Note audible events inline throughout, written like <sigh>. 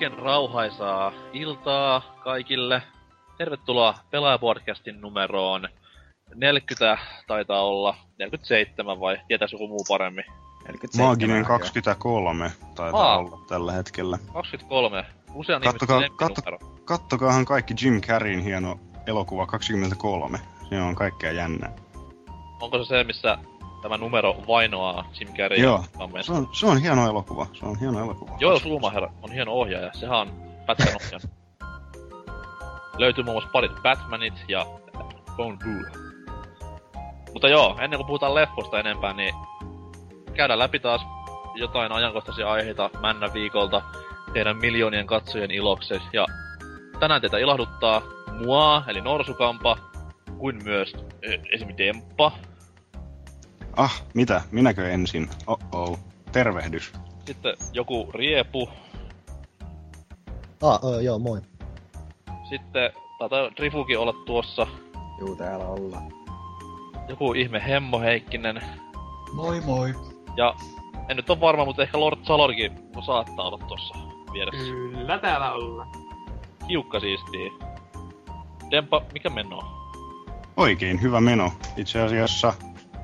oikein rauhaisaa iltaa kaikille. Tervetuloa Pelaajapodcastin numeroon 40 taitaa olla, 47 vai tietäis joku muu paremmin? 47 Maaginen 23 taitaa Aa. olla tällä hetkellä. 23. Usean Kattokaa, katto, kattokaahan kaikki Jim Carreyn hieno elokuva 23. Se on kaikkea jännää. Onko se se, missä tämä numero vainoaa Jim Carrey. Joo, se on, se on hieno elokuva. Se on hieno elokuva. Joo, Schumacher on hieno ohjaaja. Sehän on pätkän ohjaaja. Löytyy muun muassa parit Batmanit ja Bone Bull. Mutta joo, ennen kuin puhutaan leffosta enempää, niin käydään läpi taas jotain ajankohtaisia aiheita männä viikolta teidän miljoonien katsojien iloksi. Ja tänään teitä ilahduttaa mua, eli Norsukampa, kuin myös esimerkiksi Demppa, Ah, mitä? Minäkö ensin? Oh-oh. Tervehdys. Sitten joku riepu. Ah, oh, joo, moi. Sitten taitaa Drifukin olla tuossa. Juu, täällä ollaan. Joku ihme Hemmo Heikkinen. Moi moi. Ja en nyt ole varma, mutta ehkä Lord Salorkin saattaa olla tuossa vieressä. Kyllä, täällä ollaan. Hiukka siistii. Dempa, mikä meno? Oikein hyvä meno. Itse asiassa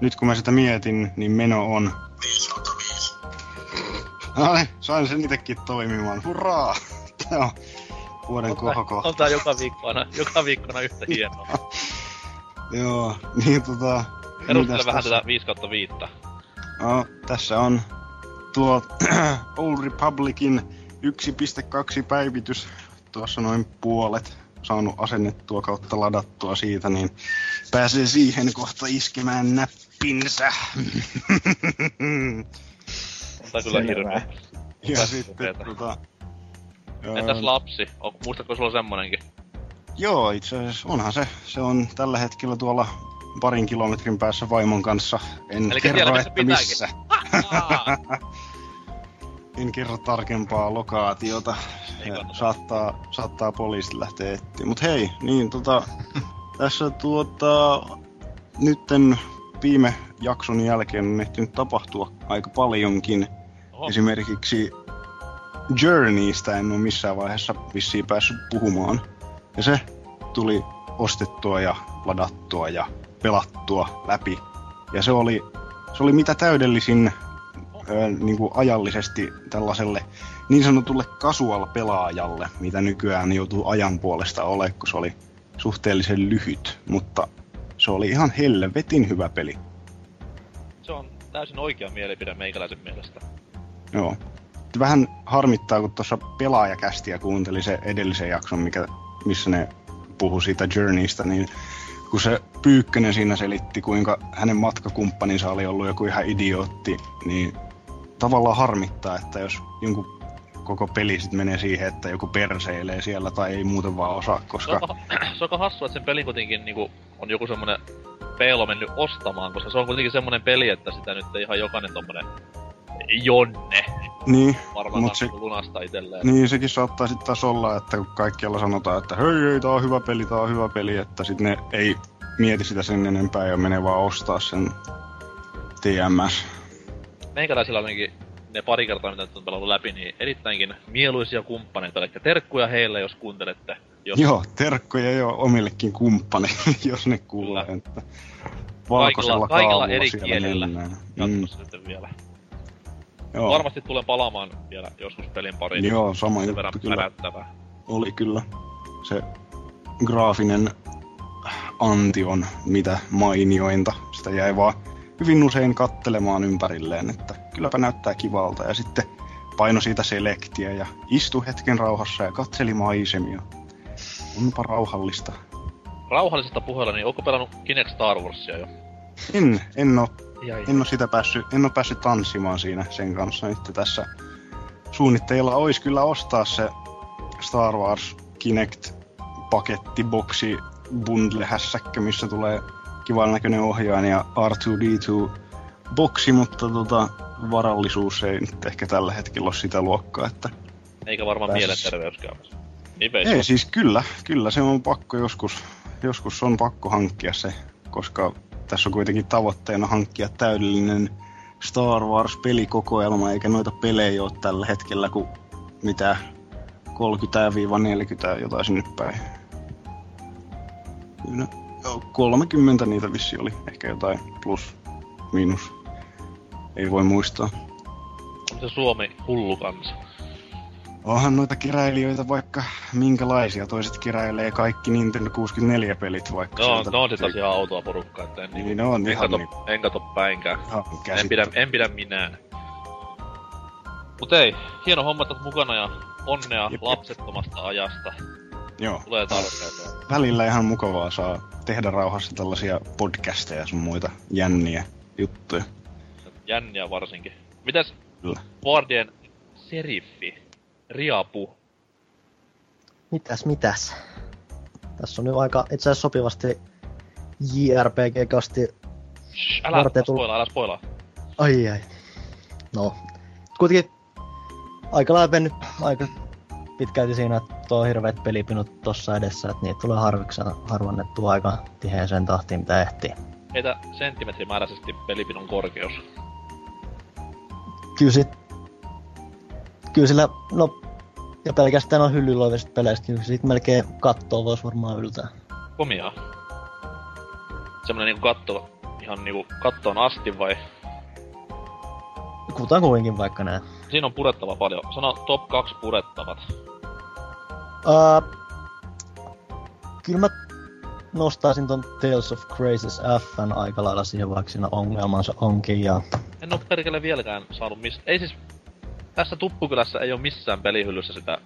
nyt kun mä sitä mietin, niin meno on... 5 No niin, sain sen itekin toimimaan. Hurraa! <laughs> Tää on vuoden on kohoko. On tää joka viikkona, joka viikkona yhtä hienoa. Joo, niin tota... Perustele vähän tässä? tätä 5 5. No, tässä on tuo <clears throat> Old Republicin 1.2 päivitys. Tuossa noin puolet saanut asennettua kautta ladattua siitä, niin pääsee siihen kohta iskemään näppinsä. On kyllä hirveä. Ja sitten tota... Entäs lapsi? On, muistatko sulla semmonenkin? Joo, itse asiassa onhan se. Se on tällä hetkellä tuolla parin kilometrin päässä vaimon kanssa. En Eli kerro, tiedä, että missä. <laughs> en kerro tarkempaa lokaatiota. Saattaa, saattaa poliisit lähteä etsiä. Mut hei, niin tota, <laughs> tässä tuota, nytten viime jakson jälkeen on ehtinyt tapahtua aika paljonkin. Oho. Esimerkiksi Journeystä en ole missään vaiheessa vissiin päässyt puhumaan. Ja se tuli ostettua ja ladattua ja pelattua läpi. Ja se oli, se oli mitä täydellisin ö, niin kuin ajallisesti tällaiselle niin sanotulle casual-pelaajalle, mitä nykyään joutuu ajan puolesta olemaan, kun se oli suhteellisen lyhyt, mutta se oli ihan helvetin hyvä peli. Se on täysin oikea mielipide meikäläisen mielestä. Joo. Vähän harmittaa, kun tuossa pelaajakästiä kuunteli se edellisen jakson, mikä, missä ne puhu siitä Journeystä, niin kun se Pyykkönen siinä selitti, kuinka hänen matkakumppaninsa oli ollut joku ihan idiootti, niin tavallaan harmittaa, että jos jonkun koko peli sit menee siihen, että joku perseilee siellä tai ei muuten vaan osaa, koska... Se on, <clears throat> se on hassua, että sen pelin kuitenkin niinku, on joku semmonen peilo mennyt ostamaan, koska se on kuitenkin semmonen peli, että sitä nyt ei ihan jokainen tommonen jonne niin, varmaan mut se, lunasta itselleen. Niin, sekin saattaa sitten taas olla, että kun kaikkialla sanotaan, että hei, hei, tää on hyvä peli, tää on hyvä peli, että sitten ne ei mieti sitä sen enempää ja menee vaan ostaa sen TMS. Meikäläisillä ainakin ne pari kertaa, mitä on pelannut läpi, niin erittäinkin mieluisia kumppaneita. Eli terkkuja heille, jos kuuntelette. Jos... Joo, terkkuja jo omillekin kumppaneille, <laughs> jos ne kuulee. Kyllä. Että kaikilla, kaikilla eri kielillä. Mm. sitten vielä. Joo. Varmasti tulen palaamaan vielä joskus pelin pariin. Joo, sama juttu kyllä. Oli kyllä. Se graafinen anti on mitä mainiointa. Sitä jäi vaan hyvin usein kattelemaan ympärilleen, että kylläpä näyttää kivalta. Ja sitten paino siitä selektiä ja istu hetken rauhassa ja katseli maisemia. Onpa rauhallista. Rauhallisesta puheella, niin onko pelannut Kinect Star Warsia jo? En, en oo, en oo sitä päässyt, en oo päässyt tanssimaan siinä sen kanssa nyt tässä. Suunnitteilla olisi kyllä ostaa se Star Wars Kinect pakettiboksi bundle hässäkkä, missä tulee kivan näköinen ohjaaja ja R2-D2 boksi, mutta tota, varallisuus ei nyt ehkä tällä hetkellä ole sitä luokkaa, että... Eikä varmaan pääs... mielenterveyskään. Niin ei, siis kyllä, kyllä se on pakko joskus, joskus on pakko hankkia se, koska tässä on kuitenkin tavoitteena hankkia täydellinen Star Wars-pelikokoelma, eikä noita pelejä ole tällä hetkellä kuin mitä 30-40 jotain sinne päin. Kyllä, 30 niitä vissi oli, ehkä jotain plus, miinus. Ei voi muistaa. Se Suomi hullu kansa. Onhan noita keräilijöitä vaikka minkälaisia. Toiset keräilee kaikki Nintendo 64-pelit vaikka. No, no on taas ihan autoa porukkaa, että en, niin, no, on en, kato, niin, en kato päinkään. En pidä, en pidä minään. Mut ei, hieno homma, että mukana ja onnea jep. lapsettomasta ajasta. Joo. Tulee tarpeeseen. Välillä ihan mukavaa saa tehdä rauhassa tällaisia podcasteja ja sun muita jänniä juttuja. Jänniä varsinkin. Mitäs Kyllä. Guardian seriffi? Riapu. Mitäs, mitäs? Tässä on nyt aika itse asiassa sopivasti JRPG-kasti. Älä, älä spoilaa, älä spoilaa. Ai ai. No, kuitenkin aika lailla mennyt aika pitkälti siinä, että tuo on hirveet pelipinut tossa edessä, että niitä tulee harviksi harvannettua aika tiheeseen tahtiin, mitä ehtii. Heitä senttimetrimääräisesti pelipinun korkeus. Kyllä sit, kyllä sillä, no, ja pelkästään on hyllyllä olevista peleistä, kyllä sit melkein kattoo voisi varmaan yltää. Komiaa. Semmonen niinku katto, ihan niinku kattoon asti vai? Kutakuinkin vaikka näin. Siinä on purettava paljon. Sano top 2 purettavat. Uh, kyllä mä nostaisin ton Tales of Crazes Fn aika lailla siihen, vaikka siinä ongelmansa onkin. Ja En oo perkele vieläkään saanut mistä. Ei siis... Tässä Tuppukylässä ei oo missään pelihyllyssä sitä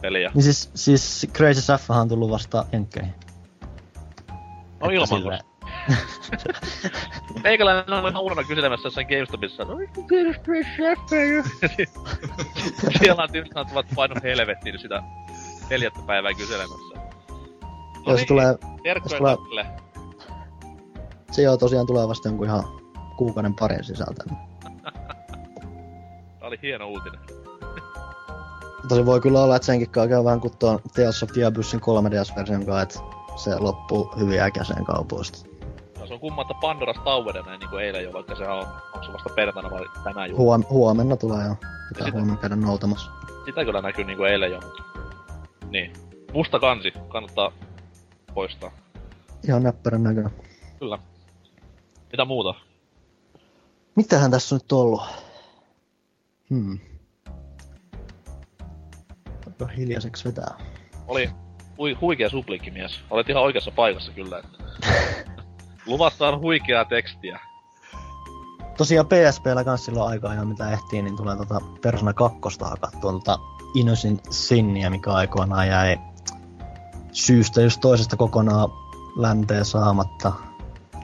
peliä. niin siis, siis Crazes F on tullut vasta Enkkeihin. No ilman. <laughs> Meikäläinen on ihan uudena kyselemässä jossain GameStopissa. No, <laughs> Siellä on tyyppiset, että ovat painut helvettiin sitä neljättä päivää kyselemässä. No se tulee, terkkuja jos tulee- tälle. se joo tosiaan tulee vasta jonkun ihan kuukauden parin sisältä. <laughs> Tää oli hieno uutinen. Mutta se voi kyllä olla, että senkin kanssa käy vähän kuin tuon Tales of the Abyssin 3DS-version kanssa, että se loppuu hyvin äkäiseen kaupoista. On kumma, että Pandoras Tower näin niinku eilen jo, vaikka sehän on, onko se vasta perjantaina vai tänään juuri. Huom- huomenna tulee jo. Pitää sitten- huomenna käydä noutamassa. Sitä kyllä näkyy niinku eilen jo, mutta... Niin. Musta kansi, kannattaa poistaa. Ihan näppärän näköinen. Kyllä. Mitä muuta? Mitähän tässä on nyt ollut? Hmm. Aika hiljaiseksi vetää. Oli hui, huikea suplikkimies. Olet ihan oikeassa paikassa kyllä. Että. <laughs> Luvassa on huikeaa tekstiä. Tosiaan PSPllä kans silloin aikaa ihan mitä ehtii, niin tulee tota Persona 2 hakattua tota Innocent Sinniä, mikä aikoinaan jäi syystä just toisesta kokonaan länteen saamatta.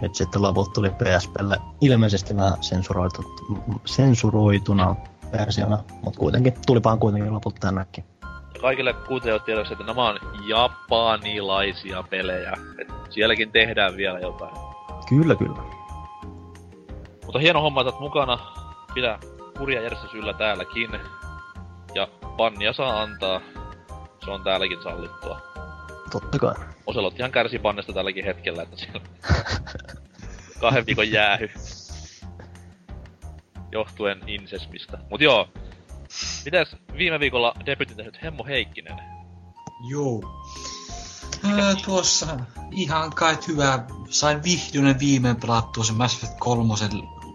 Nyt sitten loput tuli PSPlle ilmeisesti vähän sensuroitu, sensuroituna versiona, mutta kuitenkin tulipahan kuitenkin loput tännekin. Ja kaikille kuuntelijoille tiedoksi, että nämä on japanilaisia pelejä. Et sielläkin tehdään vielä jotain. Kyllä, kyllä. Mutta hieno homma, että mukana. Pidä kurja järjestys yllä täälläkin. Ja pannia saa antaa. Se on täälläkin sallittua. Totta kai. Oselottihan kärsii pannesta tälläkin hetkellä, että siellä <laughs> kahden viikon jäähy. Johtuen insesmistä. Mut joo. Mitäs viime viikolla debutin tehnyt Hemmo Heikkinen? Joo. Öö, tuossa ihan kai hyvä. Sain vihdoin viimein pelattua sen Mass Effect 3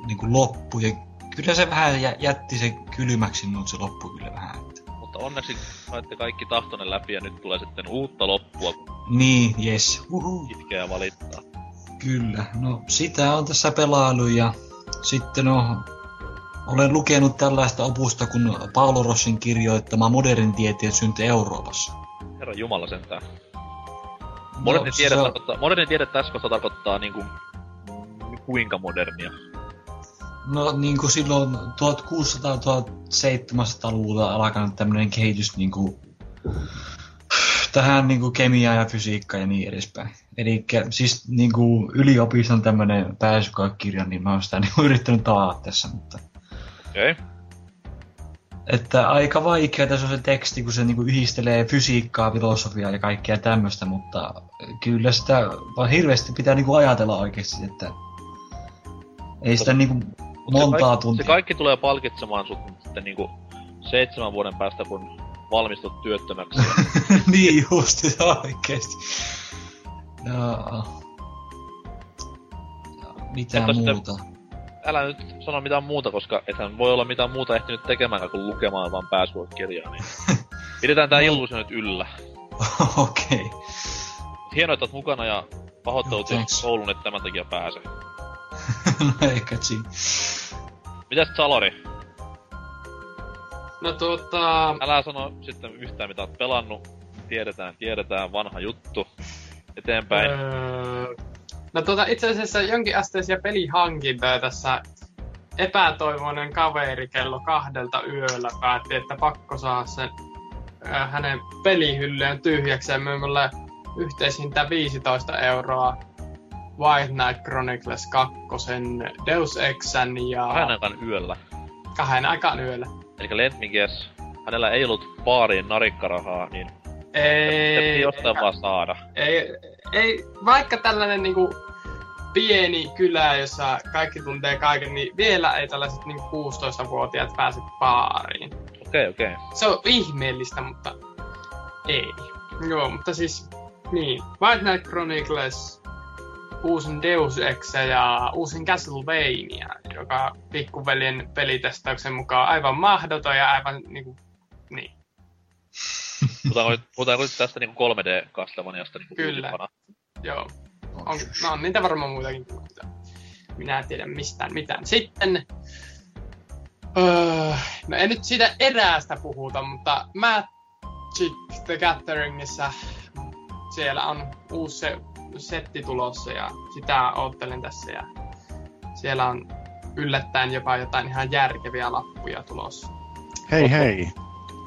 niin loppu. Ja kyllä se vähän jä- jätti se kylmäksi, mutta se loppu kyllä vähän. Mutta onneksi saitte kaikki tahtonne läpi ja nyt tulee sitten uutta loppua, Niin, yes. Uhu. itkeä valittaa. Kyllä. No sitä on tässä pelailu ja sitten no, olen lukenut tällaista opusta kuin Paolo Rossin kirjoittama Modernin tieteen synty Euroopassa. Herra Jumala sentään. No, Moderni tiede, se tarkoittaa, moderni tiede tässä kohtaa tarkoittaa niinku kuinka modernia. No niin kuin silloin 1600-1700-luvulla alkanut tämmöinen kehitys niin kuin, tähän niin kuin kemiaan ja fysiikkaan ja niin edespäin. Eli siis niin kuin yliopiston tämmöinen pääsykirja, niin mä oon sitä niin kuin <laughs> yrittänyt tavata tässä, mutta Okei. Okay. Että aika vaikea tässä on se teksti, kun se niin kuin yhdistelee fysiikkaa, filosofiaa ja kaikkea tämmöistä, mutta kyllä sitä vaan hirveästi pitää niin kuin ajatella oikeasti, että ei sitä niin kuin Mut montaa se kaikki, tuntia. Se kaikki tulee palkitsemaan sut sitten niinku seitsemän vuoden päästä, kun valmistut työttömäksi. <laughs> niin just, <laughs> oikeesti. No. Mitä Mutta muuta? Sitten, älä nyt sano mitään muuta, koska ethän voi olla mitään muuta ehtinyt tekemään kuin lukemaan vaan pääsuosikirjaa, niin <laughs> pidetään tää no. illuusio nyt yllä. <laughs> Okei. okay. Hienoa, että oot mukana ja pahoittelut, no, jos koulun et tämän takia pääse. <laughs> no eikä siinä. Mitäs Salori? No tuota... Älä sano sitten yhtään mitä oot pelannut. Tiedetään, tiedetään, vanha juttu. Eteenpäin. Öö... No tuota, itse asiassa jonkin asteisia pelihankintoja tässä epätoivoinen kaveri kello kahdelta yöllä päätti, että pakko saa sen äh, hänen pelihyllyön tyhjäksi ja myymällä yhteishintä 15 euroa White Knight Chronicles 2, Deus Exan ja... Kahden aikaan yöllä. Kahden aikaan yöllä. Eli let me guess. Hänellä ei ollut baariin narikkarahaa, niin... Ei... jostain vaan saada. Ei, ei, vaikka tällainen niinku pieni kylä, jossa kaikki tuntee kaiken, niin vielä ei tällaiset niin 16-vuotiaat pääse baariin. Okei, okay, okei. Okay. Se on ihmeellistä, mutta ei. Joo, mutta siis, niin. White Knight Chronicles, uusin Deus Ex ja uusin Castlevania, joka pikkuveljen pelitestauksen mukaan on aivan mahdoton ja aivan niinku, niin. Puhutaanko, puhutaanko nyt tästä niinku 3D Castlevaniasta niinku Kyllä. Uusipana? Joo. On, no on niitä varmaan muitakin, mutta minä en tiedä mistään mitään. Sitten, öö, no ei nyt siitä eräästä puhuta, mutta Magic the Gatheringissa siellä on uusi se, setti tulossa ja sitä oottelen tässä ja siellä on yllättäen jopa jotain ihan järkeviä lappuja tulossa. Hei hei,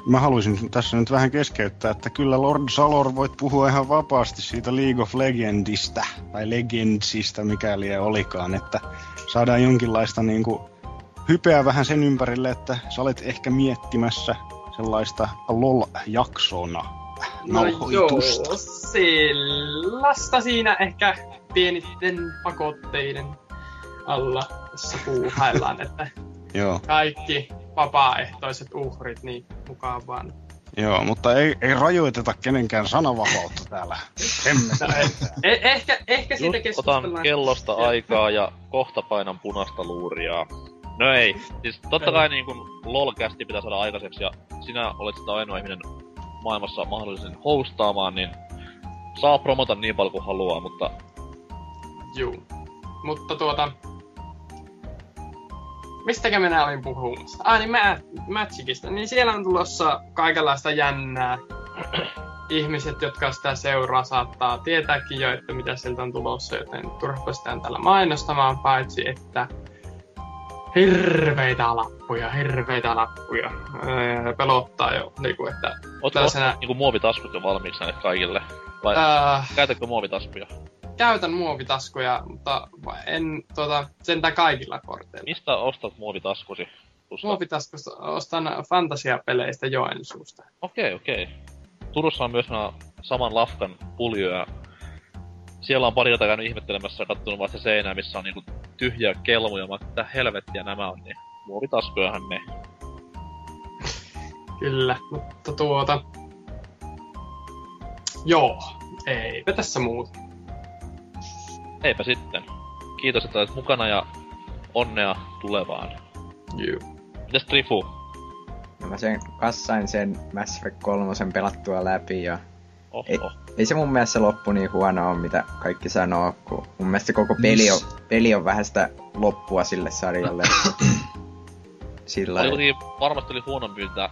mä haluaisin tässä nyt vähän keskeyttää, että kyllä Lord Salor voit puhua ihan vapaasti siitä League of Legendista, tai Legendsista, mikäli olikaan, että saadaan jonkinlaista niinku hypeä vähän sen ympärille, että sä olet ehkä miettimässä sellaista LOL-jaksona no joo, sellaista siinä ehkä pienitten pakotteiden alla tässä puuhaillaan, että <laughs> Joo. kaikki vapaaehtoiset uhrit, niin mukaan vaan. Joo, mutta ei, ei rajoiteta kenenkään sananvapautta täällä. no, eh, ehkä, ehkä siitä keskustellaan. Otan kellosta aikaa ja kohta painan punaista luuria. No ei, siis totta kai niin kun LOL-kästi pitää saada aikaiseksi ja sinä olet sitä ainoa ihminen maailmassa mahdollisen hostaamaan, niin saa promota niin paljon kuin haluaa, mutta... Juu. Mutta tuota, mistäkä minä olin puhumassa? Ah, niin Magicista. Niin siellä on tulossa kaikenlaista jännää. <clears throat> Ihmiset, jotka sitä seuraa, saattaa tietääkin jo, että mitä sieltä on tulossa, joten turha sitä tällä mainostamaan, paitsi että hirveitä lappuja, hirveitä lappuja. Öö, pelottaa jo, niinku, että... Ootko tällaisena... niinku muovitaskut jo valmiiksi näille kaikille? Vai öö... käytätkö muovitaskuja? Käytän muovitaskuja, mutta en tota, sentään kaikilla korteilla. Mistä ostat muovitaskusi? Muovitaskusta ostan fantasiapeleistä Joensuusta. Okei, okay, okei. Okay. Turussa on myös saman lafkan puljoja. Siellä on pari jota käynyt ihmettelemässä ja kattonut vasta seinää, missä on niinku tyhjiä kelmuja. Mä mitä helvettiä nämä on, niin muovitaskujahan ne. <laughs> Kyllä, mutta tuota... Joo, eipä tässä muuta eipä sitten. Kiitos, että olet mukana ja onnea tulevaan. Juu. Mitäs Trifu? No mä sen kassain sen Mass Effect 3 pelattua läpi ja Oho. ei, ei, se mun mielestä loppu niin huono on, mitä kaikki sanoo, kun mun mielestä koko peli on, peli on vähän sitä loppua sille sarjalle. <clears throat> Sillä oli, varmasti oli huonompi tämä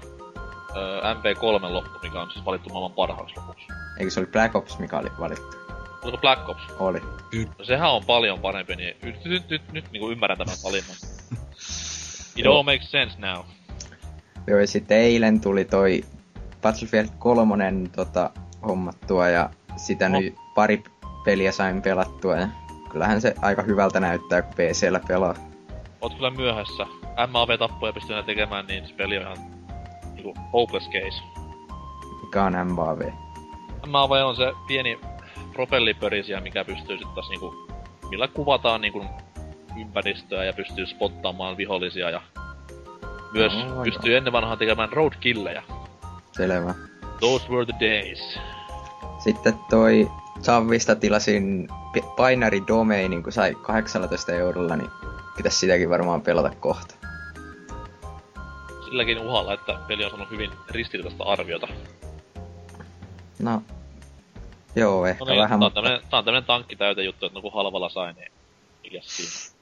MP3 loppu, mikä on siis valittu maailman parhaaksi lopuksi. Eikö se oli Black Ops, mikä oli valittu? Oliko Black Ops? Oli. No sehän on paljon parempi, niin nyt, nyt, nyt, nyt niin ymmärrän tämän valinnan. <laughs> It all makes sense now. Joo, ja sitten eilen tuli toi Battlefield 3 tota, hommattua ja sitä no. nyt pari peliä sain pelattua ja kyllähän se aika hyvältä näyttää, kun PCllä pelaa. Oot kyllä myöhässä. MAV-tappoja pystyy tekemään, niin se peli on ihan niinku hopeless case. Mikä on MAV? MAV on se pieni propellipörisiä, mikä pystyy sitten taas niinku, millä kuvataan niinku ympäristöä ja pystyy spottaamaan vihollisia ja myös oh, pystyy joo. ennen vanhaa tekemään roadkillejä. Selvä. Those were the days. Sitten toi Savvista tilasin Binary Domainin, kun sai 18 eurolla, niin pitäisi sitäkin varmaan pelata kohta. Silläkin uhalla, että peli on saanut hyvin ristiriitaista arviota. No, joo, ehkä no niin, vähän. Tää on, tämmönen, tää on tämmönen tankki täytä juttu, että no kun halvalla sai, niin mikäs siinä.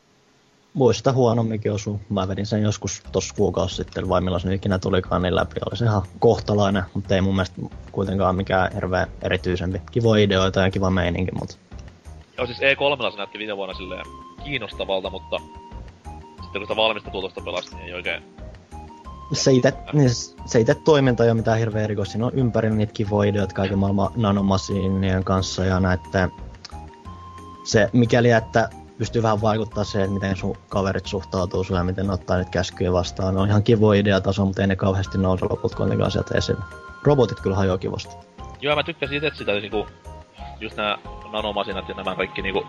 Muista huonomminkin osuu. Mä vedin sen joskus tossa kuukausi sitten, vai milloin se ikinä tulikaan niin läpi. Oli se ihan kohtalainen, mutta ei mun mielestä kuitenkaan mikään hirveä erityisempi. Kivo ideoita ja kiva meininki, mutta... Joo, siis E3 se näytti viime vuonna silleen kiinnostavalta, mutta sitten kun sitä valmista tuotosta pelasi, niin ei oikein... Se niin se itse toiminta ei ole mitään hirveä erikoista. Siinä on ympärillä niitä kivoja ideoita kaiken maailman nanomasiinien kanssa ja näette se, mikäli että pystyy vähän vaikuttaa se, että miten sun kaverit suhtautuu sun ja miten ne ottaa niitä käskyjä vastaan. Ne on ihan kivoja ideataso, mutta ei ne kauheasti nouse loput kuitenkaan sieltä esille. Robotit kyllä hajoaa kivasti. Joo, mä tykkäsin itse sitä, niinku, just nämä nanomasinat ja nämä kaikki niinku,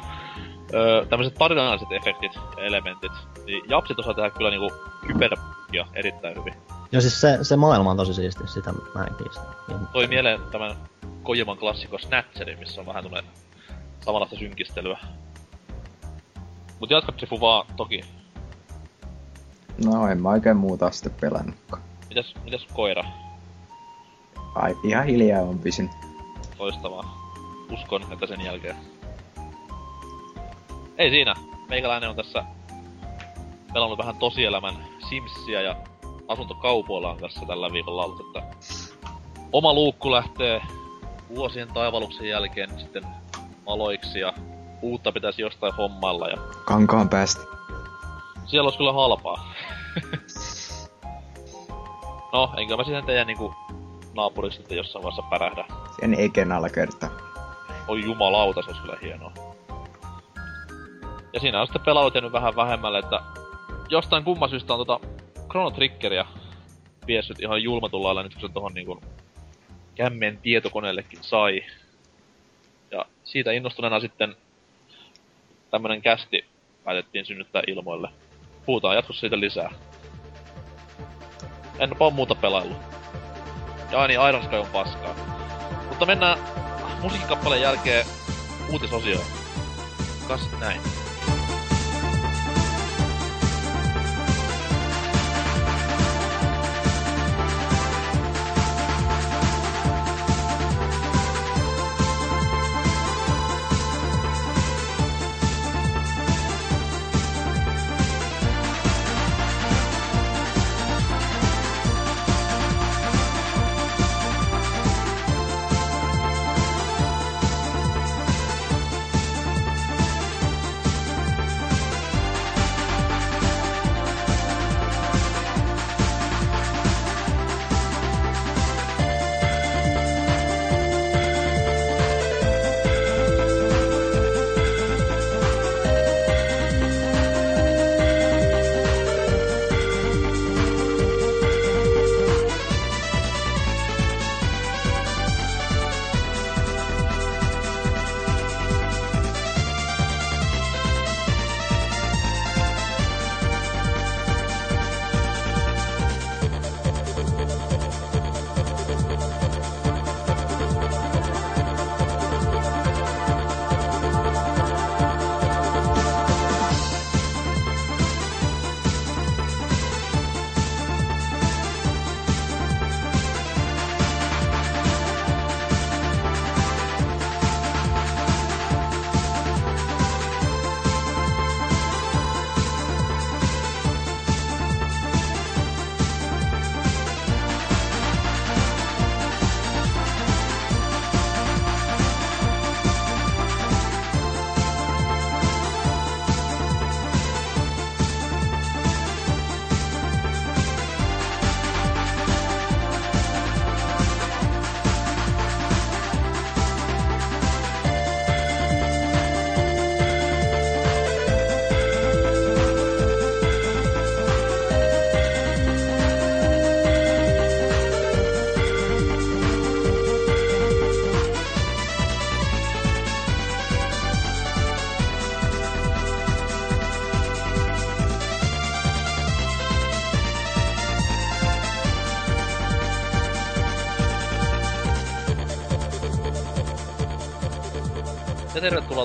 öö, tämmöiset tarinalliset efektit ja elementit. Niin Japsit osaa tehdä kyllä niinku hyperpia erittäin hyvin. Joo, siis se, se maailma on tosi siisti, sitä mä en kiistä. Toi mieleen tämän Kojiman klassikko Snatcherin, missä on vähän tämmönen samanlaista synkistelyä. Mut jatka Trifu vaan, toki. No en mä oikein muuta sitten pelannutkaan. Mitäs, mitäs koira? Ai, ihan hiljaa on pysynyt. Loistavaa. Uskon, että sen jälkeen. Ei siinä. Meikäläinen on tässä pelannut vähän tosielämän Simsia ja asuntokaupoilla on tässä tällä viikolla ollut, että oma luukku lähtee vuosien taivaluksen jälkeen sitten aloiksi ja uutta pitäisi jostain hommalla ja... Kankaan päästä. Siellä olisi kyllä halpaa. <laughs> no, enkä mä siihen teidän niinku naapuriksi sitten jossain vaiheessa pärähdä. Sen eiken alla kertaa. Oi jumalauta, se olisi kyllä hienoa. Ja siinä on sitten pelautenut vähän vähemmälle, että jostain kumma syystä on tota Chrono Triggeria piessyt ihan julmatulla lailla nyt kun se tohon niinku kämmen tietokoneellekin sai. Ja siitä innostuneena sitten tämmönen kästi päätettiin synnyttää ilmoille. Puhutaan jatkossa siitä lisää. En ole muuta pelaillut. Ja niin, Iron Sky on paskaa. Mutta mennään musiikkikappaleen jälkeen uutisosioon. Kas näin.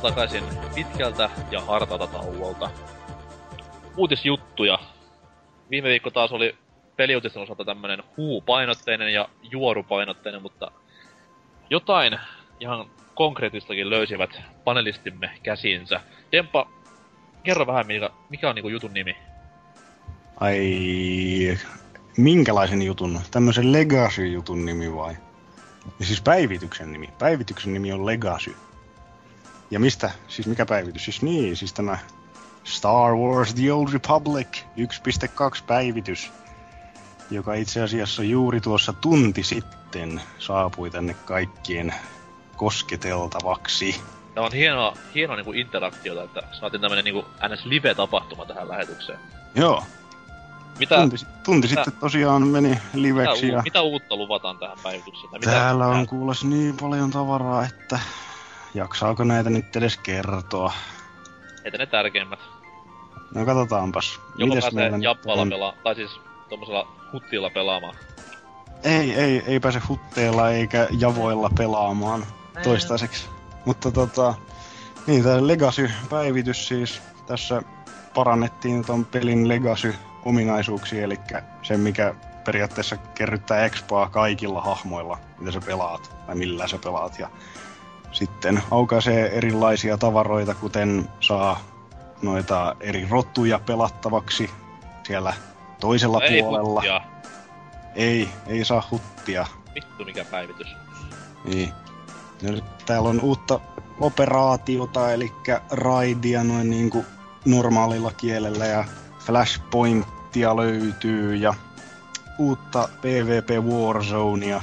Takaisin pitkältä ja hartalta tauolta. Uutisjuttuja. Viime viikko taas oli peliuutisten osalta tämmönen huupainotteinen ja juorupainotteinen, mutta jotain ihan konkreettistakin löysivät panelistimme käsinsä. Dempa, kerro vähän, mikä, mikä on niinku jutun nimi? Ai, minkälaisen jutun? Tämmöisen Legacy-jutun nimi vai? Ja siis päivityksen nimi. Päivityksen nimi on Legacy. Ja mistä? Siis mikä päivitys? Siis niin, siis tämä Star Wars The Old Republic 1.2 päivitys, joka itse asiassa juuri tuossa tunti sitten saapui tänne kaikkien kosketeltavaksi. Tämä on hienoa, hienoa niin kuin interaktiota, että saatiin tämmöinen niin NS Live-tapahtuma tähän lähetykseen. Joo. Mitä, tunti, tunti mitä, sitten tosiaan meni liveksi. Mitä, ja... mitä uutta luvataan tähän päivitykseen? Mitä, Täällä on kuules niin paljon tavaraa, että jaksaako näitä nyt edes kertoa? Etä ne tärkeimmät. No katsotaanpas. Joko Mites pääsee jappalla pelaa, tai siis tuommoisella huttilla pelaamaan? Ei, ei, ei pääse hutteilla eikä javoilla pelaamaan toistaiseksi. Mutta tota, niin tämä Legacy-päivitys siis, tässä parannettiin ton pelin Legacy-ominaisuuksia, eli se mikä periaatteessa kerryttää expoa kaikilla hahmoilla, mitä sä pelaat, tai millä sä pelaat. Ja sitten aukaisee erilaisia tavaroita, kuten saa noita eri rotuja pelattavaksi siellä toisella no puolella. Ei, ei, ei saa huttia. Vittu mikä päivitys. Niin. Ja täällä on uutta operaatiota, eli raidia noin niinku normaalilla kielellä ja Flashpointia löytyy ja uutta PvP Warzonea,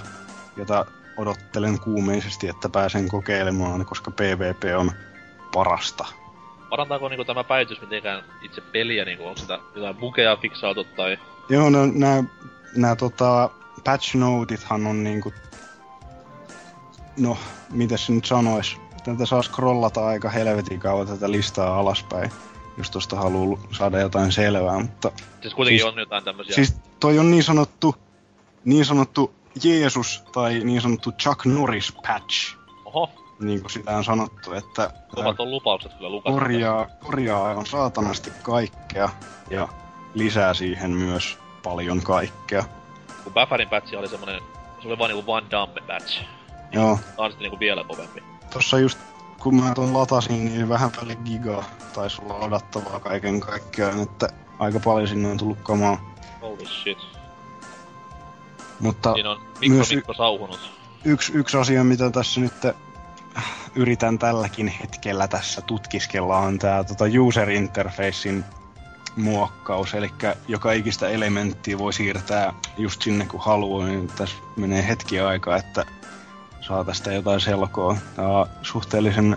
jota odottelen kuumeisesti, että pääsen kokeilemaan, koska PvP on parasta. Parantaako niinku tämä päivitys mitenkään itse peliä, niinku onko sitä jotain bugeja fiksaatu tai... Joo, no nää, nää tota, patch notithan on niinku... No, mitä se nyt sanois? Tätä saa scrollata aika helvetin kauan tätä listaa alaspäin, jos tosta haluu saada jotain selvää, mutta... Siis kuitenkin siis, on jotain tämmösiä... Siis toi on niin sanottu, niin sanottu Jeesus tai niin sanottu Chuck Norris patch. Oho. Niin kuin sitä on sanottu, että... Kovat on lupaukset kyllä Lukas. Korjaa, korjaa aivan saatanasti kaikkea ja lisää siihen myös paljon kaikkea. Kun Baffarin patch oli semmonen, se oli vaan niinku Van Damme patch. Joo. Tää on sitten niinku vielä kovempi. Tossa just kun mä ton latasin, niin vähän päälle giga taisi olla ladattavaa kaiken kaikkiaan, että aika paljon sinne on tullut kamaa. Holy shit. Mutta Siinä on Mikko myös Mikko sauhunut. Yksi, yksi asia, mitä tässä nyt yritän tälläkin hetkellä tässä tutkiskella, on tämä tota user interfacein muokkaus, eli joka ikistä elementtiä voi siirtää just sinne kun haluaa, niin tässä menee hetki aikaa, että saa tästä jotain selkoa. Tämä on suhteellisen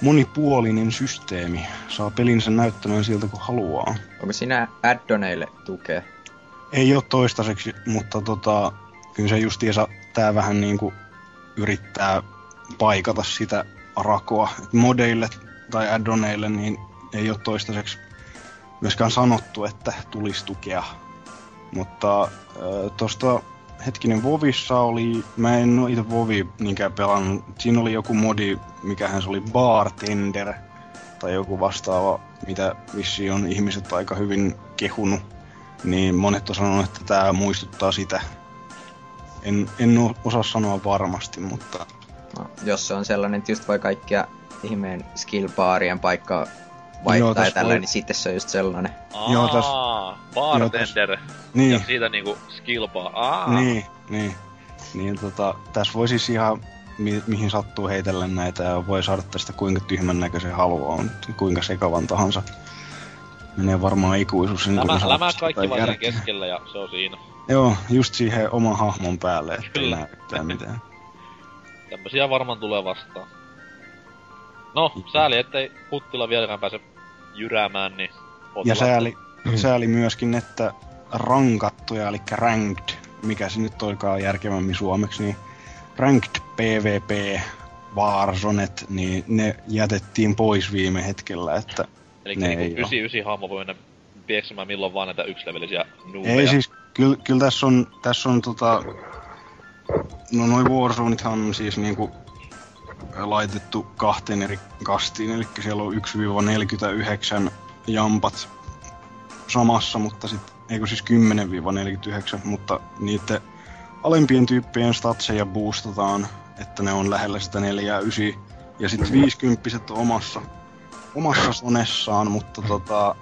monipuolinen systeemi. Saa pelinsä näyttämään siltä kun haluaa. Onko siinä addoneille tukea? Ei ole toistaiseksi, mutta tota, kyllä se justiinsa tää vähän niinku yrittää paikata sitä rakoa. Et modeille tai addoneille niin ei ole toistaiseksi myöskään sanottu, että tulisi tukea. Mutta äh, tuosta hetkinen Vovissa oli, mä en oo itse Vovi niinkään pelannut, siinä oli joku modi, mikähän se oli Bartender tai joku vastaava, mitä vissi on ihmiset aika hyvin kehunut niin monet on sanonut, että tämä muistuttaa sitä. En, en osaa sanoa varmasti, mutta... No, jos se on sellainen, että just voi kaikkia ihmeen skillbaarien paikkaa vaihtaa ja tällä, voi... niin sitten se on just sellainen. Aa, Joo, täs... bartender. Joo, täs... Niin. Ja siitä niinku skillbar. Aa. Niin, niin. Niin tota, tässä voi siis ihan mi- mihin sattuu heitellä näitä ja voi saada tästä kuinka tyhmän näköisen haluaa, kuinka sekavan tahansa. Menee varmaan ikuisuus. Niin lämä, lämä kaikki vaan keskellä ja se on siinä. Joo, just siihen oman hahmon päälle, ettei näyttää mitään. <laughs> Tämmösiä varmaan tulee vastaan. No, sääli, ettei Huttila vieläkään pääse jyräämään, niin... Ja sääli, sääli myöskin, että rankattuja, eli ranked, mikä se nyt olikaan järkevämmin suomeksi, niin ranked PvP Warzonet, niin ne jätettiin pois viime hetkellä, että Eli niinku 99 hahmo voi mennä pieksemään milloin vaan näitä yksilevelisiä nuumeja. Ei siis, kyllä, kyl tässä on, tässä on tota... No noin Warzonethan on siis niinku laitettu kahteen eri kastiin, eli siellä on 1-49 jampat samassa, mutta sitten, eikö siis 10-49, mutta niiden alempien tyyppien statseja boostataan, että ne on lähellä sitä 4 9, ja sitten 50 on omassa, omassa sonessaan, mutta tota,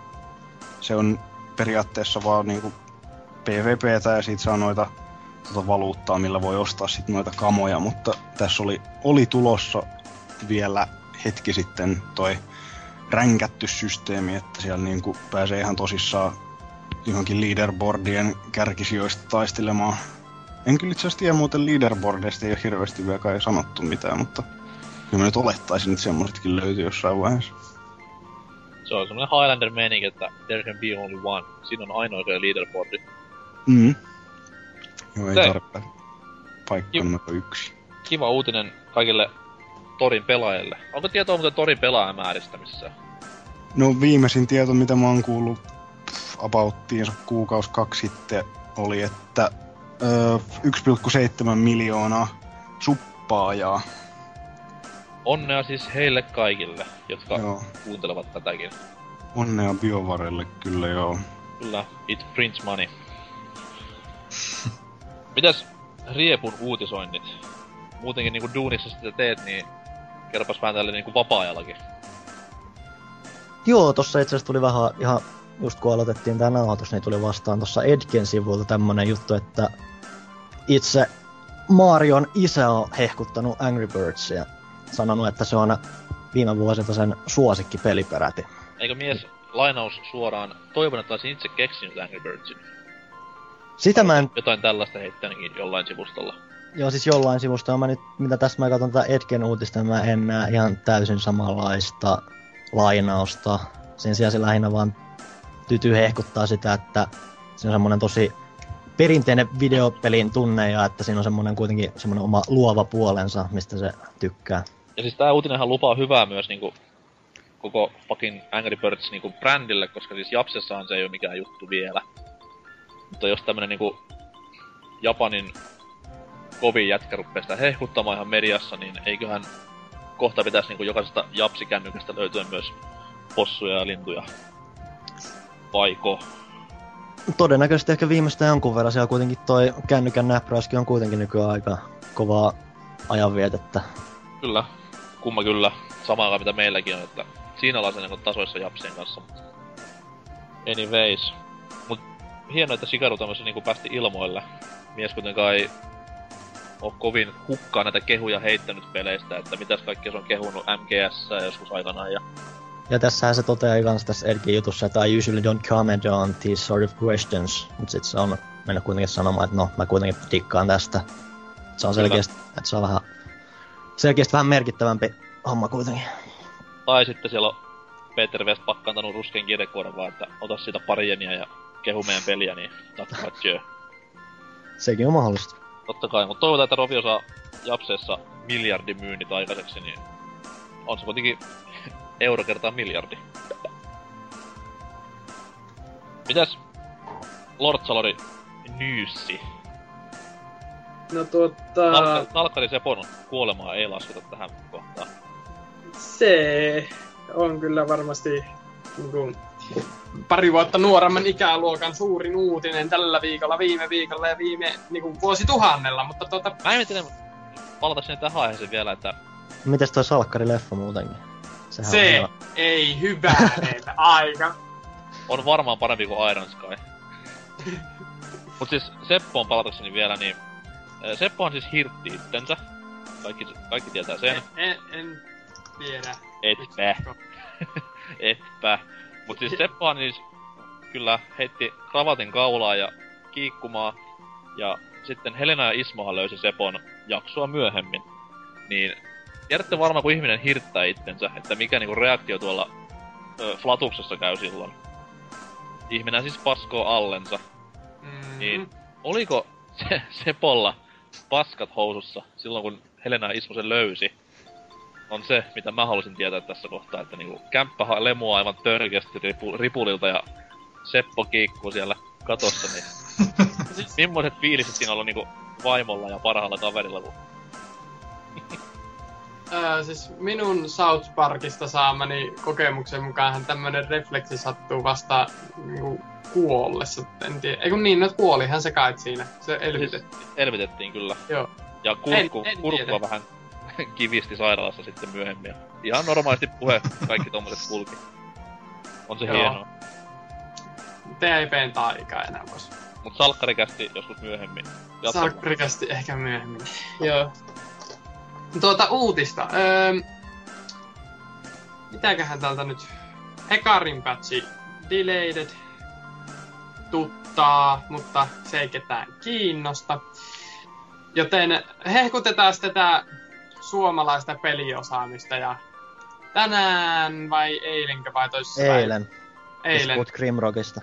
se on periaatteessa vaan niinku PvPtä ja siitä saa noita tota valuuttaa, millä voi ostaa sitten noita kamoja, mutta tässä oli, oli tulossa vielä hetki sitten toi ränkätty systeemi, että siellä niinku pääsee ihan tosissaan johonkin leaderboardien kärkisijoista taistelemaan. En kyllä itse asiassa tiedä muuten leaderboardeista, ei ole hirveästi vielä kai sanottu mitään, mutta kyllä mä nyt olettaisin, että semmoisetkin löytyy jossain vaiheessa. Se on semmoinen Highlander meininki, että there can be only one. Siinä on ainoa se leaderboardi. Mm. Joo, ei Se- tarvitse paikka numero yksi. Kiva uutinen kaikille Torin pelaajille. Onko tietoa muuten Torin pelaajamääristä missään? No viimeisin tieto, mitä mä oon kuullut pff, abouttiinsa kuukaus kaksi sitten, oli, että öö, 1,7 miljoonaa suppaajaa. Onnea siis heille kaikille, jotka Joo. kuuntelevat tätäkin. Onnea biovarelle kyllä joo. Kyllä, it prints money. <laughs> Mitäs Riepun uutisoinnit? Muutenkin niinku duunissa sitä teet, niin kerropas vähän tälle niinku vapaa-ajallakin. Joo, tossa itse asiassa tuli vähän ihan, just kun aloitettiin tää nauhoitus, niin tuli vastaan tuossa Edgen sivulta tämmönen juttu, että itse Marion isä on hehkuttanut Angry Birdsia. Sanonut, että se on viime vuosilta sen suosikki peliperäti. Eikö mies lainaus suoraan, toivon, että olisin itse keksinyt Angry Birdsin. Sitä mä en, Jotain tällaista heittänyt jollain sivustolla. joo siis jollain sivusta, mä nyt, mitä tässä mä katson tätä Edgen uutista, mä en näe ihan täysin samanlaista lainausta. Sen sijaan se lähinnä vaan tyty hehkuttaa sitä, että se on semmonen tosi perinteinen videopelin tunne ja että siinä on semmonen kuitenkin semmonen oma luova puolensa, mistä se tykkää. Ja siis tää uutinenhan lupaa hyvää myös niinku koko fucking Angry Birds niinku brändille, koska siis Japsessahan se ei ole mikään juttu vielä. Mutta jos tämmönen niinku Japanin kovin jätkä ruppee sitä hehkuttamaan ihan mediassa, niin eiköhän kohta pitäisi niinku jokaisesta Japsikännykästä löytyä myös possuja ja lintuja. Vaiko? Todennäköisesti ehkä viimeistä jonkun verran siellä kuitenkin toi kännykän näppäräyskin on kuitenkin nykyään aika kovaa ajanvietettä. Kyllä. Kumma kyllä. Samaa aikaan mitä meilläkin on, että siinä ollaan sen niin tasoissa Japsien kanssa. mutta Anyways. Mut hienoa, että Shikaru tämmösen niinku päästi ilmoille. Mies kuitenkaan ei oo kovin hukkaan näitä kehuja heittänyt peleistä, että mitäs kaikkea se on kehunut MGS joskus aikanaan ja Ja tässähän se toteaa kans tässä Edgin jutussa, että I usually don't comment on these sort of questions. Mut sit se on mennyt kuitenkin sanomaan, että no, mä kuitenkin dikkaan tästä. Se on selkeästi, että se on vähän, selkeästi vähän merkittävämpi homma kuitenkin. Tai sitten siellä on Peter West pakkantanut rusken kirjekuoren vaan, että ota siitä pari jeniä ja kehu meidän peliä, niin jö. Sekin on mahdollista. Totta kai, mutta toivotaan, että Rovio saa Japseessa miljardin myynnit aikaiseksi, niin on se kuitenkin <laughs> euro kertaa miljardi. Mitäs Lord Salori Nyyssi? No tuota, Nalkka- Nalkkari Sepon kuolemaa ei lasketa tähän kohtaan. se on kyllä varmasti niin kuin, pari vuotta nuoremman ikäluokan suurin uutinen tällä viikolla, viime viikolla ja viime niin kuin, vuosituhannella, mutta tuota, Mä en mietin, palata sinne tähän aiheeseen vielä, että Mites toi Salkkari-leffa muutenkin? Sehän on se hieno. ei hyvänen aika. on varmaan parempi kuin Iron Sky. <laughs> Mut siis Seppoon palatakseni vielä, niin Seppo on siis hirtti itsensä. Kaikki, kaikki tietää sen. En, en tiedä. Etpä. <laughs> Etpä. Mut siis Seppohan siis kyllä heitti kravatin kaulaa ja kiikkumaa. Ja sitten Helena ja Ismohan löysi Sepon jaksoa myöhemmin. Niin tiedätte varmaan, kun ihminen hirttää itsensä, että mikä niinku reaktio tuolla ö, flatuksessa käy silloin. Ihminen siis paskoo allensa. Mm, Niin. Oliko se Sepolla paskat housussa silloin, kun Helena ja Ismo sen löysi? On se, mitä mä halusin tietää tässä kohtaa, että niinku kämppä lemua aivan törkeästi ripu- ripulilta ja Seppo kiikkuu siellä katossa, niin <laughs> millaiset fiiliset siinä on ollut niinku vaimolla ja parhaalla kaverilla, kun Öö, siis minun South Parkista saamani kokemuksen mukaan tämmönen refleksi sattuu vasta niinku kuollessa. En tiedä. Ei kun niin, no kuolihan se kait siinä. Se elvytettiin. Siis elvytettiin kyllä. Joo. Ja kurkku, en, en kurkkua vähän <laughs> kivisti sairaalassa sitten myöhemmin. Ihan normaalisti puhe kaikki tommoset kulki. On se Joo. hienoa. TIPn taika enää vois. Mut salkkarikästi joskus myöhemmin. Salkkarikästi ehkä myöhemmin. Joo. Tuota uutista. Öö, mitäköhän täältä nyt? Hekarin patchi delayed. Tuttaa, mutta se ei ketään kiinnosta. Joten hehkutetaan tätä suomalaista peliosaamista ja tänään vai eilenkö vai toisessa Eilen. Eilen. Jos Grimrockista.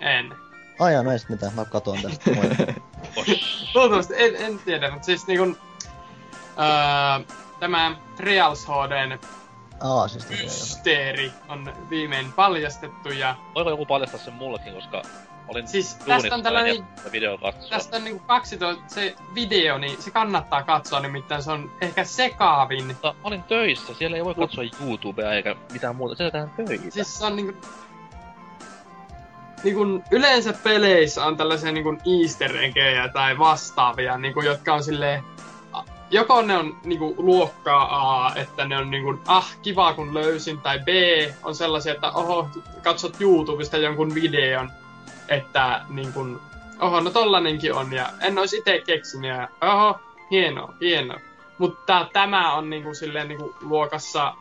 En. Ai no ei sit mitään, mä katon tästä. <laughs> Luultavasti, en, en tiedä, mutta siis niinku... Öö, tämä Trials HDn Aa, siis mysteeri on viimein paljastettu ja... Voiko joku paljastaa sen mullekin, koska olin siis tästä on tällainen, video katsoa. Tästä on niinku 12, se video, niin se kannattaa katsoa, nimittäin se on ehkä sekaavin. Mutta olin töissä, siellä ei voi katsoa YouTubea eikä mitään muuta, se tehdään töitä. Siis se on niinku... Niinku yleensä peleissä on tällaisia niinku easter eggejä tai vastaavia, niinku, jotka on silleen joko ne on niinku luokkaa A, että ne on niinku, ah, kiva kun löysin, tai B on sellaisia, että oho, katsot YouTubesta jonkun videon, että niin kun, oho, no tollanenkin on, ja en olisi itse keksinyt, ja oho, hieno, hieno. Mutta tämä on niinku silleen niinku luokassa...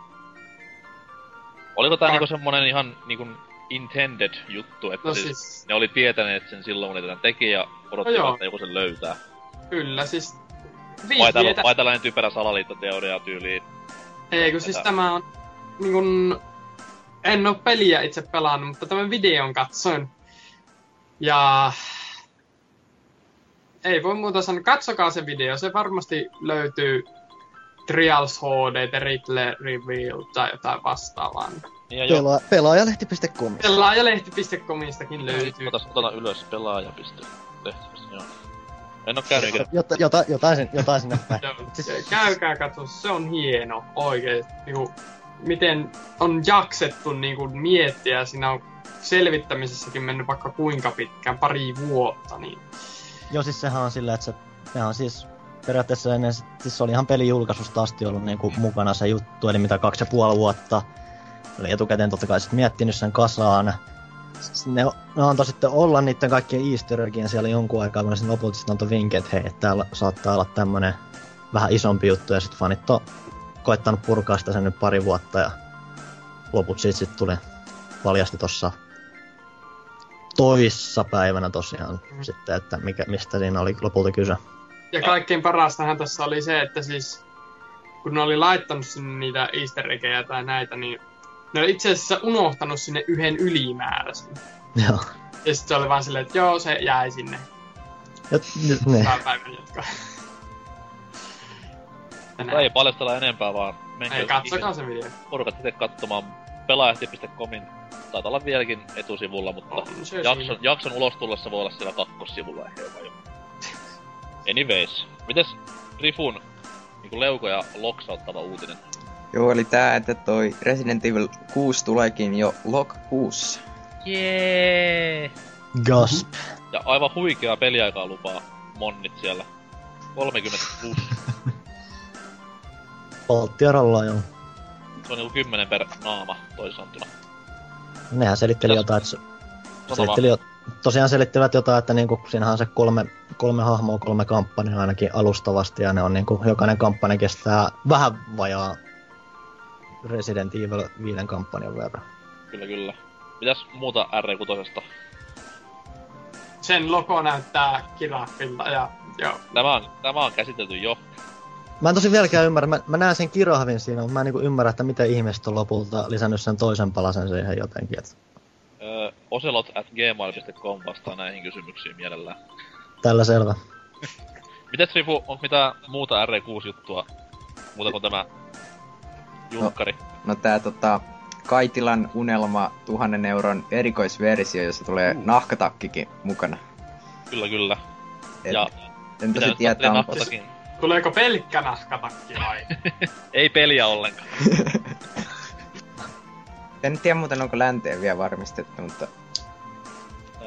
Oliko tää niinku semmonen ihan niinku intended juttu, että no siis, siis... ne oli tietäneet sen silloin, kun ne tätä teki, ja odottivat, no että joku sen löytää? Kyllä, siis... Vai, tällä, vai tällainen typerä salaliittoteoria tyyliin? Ei, kun siis tämä on... Niin kun, en oo peliä itse pelannut, mutta tämän videon katsoin. Ja ei voi muuta sanoa. Katsokaa se video. Se varmasti löytyy Trials HD, The Riddle Reveal tai jotain vastaavaa. Niin Pela- pelaajalehti.com. Pelaajalehti.comistakin löytyy. Otas, otan ylös pelaaja.lehti. Joo. En oo käynyt ikinä. Jota, jota, jotain, jotain sinne päin. siis... Käykää katso, se on hieno oikein. Niinku, miten on jaksettu niinku, miettiä, siinä on selvittämisessäkin mennyt vaikka kuinka pitkään, pari vuotta, niin... Joo, siis sehän on silleen, että se, sehän on siis periaatteessa ennen, siis se oli ihan pelijulkaisusta asti ollut niinku mukana se juttu, eli mitä kaksi ja puoli vuotta. Oli etukäteen totta kai sit miettinyt sen kasaan. Ne, ne antoi sitten olla niiden kaikkien easter siellä jonkun aikaa, kun ne lopulta sitten antoi vinkin, että hei, täällä saattaa olla tämmönen vähän isompi juttu, ja sitten fanit on koittanut purkaa sitä sen nyt pari vuotta, ja loput siitä sitten tuli paljasti tossa toissa päivänä tosiaan mm. sitten, että mikä, mistä siinä oli lopulta kyse. Ja kaikkein parastahan tässä oli se, että siis kun ne oli laittanut sinne niitä easter tai näitä, niin ne oli itse asiassa unohtanut sinne yhden ylimääräisen. Joo. Ja sitten se oli vaan silleen, että joo, se jäi sinne. Ja, ne. päivän jatkaa. Ei paljastella enempää, vaan menkää... Ei, katsokaa se video. Porukat itse katsomaan pelaajahti.comin taitaa olla vieläkin etusivulla, mutta on, jakson, jakson ulos tullessa voi olla siellä kakkossivulla ehkä jopa jo. Anyways, mites Rifun niin leukoja loksauttava uutinen? Joo, eli tää, että toi Resident Evil 6 tuleekin jo log 6. Jee! Gasp. Ja aivan huikea peliaikaa lupaa monnit siellä. 30 plus. <laughs> Polttiaralla joo. Se on niinku 10 per naama toisaaltuna. Nehän selitteli Täs... jotain, että selitteli, jo, tosiaan selittivät jotain, että niinku, siinähän on se kolme, kolme hahmoa, kolme kampanjaa ainakin alustavasti, ja ne on niinku, jokainen kampanja kestää vähän vajaa Resident Evil 5 kampanjan verran. Kyllä, kyllä. Mitäs muuta R6? Sen logo näyttää kiraffilta ja joo. Tämä on, tämä on käsitelty jo. Mä en tosi vieläkään ymmärrä. Mä, mä näen sen kirahvin siinä, mutta mä en niinku ymmärrä, että miten ihmiset on lopulta lisännyt sen toisen palasen siihen jotenkin. Et... Öö, oselot at gmail.com vastaa näihin kysymyksiin mielellään. Tällä selvä. Mites Rifu, onko mitä muuta R6-juttua? Muuta kuin tämä julkkari? No, no tää tota, Kaitilan unelma tuhannen euron erikoisversio, jossa tulee uh. nahkatakkikin mukana. Kyllä, kyllä. Et, ja en tosi tiedä, onko... Tuleeko pelkkä nahkatakki vai? <laughs> Ei peliä ollenkaan. <laughs> En tiedä muuten onko länteen vielä varmistettu, mutta...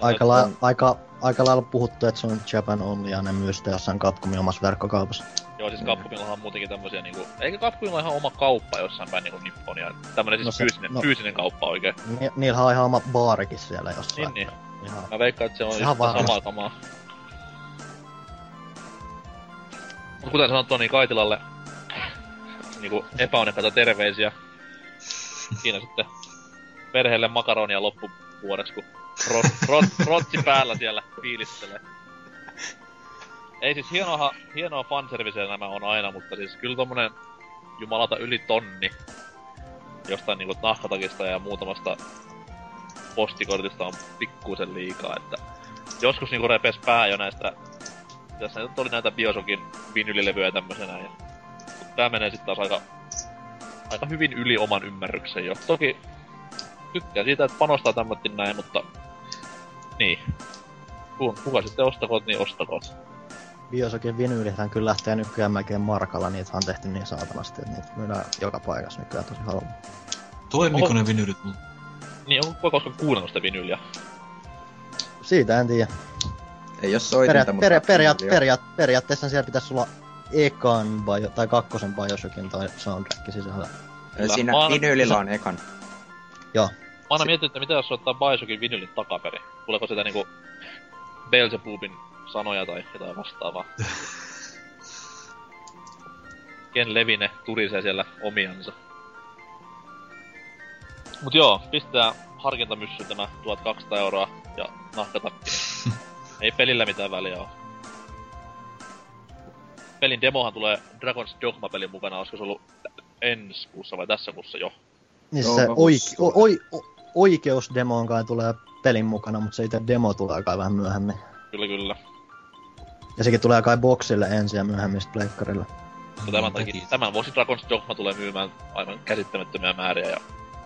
Aika, la- aika, aika lailla puhuttu, että se on Japan only ja ne myy sitä jossain Capcomin omassa verkkokaupassa. Joo, siis Capcomillahan on muutenkin tämmösiä niinku... Eikä Capcomilla ihan oma kauppa jossain päin niinku Nipponia. Tämmönen siis No se- fyysinen, no- fyysinen kauppa oikein. Ni- niillähän on ihan oma baarikin siellä jossain. Niin, niin. Ihan. Mä veikkaan, että se on Ihan varmasti. samaa kamaa. Mut kuten sanottua, niin Kaitilalle niinku epäonnekkaita terveisiä. Siinä sitten perheelle makaronia loppuvuodeksi, kun rot, rot, rotsi päällä siellä fiilistelee. Ei siis hienoa, hienoa fanserviceä nämä on aina, mutta siis kyllä tommonen jumalata yli tonni jostain niinku nahkatakista ja muutamasta postikortista on pikkuisen liikaa, että joskus niinku repes pää jo näistä, tässä nyt oli näitä Biosokin vinylilevyjä ja tämmösenä, ja mut tää menee sitten taas aika, aika hyvin yli oman ymmärryksen jo. Toki tykkään siitä, että panostaa tämmötin näin, mutta niin. Kun, kuka sitten ostakoot, niin ostakoot. Biosokin vinyylithän kyllä lähtee nykyään melkein markalla, niitä on tehty niin saatanasti, että niitä myydään joka paikassa nykyään tosi halvalla. Toimiko Oho. ne vinylit mun? Niin, onko koskaan kuunnellut sitä vinyliä? Siitä en tiedä. Ei oo soitinta, Peria- mutta... peria- on. periaat- periaatteessa siellä pitäisi olla ekan bio, tai kakkosen Bioshockin tai soundtrack sisällä. Kyllä. Siinä Mä oon- vinylillä on ekan. Joo. Mä aina mietin, että mitä jos soittaa Bioshockin vinylin takaperin. Tuleeko sitä niinku Beelzebubin sanoja tai jotain vastaavaa? <laughs> Ken Levine turisee siellä omiansa. Mut joo, pistetään harkintamyssy tämä 1200 euroa ja nahkatakki. <laughs> Ei pelillä mitään väliä oo. Pelin demohan tulee Dragon's Dogma-pelin mukana, olisiko se ollut ensi kuussa vai tässä kuussa jo? Niin se mä oik, uskon. o, oi, o, oikeusdemoon kai tulee pelin mukana, mutta se itse demo tulee kai vähän myöhemmin. Kyllä, kyllä. Ja sekin tulee kai boksille ensin ja myöhemmin sitten pleikkarille. Mutta tämän, takia, tämän vuosi Dragon's Dogma tulee myymään aivan käsittämättömiä määriä ja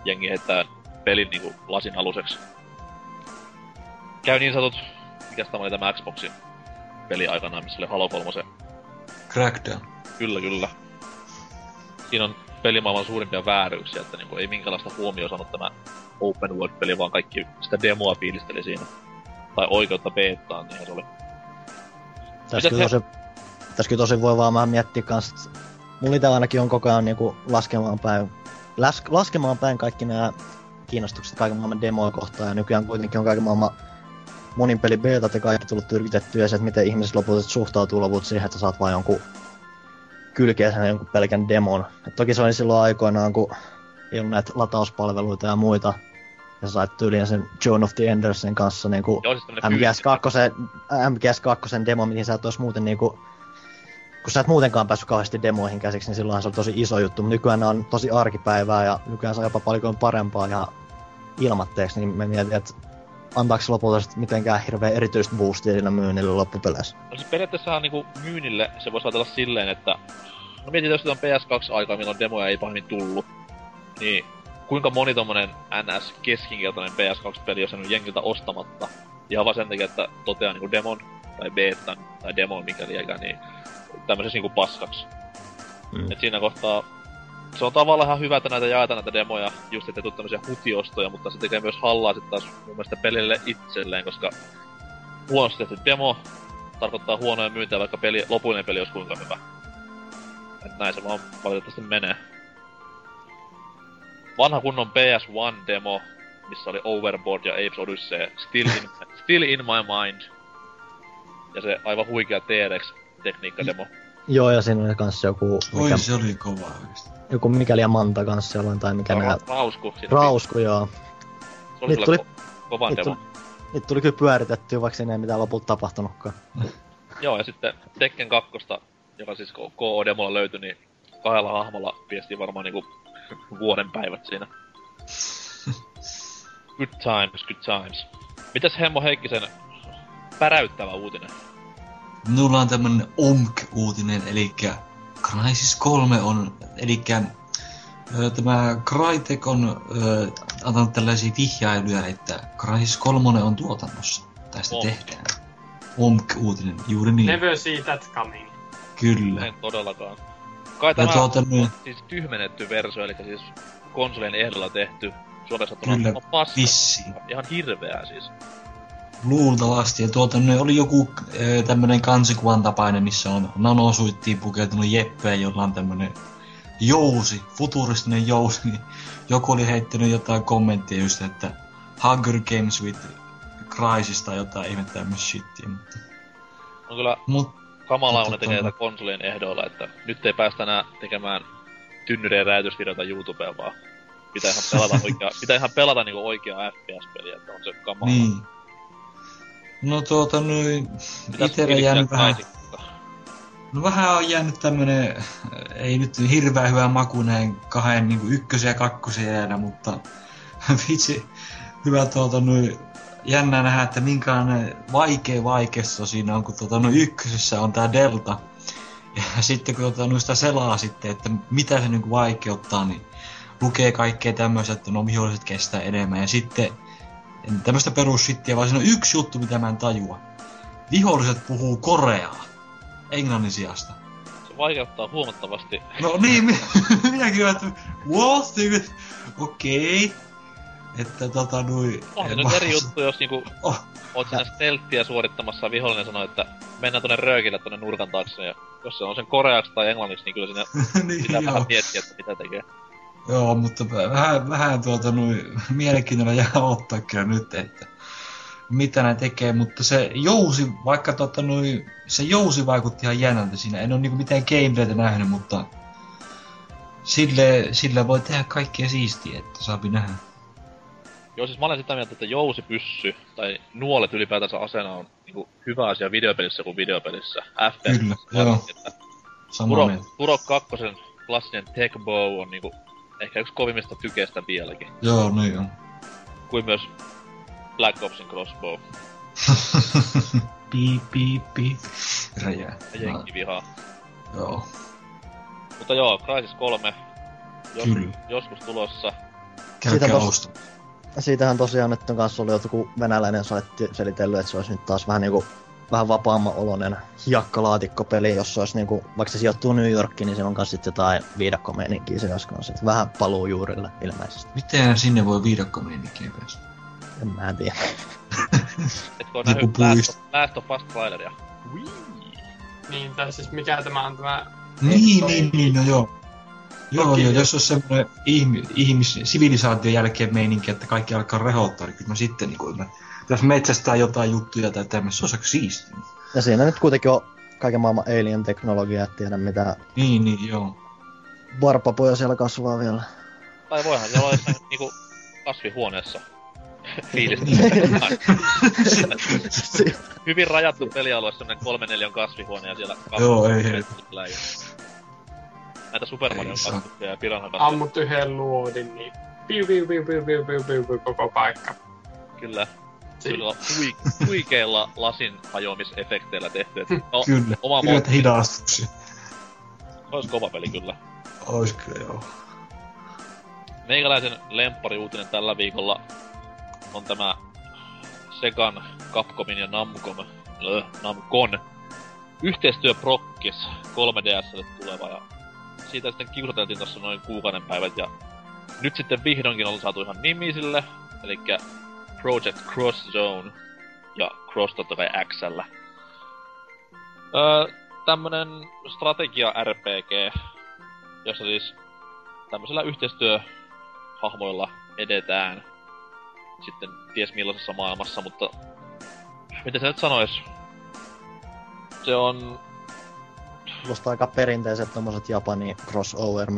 jengi heittää pelin niinku lasin aluseksi. Käy niin sanotut, mikäs tämä oli tämä Xboxin peli aikanaan, missä oli Halo 3. Crackdown. Kyllä, kyllä. Siinä on pelimaailman suurimpia vääryyksiä, että niinku ei minkäänlaista huomioon saanut tämä open world-peli, vaan kaikki sitä demoa fiilisteli siinä. Tai oikeutta beettaan, niin se oli. Tässä kyllä, tosi, tässä kyllä tosi voi vaan miettiä kans, että mulla itse ainakin on koko ajan niinku laskemaan päin, las, laskemaan päin kaikki nämä kiinnostukset kaiken maailman demoja kohtaan, ja nykyään kuitenkin on kaiken maailman monin peli betat ja kaikki tullut tyrkytettyä, ja se, että miten ihmiset lopulta suhtautuu lopulta siihen, että saat vaan jonkun kylkeä sen jonkun pelkän demon. Et toki se oli silloin aikoinaan, kun ei ollut näitä latauspalveluita ja muita, ja sä sait tyyliin sen John of the Endersin kanssa niinku siis tämmönen MGS2, MGS2 demo, mihin sä et ois muuten niinku... Kun sä et muutenkaan päässyt kauheasti demoihin käsiksi, niin silloinhan se oli tosi iso juttu. Mutta nykyään ne on tosi arkipäivää ja nykyään se on jopa paljon parempaa ja ilmatteeksi, niin mä mietin, että antaako se lopulta sit mitenkään hirveän erityistä boostia sillä myynnille loppupeleissä. No siis periaatteessahan niinku myynnille se voisi ajatella silleen, että... No mietit, jos on PS2-aikaa, milloin demoja ei pahemmin tullut. Niin kuinka moni tommonen NS keskinkertainen PS2-peli, jos on nyt jengiltä ostamatta. Ihan vaan sen takia, että toteaa niinku demon, tai betan, tai demon mikäli eikä, niin tämmöisessä niinku paskaksi. Mm. Et siinä kohtaa se on tavallaan ihan hyvä, että näitä jaetaan näitä demoja, just ettei tule tämmöisiä hutiostoja, mutta se tekee myös hallaa sitten taas mun mielestä pelille itselleen, koska huonosti tehty demo tarkoittaa huonoja myyntiä, vaikka peli, lopullinen peli olisi kuinka hyvä. Et näin se vaan valitettavasti menee. Vanha kunnon PS1-demo, missä oli Overboard ja Apes Odyssey, Still in, <laughs> still in my mind. Ja se aivan huikea T-Rex-tekniikka-demo. Joo, ja siinä oli kans joku, mikä, Oi, se oli kova oikeesti. joku mikäli ja Manta kanssa jollain, tai mikä nää... Ra- Rausku. siinä Rausku, joo. Se oli tuli- ko- kova niitä demo. Niitä tuli kyllä pyöritettyä, vaikka siinä ei mitään lopulta tapahtunutkaan. <laughs> Joo, ja sitten Tekken 2, joka siis KO-demolla löytyi, niin kahdella hahmolla viestiin varmaan niinku vuoden päivät siinä. Good times, good times. Mitäs Hemmo Heikkisen päräyttävä uutinen? Minulla on tämmönen OMK-uutinen, eli Crysis 3 on, eli tämä Crytek on ö, antanut tällaisia vihjailuja, että Crysis 3 on tuotannossa. Tästä OMK. tehdään. OMK-uutinen, juuri niin. Never see that coming. Kyllä. En todellakaan. Kai tämä tuota, on niin... siis tyhmennetty versio, eli siis konsolien ehdolla tehty. Suomessa Kyllä, paska. Vissiin. Ihan hirveää siis. Luultavasti. Ja tuota, ne oli joku e, tämmönen kansikuvan tapainen, missä on nanosuittiin pukeutunut Jeppe, jolla on tämmönen jousi, futuristinen jousi, niin <laughs> joku oli heittänyt jotain kommenttia just, että Hunger Games with Crisis tai jotain ihmettä tämmöistä shittiä, mutta... On kyllä Mut, kamalaa, kun ne tekee tätä konsolien ehdoilla, että nyt ei päästä enää tekemään tynnyrien räjätysvideota YouTubeen, vaan pitää ihan pelata, <laughs> oikea, pitää ihan pelata niinku oikeaa FPS-peliä, että on se kamalaa. Niin. No tuota noin, itellä jäänyt vähän... No vähän on jäänyt tämmönen, ei nyt hirveän hyvä maku näin kahden niin ykkösen ja kakkosen jäädä, mutta <laughs> vitsi, hyvä tuota noin, jännä nähdä, että minkälainen vaikea vaikeassa siinä on, kun tuota, no ykkösessä on tää Delta. Ja sitten kun tuota, no sitä selaa sitten, että mitä se niin vaikeuttaa, niin lukee kaikkea tämmöistä, että no viholliset kestää enemmän. Ja sitten tämmöistä perussittiä, vaan siinä on yksi juttu, mitä mä en tajua. Viholliset puhuu koreaa englannin sijasta. Se vaikeuttaa huomattavasti. No niin, <laughs> minäkin että what? Okei. Okay. Että tota nui... On se nyt eri juttu, jos niinku oh. oot siinä stelttiä suorittamassa vihollinen sanoo, että mennään tonne röökille tonne nurkan taakse ja jos se on sen koreaksi tai englanniksi, niin kyllä siinä <laughs> niin, pitää joo. vähän miettiä, että mitä tekee. Joo, mutta vähän, vähän tuota nui mielenkiinnolla jää ottaa kyllä nyt, että mitä ne tekee, mutta se jousi, vaikka tota nui, se jousi vaikutti ihan jännältä siinä. En ole niinku mitään gameplaytä nähnyt, mutta sille, sille voi tehdä kaikkea siistiä, että saapi nähdä. Joo, siis mä olen sitä mieltä, että jousipyssy tai nuolet ylipäätänsä asena on niinku hyvä asia videopelissä kuin videopelissä. FPS. Kyllä, joo. Että Turo, Turo 2 klassinen tech bow on niinku ehkä yksi kovimmista tykeistä vieläkin. Joo, niin on. Kuin myös Black Opsin crossbow. pi, pi, pi. Räjää. Ja jenki vihaa. Joo. Mutta joo, Crysis 3. Jos, Kyllä. Joskus tulossa. Siitä tos, siitähän tosiaan nyt on kanssa oli joku venäläinen saitti selitellyt, että se olisi nyt taas vähän niinku vähän vapaamman oloinen hiakkalaatikkopeli, jossa olisi niinku, vaikka se sijoittuu New Yorkiin, niin se on kanssa sitten jotain viidakkomeininkiä se kanssa. Vähän paluu juurille ilmeisesti. Miten sinne voi viidakkomeininkiä päästä? En mä tiedä. Etkö on nähnyt Last of, Last of Us traileria? Niin, tai siis mikä tämä on tämä... Niin, niin, niin, no joo. Joo, Toki, joo, jos on semmoinen ihmi, ihmis, sivilisaation jälkeen meininki, että kaikki alkaa rehottaa, niin kyllä mä sitten niin kuin, jos metsästää jotain juttuja tai tämmöistä, se on aika siistiä. Ja siinä nyt kuitenkin on kaiken maailman alien-teknologia, et tiedä mitä... Niin, niin, joo. Varpapoja siellä kasvaa vielä. Tai voihan siellä olla <laughs> niinku kasvihuoneessa <laughs> fiilistä. Hyvin rajattu pelialue, semmonen kolme neljän kasvihuone ja siellä Joo, ei, ei näitä Super Mario katsottuja ja Piranha katsottuja. Ammut yhden luodin, niin piu piu piu piu piu piu piu, piu koko paikka. Kyllä. Kyllä huik- huikeilla lasin hajoamisefekteillä tehty. Et, <laughs> no, kyllä, oma kyllä montti. Ois kova peli kyllä. Ois kyllä joo. Meikäläisen lemppariuutinen tällä viikolla on tämä Segan, Capcomin ja Namcom, lö, Namcon yhteistyöprokkis 3DSlle tuleva ja siitä sitten kiusateltiin tuossa noin kuukauden päivät ja nyt sitten vihdoinkin on saatu ihan nimi sille, eli Project Cross Zone ja Cross totta kai XL. Öö, tämmönen strategia RPG, jossa siis tämmöisellä yhteistyöhahmoilla edetään sitten ties millaisessa maailmassa, mutta miten se nyt sanois? Se on kuulostaa aika perinteiset tommoset Japani crossover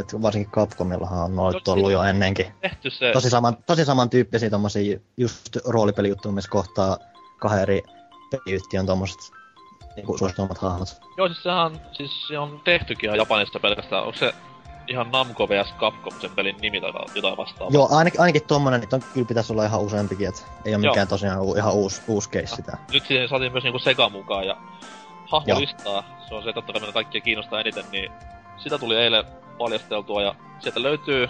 että varsinkin Capcomillahan on noit ollut jo ennenkin. Tehty se. Tosi, saman, tosi samantyyppisiä tommosia just roolipelijuttuja, missä kohtaa kahden eri peliyhtiön tommoset niinku suosituimmat hahmot. Joo, siis sehän on, siis se on tehtykin ihan Japanista pelkästään. Onko se ihan Namco vs Capcom sen pelin nimi tai jotain vastaavaa? Joo, ainakin, ainakin tommonen, niin on, kyllä pitäisi olla ihan useampikin, että ei ole mikään tosiaan ihan uusi, uusi case sitä. Nyt siihen saatiin myös niinku Sega mukaan ja hahmolistaa, se on se totta kai mitä kaikkia kiinnostaa eniten, niin sitä tuli eilen paljasteltua ja sieltä löytyy,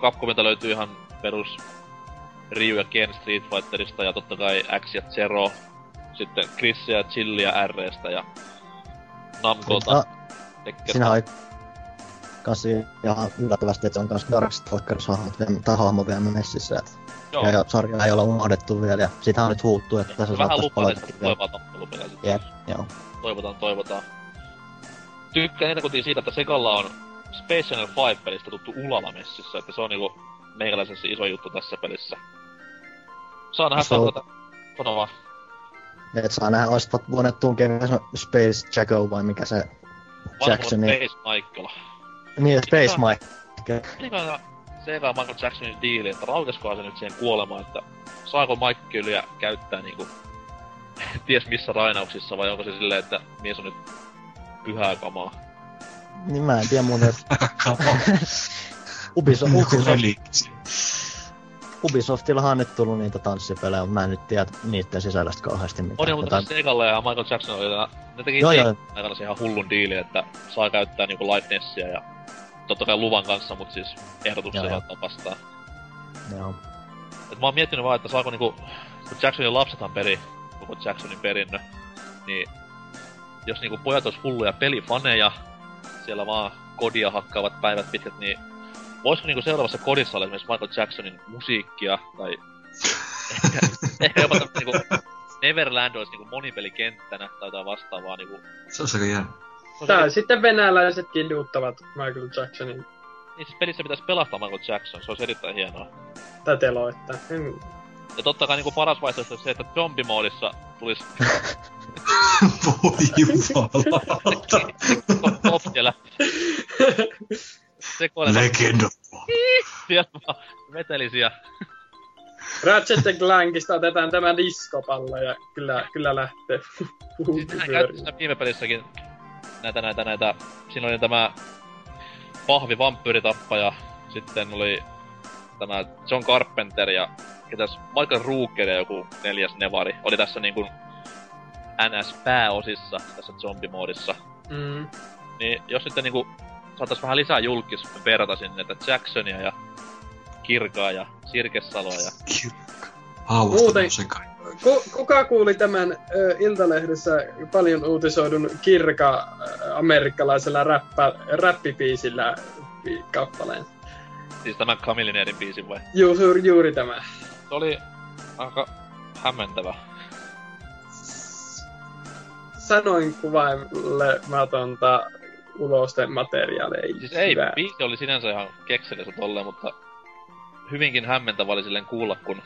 Capcomilta löytyy ihan perus Ryu ja Ken Street Fighterista ja totta kai X ja Zero, sitten Chris ja Chilli ja Rstä ja Namcota. Siinä oli kans ihan yllättävästi, että se on kans Darkstalkers tai hahmo vielä messissä. Et, Joo, ja, ja sarjaa ei olla unohdettu vielä, ja sitähän nyt huuttuu, että tässä vähän saattaisi lupaa, että vielä. tulevaa tappelupelejä sitten. Jep, joo. Toivotaan, toivotaan. Tykkään ennen kotiin siitä, että Segalla on Space Channel 5-pelistä tuttu Ulala messissä, että se on niinku meikäläisen se iso juttu tässä pelissä. Saa nähdä Se on- tuota, sano vaan. Et saa nähdä, olisivat voineet tunkea Space Jacko vai mikä se Vanha Jacksoni. Space Michael. Niin, Space Mike. Oliko se eka Michael Jacksonin diili, että raukeskohan se nyt siihen kuolemaan, että saako Michaelia käyttää niinku <laughs> ties missä rainauksissa vai onko se silleen, että mies on nyt pyhää kamaa. Niin mä en tiedä muuten, että <laughs> Ubisoft, Ubisoft, Reliksi. Ubisoftillahan on nyt tullut niitä tanssipelejä, mutta mä en nyt tiedä niiden sisällöstä kauheasti mitään. On jo, mutta Jotain- Segalla ja Michael Jackson oli, ne teki Joo, joo, aikana se ihan hullun diili, että saa käyttää niinku Lightnessia ja totta kai luvan kanssa, mutta siis ehdotuksia Joo, saa joo. tapastaa. Joo. Et mä oon miettinyt vaan, että saako niinku, kun Jacksonin lapsethan peri koko Jacksonin perinnö, niin jos niinku pojat ois hulluja pelifaneja, siellä vaan kodia hakkaavat päivät pitkät, niin voisiko niinku seuraavassa kodissa olla esimerkiksi Michael Jacksonin musiikkia, tai ehkä, <laughs> ehkä jopa tämmönen niinku Neverland olisi niinku monipelikenttänä tai jotain vastaavaa niinku. Se on aika jännä. Se on sitten venäläiset kiduttavat Michael Jacksonin niin siis pelissä pitäisi pelastaa Michael Jackson, se olisi erittäin hienoa. tai teloittaa. Hmm. Ja totta kai niinku paras vaihtoehto olisi se, että zombimoodissa tulisi Voi jumalauta. top siellä sekoilemaan Legend of sieltä vaan vetelisiä. Ratchet Clankista otetaan tämä diskopallo ja kyllä, kyllä lähtee. Siis nehän käytti siinä viime pelissäkin näitä, näitä, näitä, siinä oli tämä pahvi vampyyritappaja, sitten oli tämä John Carpenter ja ketäs Michael Rooker ja joku neljäs nevari oli tässä niinku NS-pääosissa tässä zombimoodissa. Mm. Niin jos nyt niinku saatais vähän lisää julkis verrata sinne, että Jacksonia ja Kirkaa ja Sirkesaloa ja Haavasta Muuten-. Ku, kuka kuuli tämän ö, Iltalehdessä paljon uutisoidun kirka ö, amerikkalaisella räppä, räppipiisillä pi- kappaleen? siis tämä Kamilineerin biisin vai? Juuri, juuri tämä. Se oli aika hämmentävä. Sanoin kuvailematonta ulosten materiaalia. Ei, Siis ei, hyvä. biisi oli sinänsä ihan kekselissä tolleen, mutta hyvinkin hämmentävä oli silleen kuulla, kun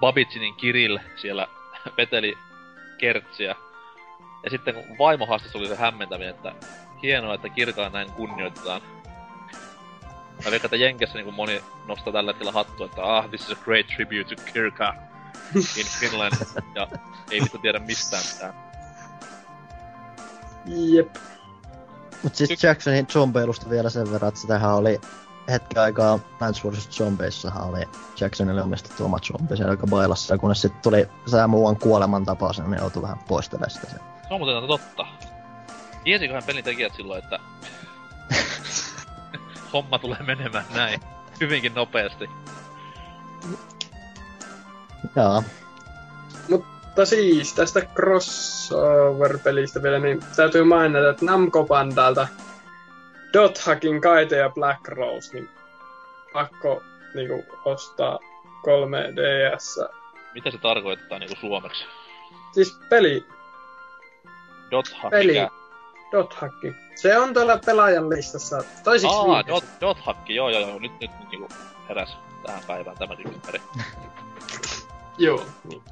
Babitsinin Kirill siellä <laughs> veteli kertsiä. Ja sitten kun vaimo haastassa oli se hämmentäminen, että hienoa, että kirkaa näin kunnioitetaan. Mä veikkaan, että Jenkessä niin moni nostaa tällä hetkellä hattua, että ah, this is a great tribute to Kirka in Finland. ja ei vittu tiedä mistään mitään. Jep. Mut siis Jacksonin zombeilusta vielä sen verran, että sitähän oli hetken aikaa Plants vs. Zombiessahan oli Jacksonille omistettu oma zombi siellä aika bailassa, ja kunnes sitten tuli se muuan kuolemantapaus, niin ne joutui vähän poistelemaan sitä. sieltä. Se on muuten totta. Tiesiköhän pelin tekijät silloin, että <laughs> homma tulee menemään näin hyvinkin nopeasti. Joo, Mutta siis tästä crossover-pelistä vielä, niin täytyy mainita, että Namco Bandalta Dothakin Kaite ja Black Rose, niin pakko niinku ostaa 3DS. Mitä se tarkoittaa niinku suomeksi? Siis peli, Dotha, Peli. mikä? Dothakki. Se on tuolla pelaajan listassa toisiksi Aa, viimeiseksi. dot, Dothakki, joo joo joo, nyt, nyt, nyt niinku heräs tähän päivään tämäkin ympäri. <laughs> Joo. Niin.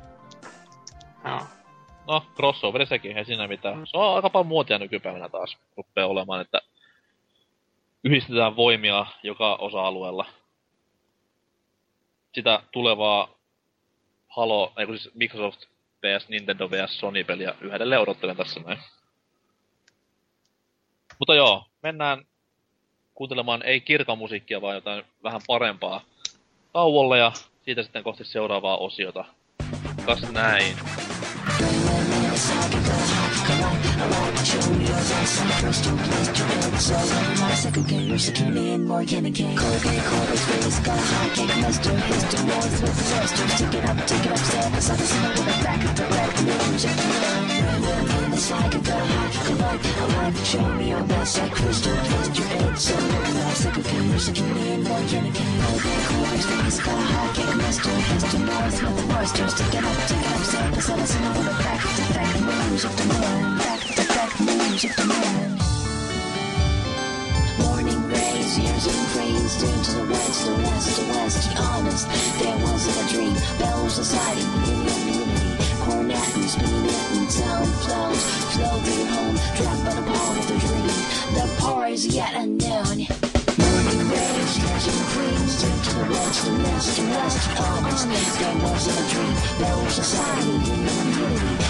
No, crossoveri sekin, ei siinä mitään. Se on aika paljon muotia nykypäivänä taas rupeaa olemaan, että yhdistetään voimia joka osa-alueella. Sitä tulevaa Halo, ei siis Microsoft vs Nintendo vs Sony-peliä yhdelle odottelen tässä näin. Mutta joo, mennään kuuntelemaan ei kirkamusiikkia, vaan jotain vähän parempaa tauolle ja siitä sitten kohti seuraavaa osiota. Kas näin. Second game, you're second me and more can again. Colgate, Colgate, space, got a hot cake, mustard, history, noise with disasters. Take it up, take it upstairs. I saw the smoke in the back of the back, the illusion. In the side of the heart. Collide, alive, show me your best. I crystal twist your head, so look nice. Like a king, so can me and more can it can go. Chorus, the east, got a high kick, master, heads to north, with the monsters. Take it up, take it up, say, cause I listen over the back to back moves of the moon. Back to back moves of the. Morning rays, years and cranes, turn to the west, the west, the west, the honest. There wasn't a dream, Bell Society, union, unity. Cornet and spinning it and sound clouds through home, trapped by the power of the dream. The power is yet unknown. Morning rays, years and cranes, turn to the west, the west, the west, the honest. There wasn't a dream, Bell Society, union, unity.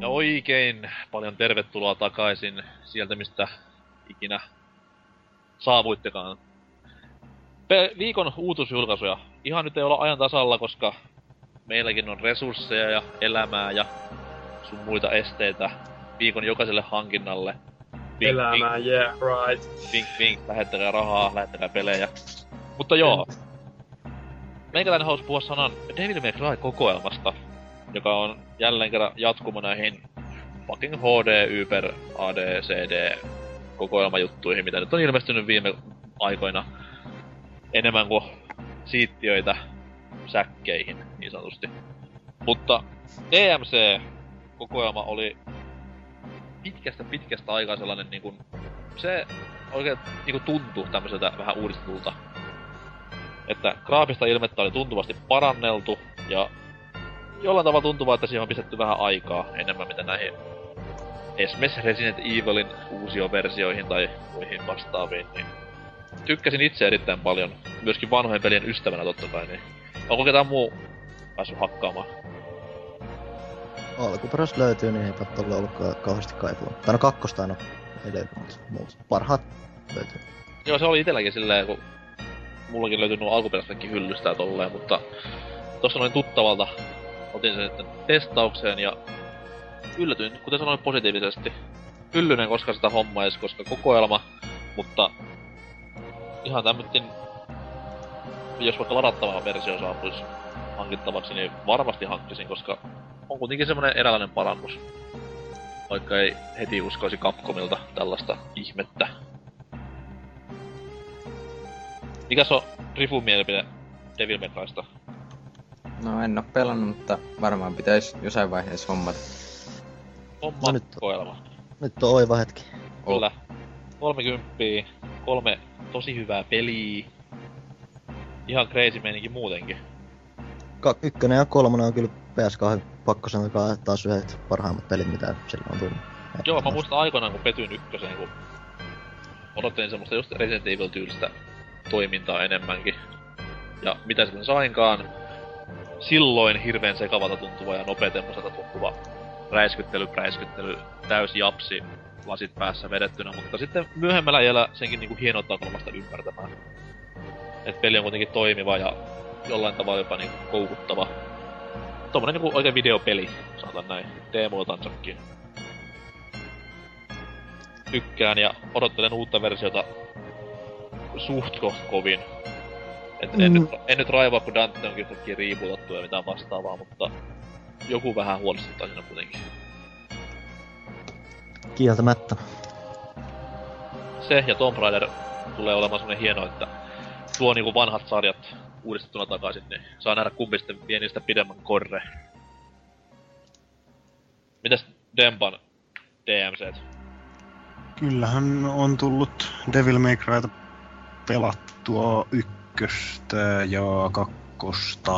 Ja oikein paljon tervetuloa takaisin sieltä, mistä ikinä saavuittekaan. Pe- viikon uutusjulkaisuja. Ihan nyt ei olla ajan tasalla, koska meilläkin on resursseja ja elämää ja sun muita esteitä viikon jokaiselle hankinnalle. Vink, Elämää, yeah, right. Vink, vink, vink, lähettäkää rahaa, lähettäkää pelejä. Mutta joo. Meikäläinen halusi puhua sanan Devil May Cry kokoelmasta, joka on jälleen kerran jatkumo näihin fucking HD, Uber, AD, CD kokoelmajuttuihin, mitä nyt on ilmestynyt viime aikoina enemmän kuin siittiöitä säkkeihin, niin sanotusti. Mutta DMC-kokoelma oli pitkästä pitkästä aikaa sellainen niin kuin, se oikein niin kuin tuntui tämmöiseltä vähän uudistetulta. Että graafista ilmettä oli tuntuvasti paranneltu ja jollain tavalla tuntuvaa, että siihen on pistetty vähän aikaa enemmän mitä näihin esimerkiksi Resident Evilin uusioversioihin tai muihin vastaaviin, niin tykkäsin itse erittäin paljon. Myöskin vanhojen pelien ystävänä totta kai, niin onko ketään muu päässyt hakkaamaan? Alkuperäis löytyy, niin eipä tolle ollut ka- kauheasti kaipua. Tai no kakkosta aina löydy, mutta muut parhaat löytyy. Joo, se oli itelläkin silleen, kun mullakin löytyi nuo alkuperäisetkin hyllystä tolleen, mutta tossa noin tuttavalta otin sen sitten testaukseen ja yllätyin, kuten sanoin positiivisesti. Hyllynen koska sitä hommais, koska kokoelma, mutta ihan tämmötin, jos vaikka ladattava versio saapuisi hankittavaksi, niin varmasti hankkisin, koska on kuitenkin semmonen eräänlainen parannus. Vaikka ei heti uskoisi Capcomilta tällaista ihmettä. Mikäs on Rifun mielipide Devil May Crysta? No en oo pelannut, mutta varmaan pitäis jossain vaiheessa hommata. Homma No nyt- koelma. Nyt on oiva hetki. Kyllä. 30, kolme tosi hyvää peliä. Ihan crazy meininki muutenkin. Ka- ykkönen ja kolmonen on kyllä PS2 pakko sanoa taas yhdet parhaimmat pelit, mitä sillä on tullut. Joo, mä muistan aikoinaan kun petyin ykköseen, kun odottelin semmoista just Resident Evil-tyylistä toimintaa enemmänkin. Ja mitä sitten sainkaan, silloin hirveän sekavalta tuntuva ja nopeatemmoiselta tuntuva räiskyttely, räiskyttely, täys japsi, lasit päässä vedettynä, mutta sitten myöhemmällä iällä senkin niinku hienouttaa kulmasta ymmärtämään. Et peli on kuitenkin toimiva ja jollain tavalla jopa niinku koukuttava. Tommonen niinku oikein videopeli, sanotaan näin, teemoiltansakin. Tykkään ja odottelen uutta versiota suht koht kovin. Et en, Mm. nyt, en nyt raivoa, kun Dante onkin yhtäkkiä riiputettu ja mitään vastaavaa, mutta joku vähän huolestuttaa siinä kuitenkin. Kieltämättä. Se ja Tomb Raider tulee olemaan semmonen hieno, että tuo niinku vanhat sarjat uudistettuna takaisin, niin saa nähdä kumpi sitten vie niistä pidemmän korre. Mitäs Dempan DMCt? Kyllähän on tullut Devil May Cryta pelattua ykköstä ja kakkosta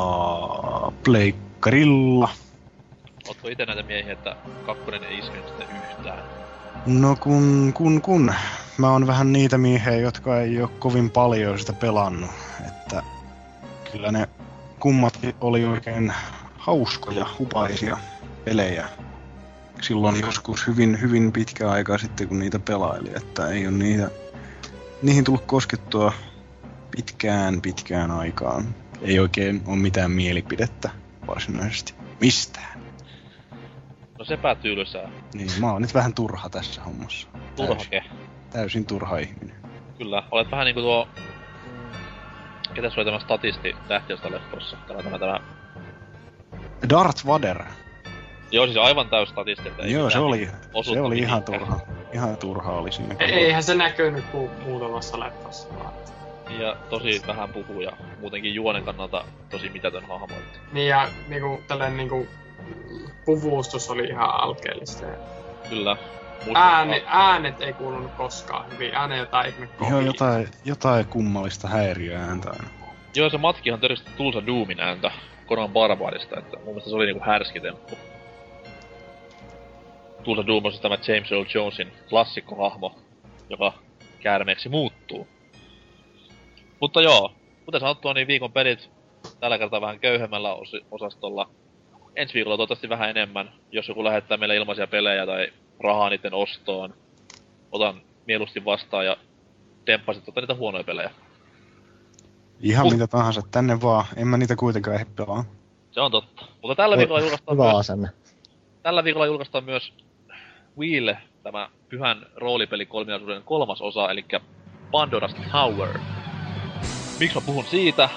pleikkarilla. Ootko ite näitä miehiä, että kakkonen ei iskenyt sitten yhtään? No kun, kun, kun. Mä oon vähän niitä miehiä, jotka ei oo kovin paljon sitä pelannut. Että kyllä ne kummatkin oli oikein hauskoja, hupaisia pelejä. Silloin joskus hyvin, hyvin pitkä aikaa sitten, kun niitä pelaili. Että ei ole niitä, niihin tullut koskettua pitkään, pitkään aikaan. Ei oikein ole mitään mielipidettä varsinaisesti. Mistään. No sepä tylsää. Niin, mä oon nyt vähän turha tässä hommassa. Turhake. Täysin turha ihminen. Kyllä, olet vähän niinku tuo... Ketäs oli tämä statisti tähtiöstä leffossa? Tämä, tämä, tämä... Darth Vader. Joo, siis aivan täys statisti. Joo, se oli, se oli ihan mihinkään. turha. Ihan turha oli siinä. Ei- Eihän se näkynyt kuin muutamassa leffassa vaan. Ja tosi vähän puhuu ja muutenkin juonen kannalta tosi mitätön hahmo. Niin ja niinku tällainen niinku puvustus oli ihan alkeellista. Kyllä. Ääni, äänet ei kuulunut koskaan hyvin. Ääne jotain ihme Joo, jotain, jotain kummallista häiriöääntä aina. Joo, se matkihan todisti Tulsa Doomin ääntä Conan Barbarista, että mun mielestä se oli niinku härski temppu. Tulsa Doom on siis tämä James Earl Jonesin klassikkohahmo, joka käärmeeksi muuttuu. Mutta joo, kuten sanottua, niin viikon pelit tällä kertaa vähän köyhemmällä osi- osastolla. Ensi viikolla toivottavasti vähän enemmän, jos joku lähettää meille ilmaisia pelejä tai rahaa niiden ostoon. Otan mieluusti vastaan ja temppasit tota niitä huonoja pelejä. Ihan Mut- mitä tahansa, tänne vaan. En mä niitä kuitenkaan ehdi pelaa. Se on totta. Mutta tällä viikolla julkaistaan Hyvä myös, asenne. tällä viikolla julkaistaan myös Wille, tämä pyhän roolipeli kolminaisuuden kolmas osa, eli Pandora's Tower. Miksi mä puhun siitä?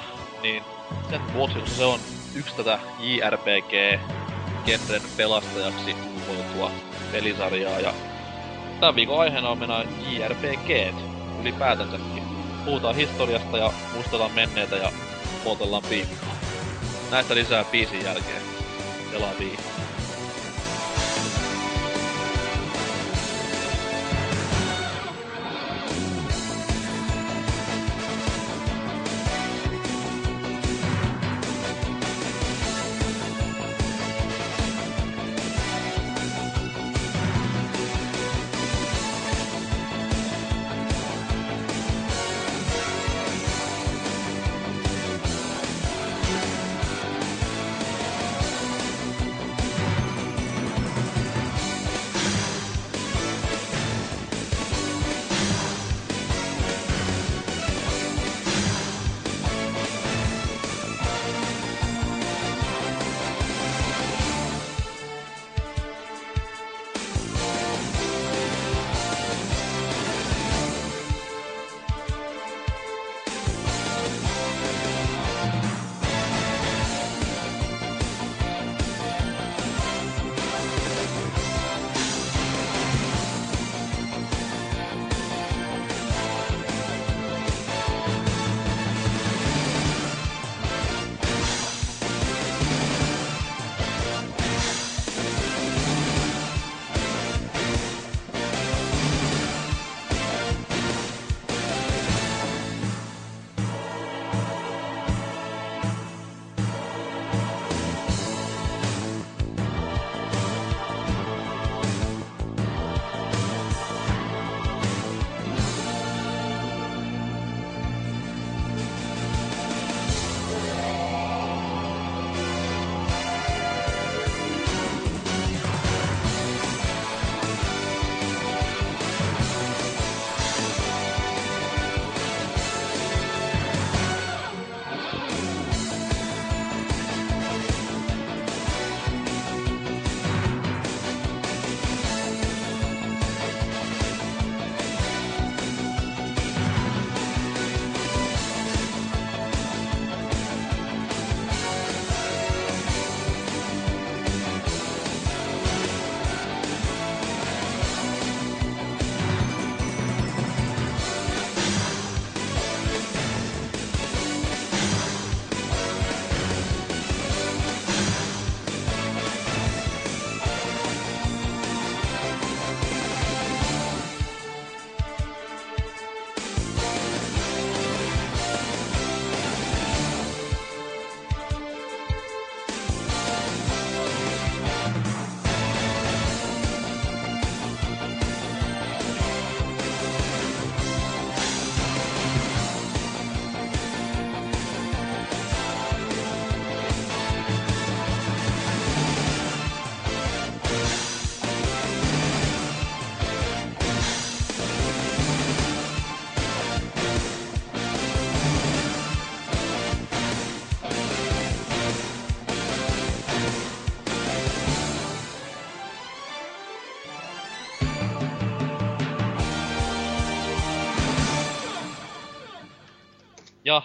Niin sen vuoksi, koska se on yksi tätä JRPG-genren pelastajaksi muotoiltua pelisarjaa, ja tämän viikon aiheena on mennä JRPG ylipäätänsäkin. Puhutaan historiasta ja muistellaan menneitä ja poltellaan piipkaa. Näistä lisää biisin jälkeen. Pelaa viikko.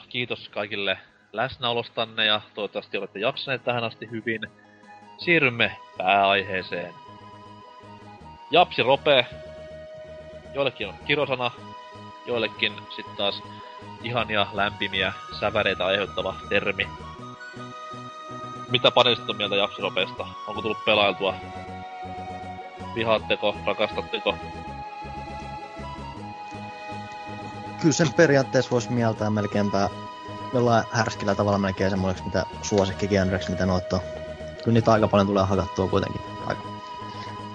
Kiitos kaikille läsnäolostanne ja toivottavasti olette jaksaneet tähän asti hyvin. Siirrymme pääaiheeseen. Japsi rope. Joillekin on kirosana, joillekin sitten taas ihania lämpimiä säväreitä aiheuttava termi. Mitä panelistit on mieltä Japsiropeesta? Onko tullut pelailtua? Vihaatteko, rakastatteko? Kyllä sen periaatteessa voisi mieltää melkeinpä jollain härskillä tavalla melkein semmoiseksi, mitä suosikkigenreksi, mitä noita on. Kyllä niitä aika paljon tulee hakattua kuitenkin. Aika.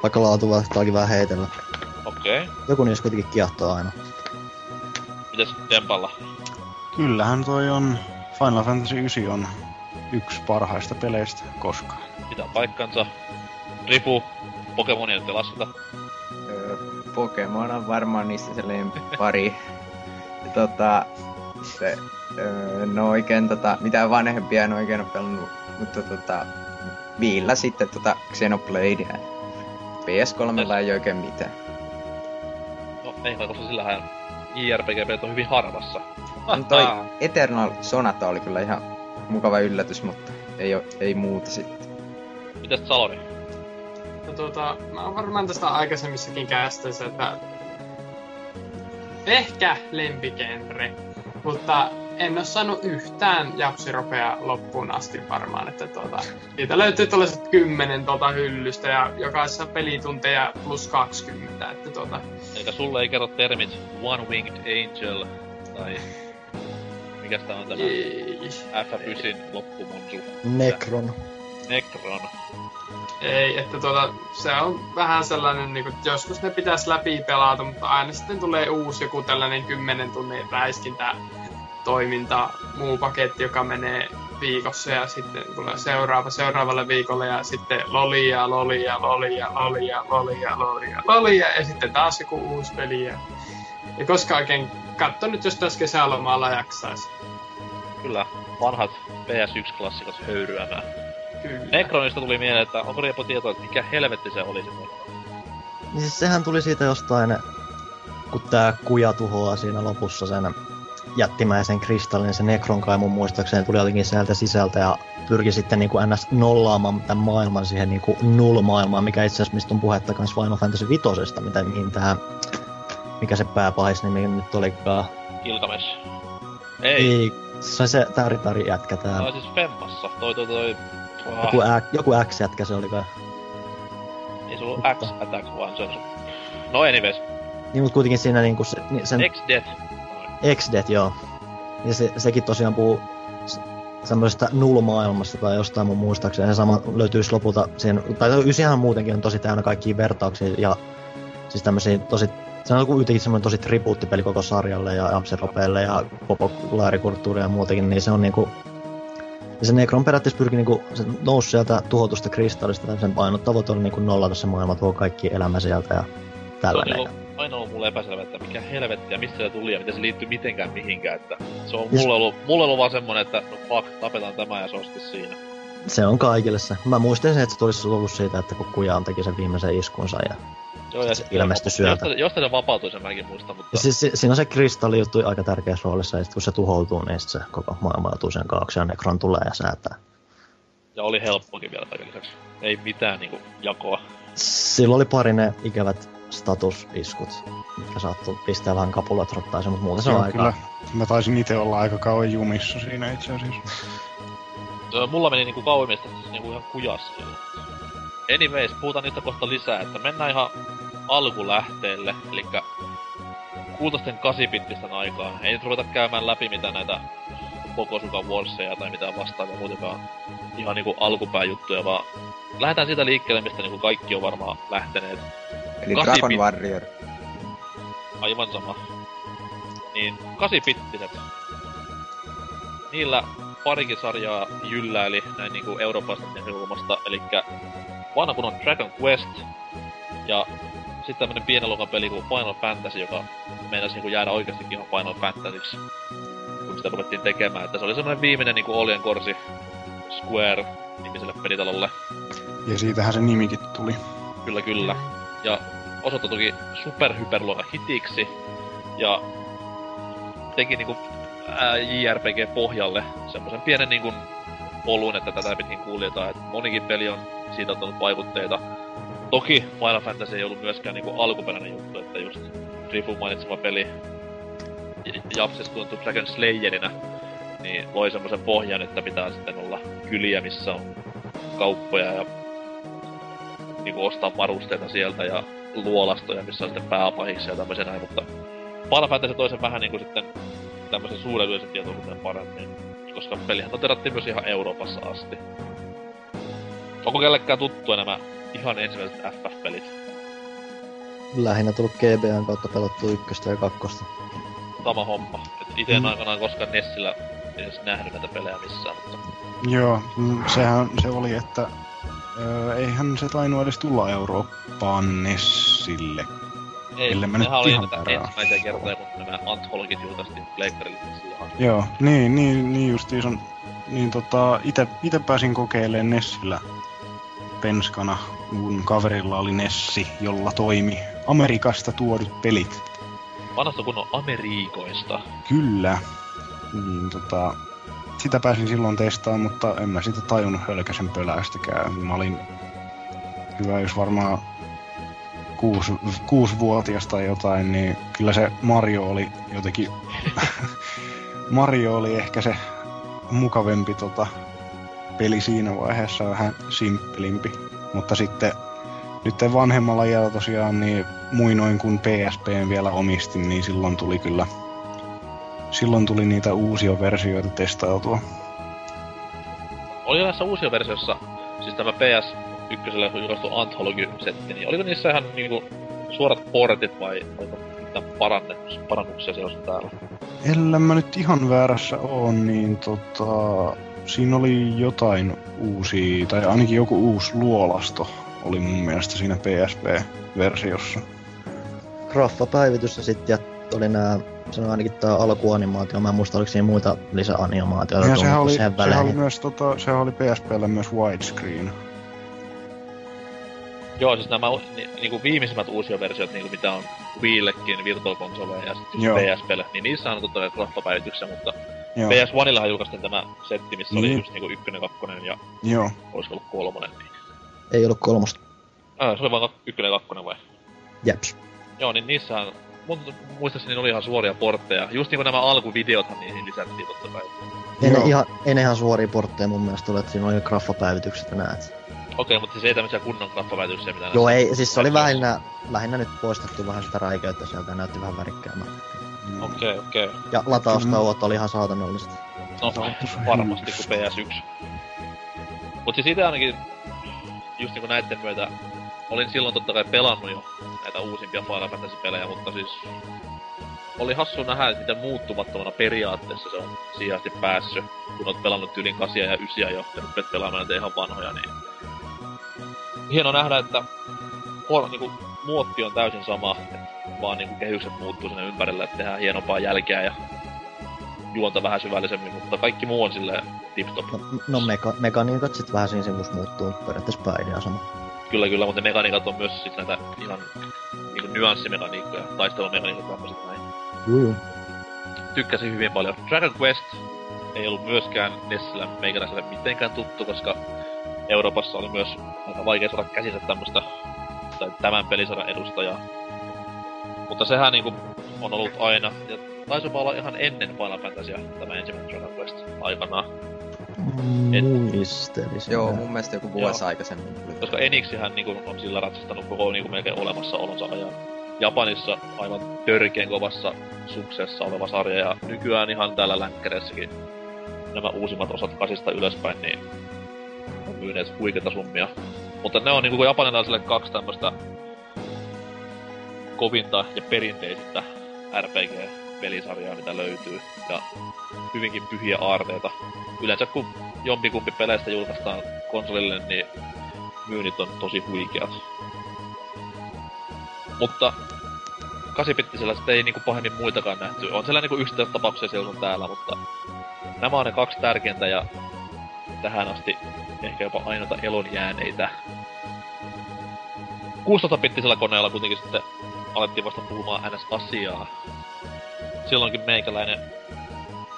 Vaikka laatu vahtaakin vähän heitellä. Okei. Okay. Joku niistä kuitenkin kiehtoo aina. Mites Dempalla? Kyllähän toi on... Final Fantasy 9 on yksi parhaista peleistä koskaan. Pitää paikkansa. Ripu, Pokemonia nyt lasketa. Öö, Pokemon on varmaan niistä se pari. Tota, se, öö, no oikein tota, mitään vanhempia en oikein ole pelannut, mutta tota, viillä sitten tota Xenobladea. PS3 ei oikein mitään. No ei kai, koska sillähän JRPG on hyvin harvassa. No toi Eternal Sonata oli kyllä ihan mukava yllätys, mutta ei, oo, ei muuta sitten. Mitäs Saloni? No tuota, mä oon varmaan tästä aikaisemmissakin kästeissä, että ehkä lempigenre, mutta en oo saanut yhtään japsiropea loppuun asti varmaan, että tuota, niitä löytyy tällaiset kymmenen tuota hyllystä ja jokaisessa pelitunteja plus 20, että tuota... Eikä sulle ei kerro termit One Winged Angel tai mikä tää on tämä Ei. F9 loppumonsu? Necron. Necron. Ei, että tuota, se on vähän sellainen, niin kuin, että joskus ne pitäisi läpi pelata, mutta aina sitten tulee uusi joku tällainen 10 tunnin räiskintä toiminta, muu paketti, joka menee viikossa ja sitten tulee seuraava seuraavalle viikolle ja sitten lolia, lolia, lolia, lolia, lolia, lolia, lolia ja sitten taas joku uusi peli. Ja, ja koska oikein katso nyt, jos tässä kesälomalla jaksaisi. Kyllä, vanhat PS1-klassikot höyryämään. Kyllä. Necronista tuli mieleen, että onko Riepo tietoa, että mikä helvetti se oli se Niin siis sehän tuli siitä jostain, kun tää kuja tuhoaa siinä lopussa sen jättimäisen kristallin, se Necron kai mun muistaakseni tuli jotenkin sieltä sisältä ja pyrki sitten niinku ns. nollaamaan tämän maailman siihen niinku null-maailmaan, mikä itse asiassa mistä on puhetta kans Final Fantasy Vitosesta, mitä mihin tää, mikä se pääpahis nimi nyt olikaan. Ilkames. Ei, Ei, se on se Taritari jätkä tää. tää on siis Femmassa. Toi toi toi... Joku, Ä, joku X-jätkä se oli kai. ei se ollut X Attack, vaan se on se... No anyways, Niin mut kuitenkin siinä niinku se, ni- sen X-Death. X-Death, joo. Ja se, sekin tosiaan puhuu semmoisesta null-maailmasta tai jostain mun muistaakseni. Se sama löytyisi lopulta siihen, tai ysihän muutenkin on tosi täynnä kaikkia vertauksia ja siis tämmöisiä tosi se on joku yhtäkin semmoinen tosi tribuuttipeli koko sarjalle ja Amseropeelle ja populaarikulttuurille ja muutenkin, niin se on niinku... Ja se Necron periaatteessa pyrki niinku, se nousi sieltä tuhotusta kristallista, tai sen ainut tavoite oli niinku nollata se maailma, tuo kaikki elämä sieltä ja Se on tällainen. niinku ainoa ollut mulle epäselvä, että mikä helvettiä, mistä se tuli ja miten se liittyy mitenkään mihinkään, että se on mulle ollut, mulle ollut vaan semmonen, että no fuck, tapetaan tämä ja se on sitten siinä. Se on kaikille se. Mä muistin sen, että se tulisi ollut siitä, että kun Kujan teki sen viimeisen iskunsa ja Joo, ja Se ilmestyi syöltä. Josta, josta se vapautui, sen mäkin muistan, mutta Ja siis si- siinä on se kristalli juttu aika tärkeässä roolissa, ja sit kun se tuhoutuu, niin sit se koko maailma joutuu sen kaaksi, ja Necron tulee ja säätää. ja oli helppokin vielä kaiken lisäksi. Ei mitään niinku jakoa. Sillä oli pari ne ikävät statusiskut, mitkä saattoi pistää vähän kapulat rottaisen, mutta muuten se on aika... kyllä. Mä taisin itse olla aika kauan jumissa siinä itse asiassa. Mulla meni niinku kauimmista siis niinku ihan kujas. Anyways, puhutaan niistä kohta lisää, että mennään ihan alkulähteelle, eli kuutosten kasipittisten aikaan. Ei nyt ruveta käymään läpi mitä näitä Pokosuka Warseja tai mitään vastaavia muutenkaan ihan niinku alkupääjuttuja, vaan lähdetään siitä liikkeelle, mistä niinku kaikki on varmaan lähteneet. Eli Kasi Dragon Warrior. Aivan sama. Niin, kasipittiset. Niillä parikin sarjaa jylläili näin niinku eurooppalaisesta näkökulmasta, eli vanha kun on Dragon Quest, ja sitten tämmönen pienen luokan peli kuin Final Fantasy, joka meinasi niinku jäädä oikeastikin ihan Final Fantasyksi, kun sitä ruvettiin tekemään. Että se oli semmonen viimeinen niinku Olien korsi Square nimiselle pelitalolle. Ja siitähän se nimikin tuli. Kyllä, kyllä. Ja osoittautui superhyperluokan hitiksi. Ja teki niinku JRPG-pohjalle semmoisen pienen niinku polun, että tätä pitkin kuljetaan. Et monikin peli on siitä ottanut vaikutteita. Toki Final Fantasy ei ollut myöskään niinku alkuperäinen juttu, että just Rifu mainitsema peli Japsis tuntuu Dragon Slayerinä, niin loi semmoisen pohjan, että pitää sitten olla kyliä, missä on kauppoja ja niinku ostaa varusteita sieltä ja luolastoja, missä on sitten pääpahiksi ja tämmöisiä näin, mutta Final Fantasy toisen vähän niinku sitten tämmöisen suuren yleisön tietoisuuteen paremmin, koska pelihän toterattiin myös ihan Euroopassa asti. Onko kellekään tuttua nämä ihan ensimmäiset FF-pelit? Lähinnä tullut GBAn kautta pelattu ykköstä ja kakkosta. Sama homma. Ite en mm. aikanaan koskaan Nessillä edes nähnyt näitä pelejä missään, mutta... Joo, mm, sehän se oli, että öö, eihän se tainnut edes tulla Eurooppaan Nessille. Ei, nehän oli näitä ensimmäisiä kertoja, kun nämä anthologit julkaistiin pleikkarille. Joo, niin, niin, niin justiin on. Niin tota, ite, ite pääsin kokeilemaan Nessillä penskana. Mun kaverilla oli Nessi, jolla toimi Amerikasta tuodut pelit. Vanhasta kun on Ameriikoista. Kyllä. Niin, tota, sitä pääsin silloin testaamaan, mutta en mä sitä tajunnut hölkäsen pöläystäkään. Mä olin hyvä, jos varmaan kuusi, kuusivuotias tai jotain, niin kyllä se Mario oli jotenkin... <laughs> Mario oli ehkä se mukavempi tota, peli siinä vaiheessa, vähän simppelimpi. Mutta sitten nyt vanhemmalla iällä tosiaan niin muinoin kun PSP vielä omistin, niin silloin tuli kyllä silloin tuli niitä uusia versioita testailtua. Oli näissä uusia versioissa, siis tämä PS ykköselle julkaistu Anthology-setti, niin oliko niissä ihan niinku suorat portit vai oliko mitään parannuksia siellä täällä? Ellei mä nyt ihan väärässä oon, niin tota, siinä oli jotain uusia, tai ainakin joku uusi luolasto oli mun mielestä siinä PSP-versiossa. Graffa-päivitystä sitten ja oli nää, se on ainakin tää alkuanimaatio, mä en muista oliko siinä muita lisäanimaatioita ja sehän oli, sehän oli myös tota, sehän oli PSPllä myös widescreen. Joo, siis nämä ni, niinku viimeisimmät uusia versiot, niinku mitä on Wiillekin, Virtual Console ja sitten PSPlle, niin niissä on totta kai graffapäivityksiä, mutta Joo. PS1 julkaistiin tämä setti, missä niin. oli just niinku ykkönen, kakkonen ja Joo. olisiko ollut kolmonen. Niin. Ei ollut kolmosta. Ah, se oli vaan ykkönen ja kakkonen vai? Jeps. Joo, niin niissähän, mun muistaakseni oli ihan suoria portteja. Just niinku nämä alkuvideothan niihin lisättiin totta kai. Ei ne, ihan, ei ne ihan suoria portteja mun mielestä ole, että siinä oli graffapäivitykset ja näet. Okei, mutta siis ei tämmöisiä kunnon graffapäivityksiä mitään. Joo, ei, siis se oli lähinnä, lähinnä nyt poistettu vähän sitä räikeutta sieltä ja näytti vähän värikkäämältä. Okei, okay, okei. Okay. Ja lataustauot oli ihan saatannollista. No, varmasti kuin PS1. Mut siis itse ainakin, just niinku näitten myötä, olin silloin totta kai pelannut jo näitä uusimpia Final Fantasy-pelejä, mutta siis oli hassu nähdä, että miten muuttumattomana periaatteessa se on siihen asti päässyt. Kun oot pelannut yli 8 ja 9 jo ja rupeat pelaamaan näitä ihan vanhoja, niin... Hieno nähdä, että huono, niinku, muotti on täysin sama, vaan niinku kehykset muuttuu sinne ympärille, että tehdään hienompaa jälkeä ja juonta vähän syvällisemmin, mutta kaikki muu on silleen tip-top. No, no meka- mekaniikat sit vähän siinä sivussa muuttuu, periaatteessa pääidea sama. Kyllä, kyllä, mutta ne mekaniikat on myös sit näitä ihan niinku nyanssimekaniikkoja, taistelumekaniikkoja tämmöset näin. Juu, juu. Tykkäsin hyvin paljon. Dragon Quest ei ollut myöskään Nessillä meikäläiselle mitenkään tuttu, koska Euroopassa oli myös aika vaikea saada käsissä tämmöstä, tai tämän pelisarjan edustajaa. Mutta sehän niinku on ollut aina, ja taisi olla ihan ennen Final Fantasia tämä ensimmäinen Dragon Quest aikanaan. Muistelisin. Joo, mun mielestä joku vuosi Joo. aikaisemmin. Koska Enixihän niinku on sillä ratsastanut koko niinku melkein olemassaolonsa ajan. Japanissa aivan törkeen kovassa suksessa oleva sarja ja nykyään ihan täällä länkkäreissäkin nämä uusimmat osat kasista ylöspäin, niin on myyneet huikeita summia. Mutta ne on niinku japanilaisille kaksi tämmöstä kovinta ja perinteisintä RPG-pelisarjaa, mitä löytyy. Ja hyvinkin pyhiä aarteita. Yleensä kun jompikumpi peleistä julkaistaan konsolille, niin myynnit on tosi huikeat. Mutta kasipittisellä sitten ei niinku pahemmin muitakaan nähty. On siellä niinku yksittäisiä tapauksia siellä on täällä, mutta nämä on ne kaksi tärkeintä ja tähän asti ehkä jopa ainoita elon jääneitä. 16-bittisellä koneella kuitenkin sitten alettiin vasta puhumaan ns. asiaa. Silloinkin meikäläinen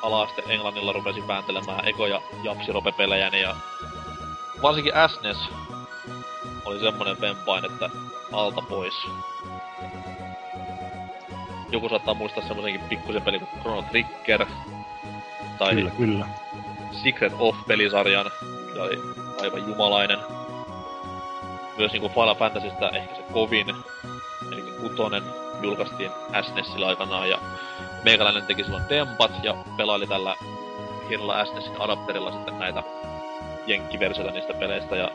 ala Englannilla rupesin vääntelemään ekoja japsirope-pelejäni ja varsinkin SNES e oli semmonen vempain, että alta pois. Joku saattaa muistaa semmosenkin pikkusen pelin kuin Chrono Trigger. Tai kyllä, kyllä. Secret of-pelisarjan, mikä oli aivan jumalainen. Myös niinku Final Fantasystä ehkä se kovin, eli kutonen, julkaistiin SNESillä aikanaan ja meikäläinen teki silloin dempat ja pelaili tällä hienolla SNESin adapterilla sitten näitä jenkkiversioita niistä peleistä. Ja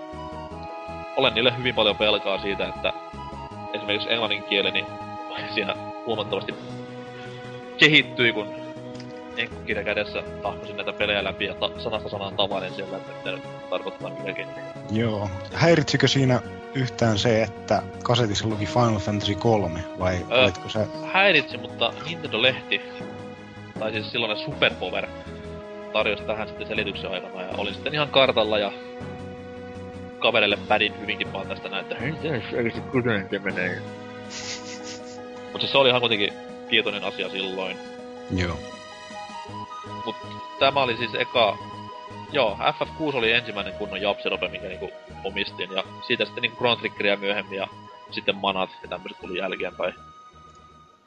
olen niille hyvin paljon pelkaa siitä, että esimerkiksi englannin kieleni <laughs> siinä huomattavasti kehittyi, kun enkkukirja kädessä tahkosin näitä pelejä läpi ja ta- sanasta sanaan tavainen siellä, että ne tarkoittaa mikäkin. Joo. Häiritsikö siinä yhtään se, että kasetissa luki Final Fantasy 3, vai öö, olitko se... Häiritsi, mutta Nintendo-lehti, tai siis silloinen Superpower, tarjosi tähän sitten selityksen aikana, ja olin sitten ihan kartalla, ja kaverille pädin hyvinkin paljon tästä näin, että. <laughs> Mutta siis se oli ihan kuitenkin tietoinen asia silloin. Joo. Mut tämä oli siis eka... Joo, FF6 oli ensimmäinen kunnon japsirope, minkä niinku omistin, ja siitä sitten niinku Chrono Triggeria myöhemmin, ja sitten Manat ja tämmöset tuli jälkeenpäin.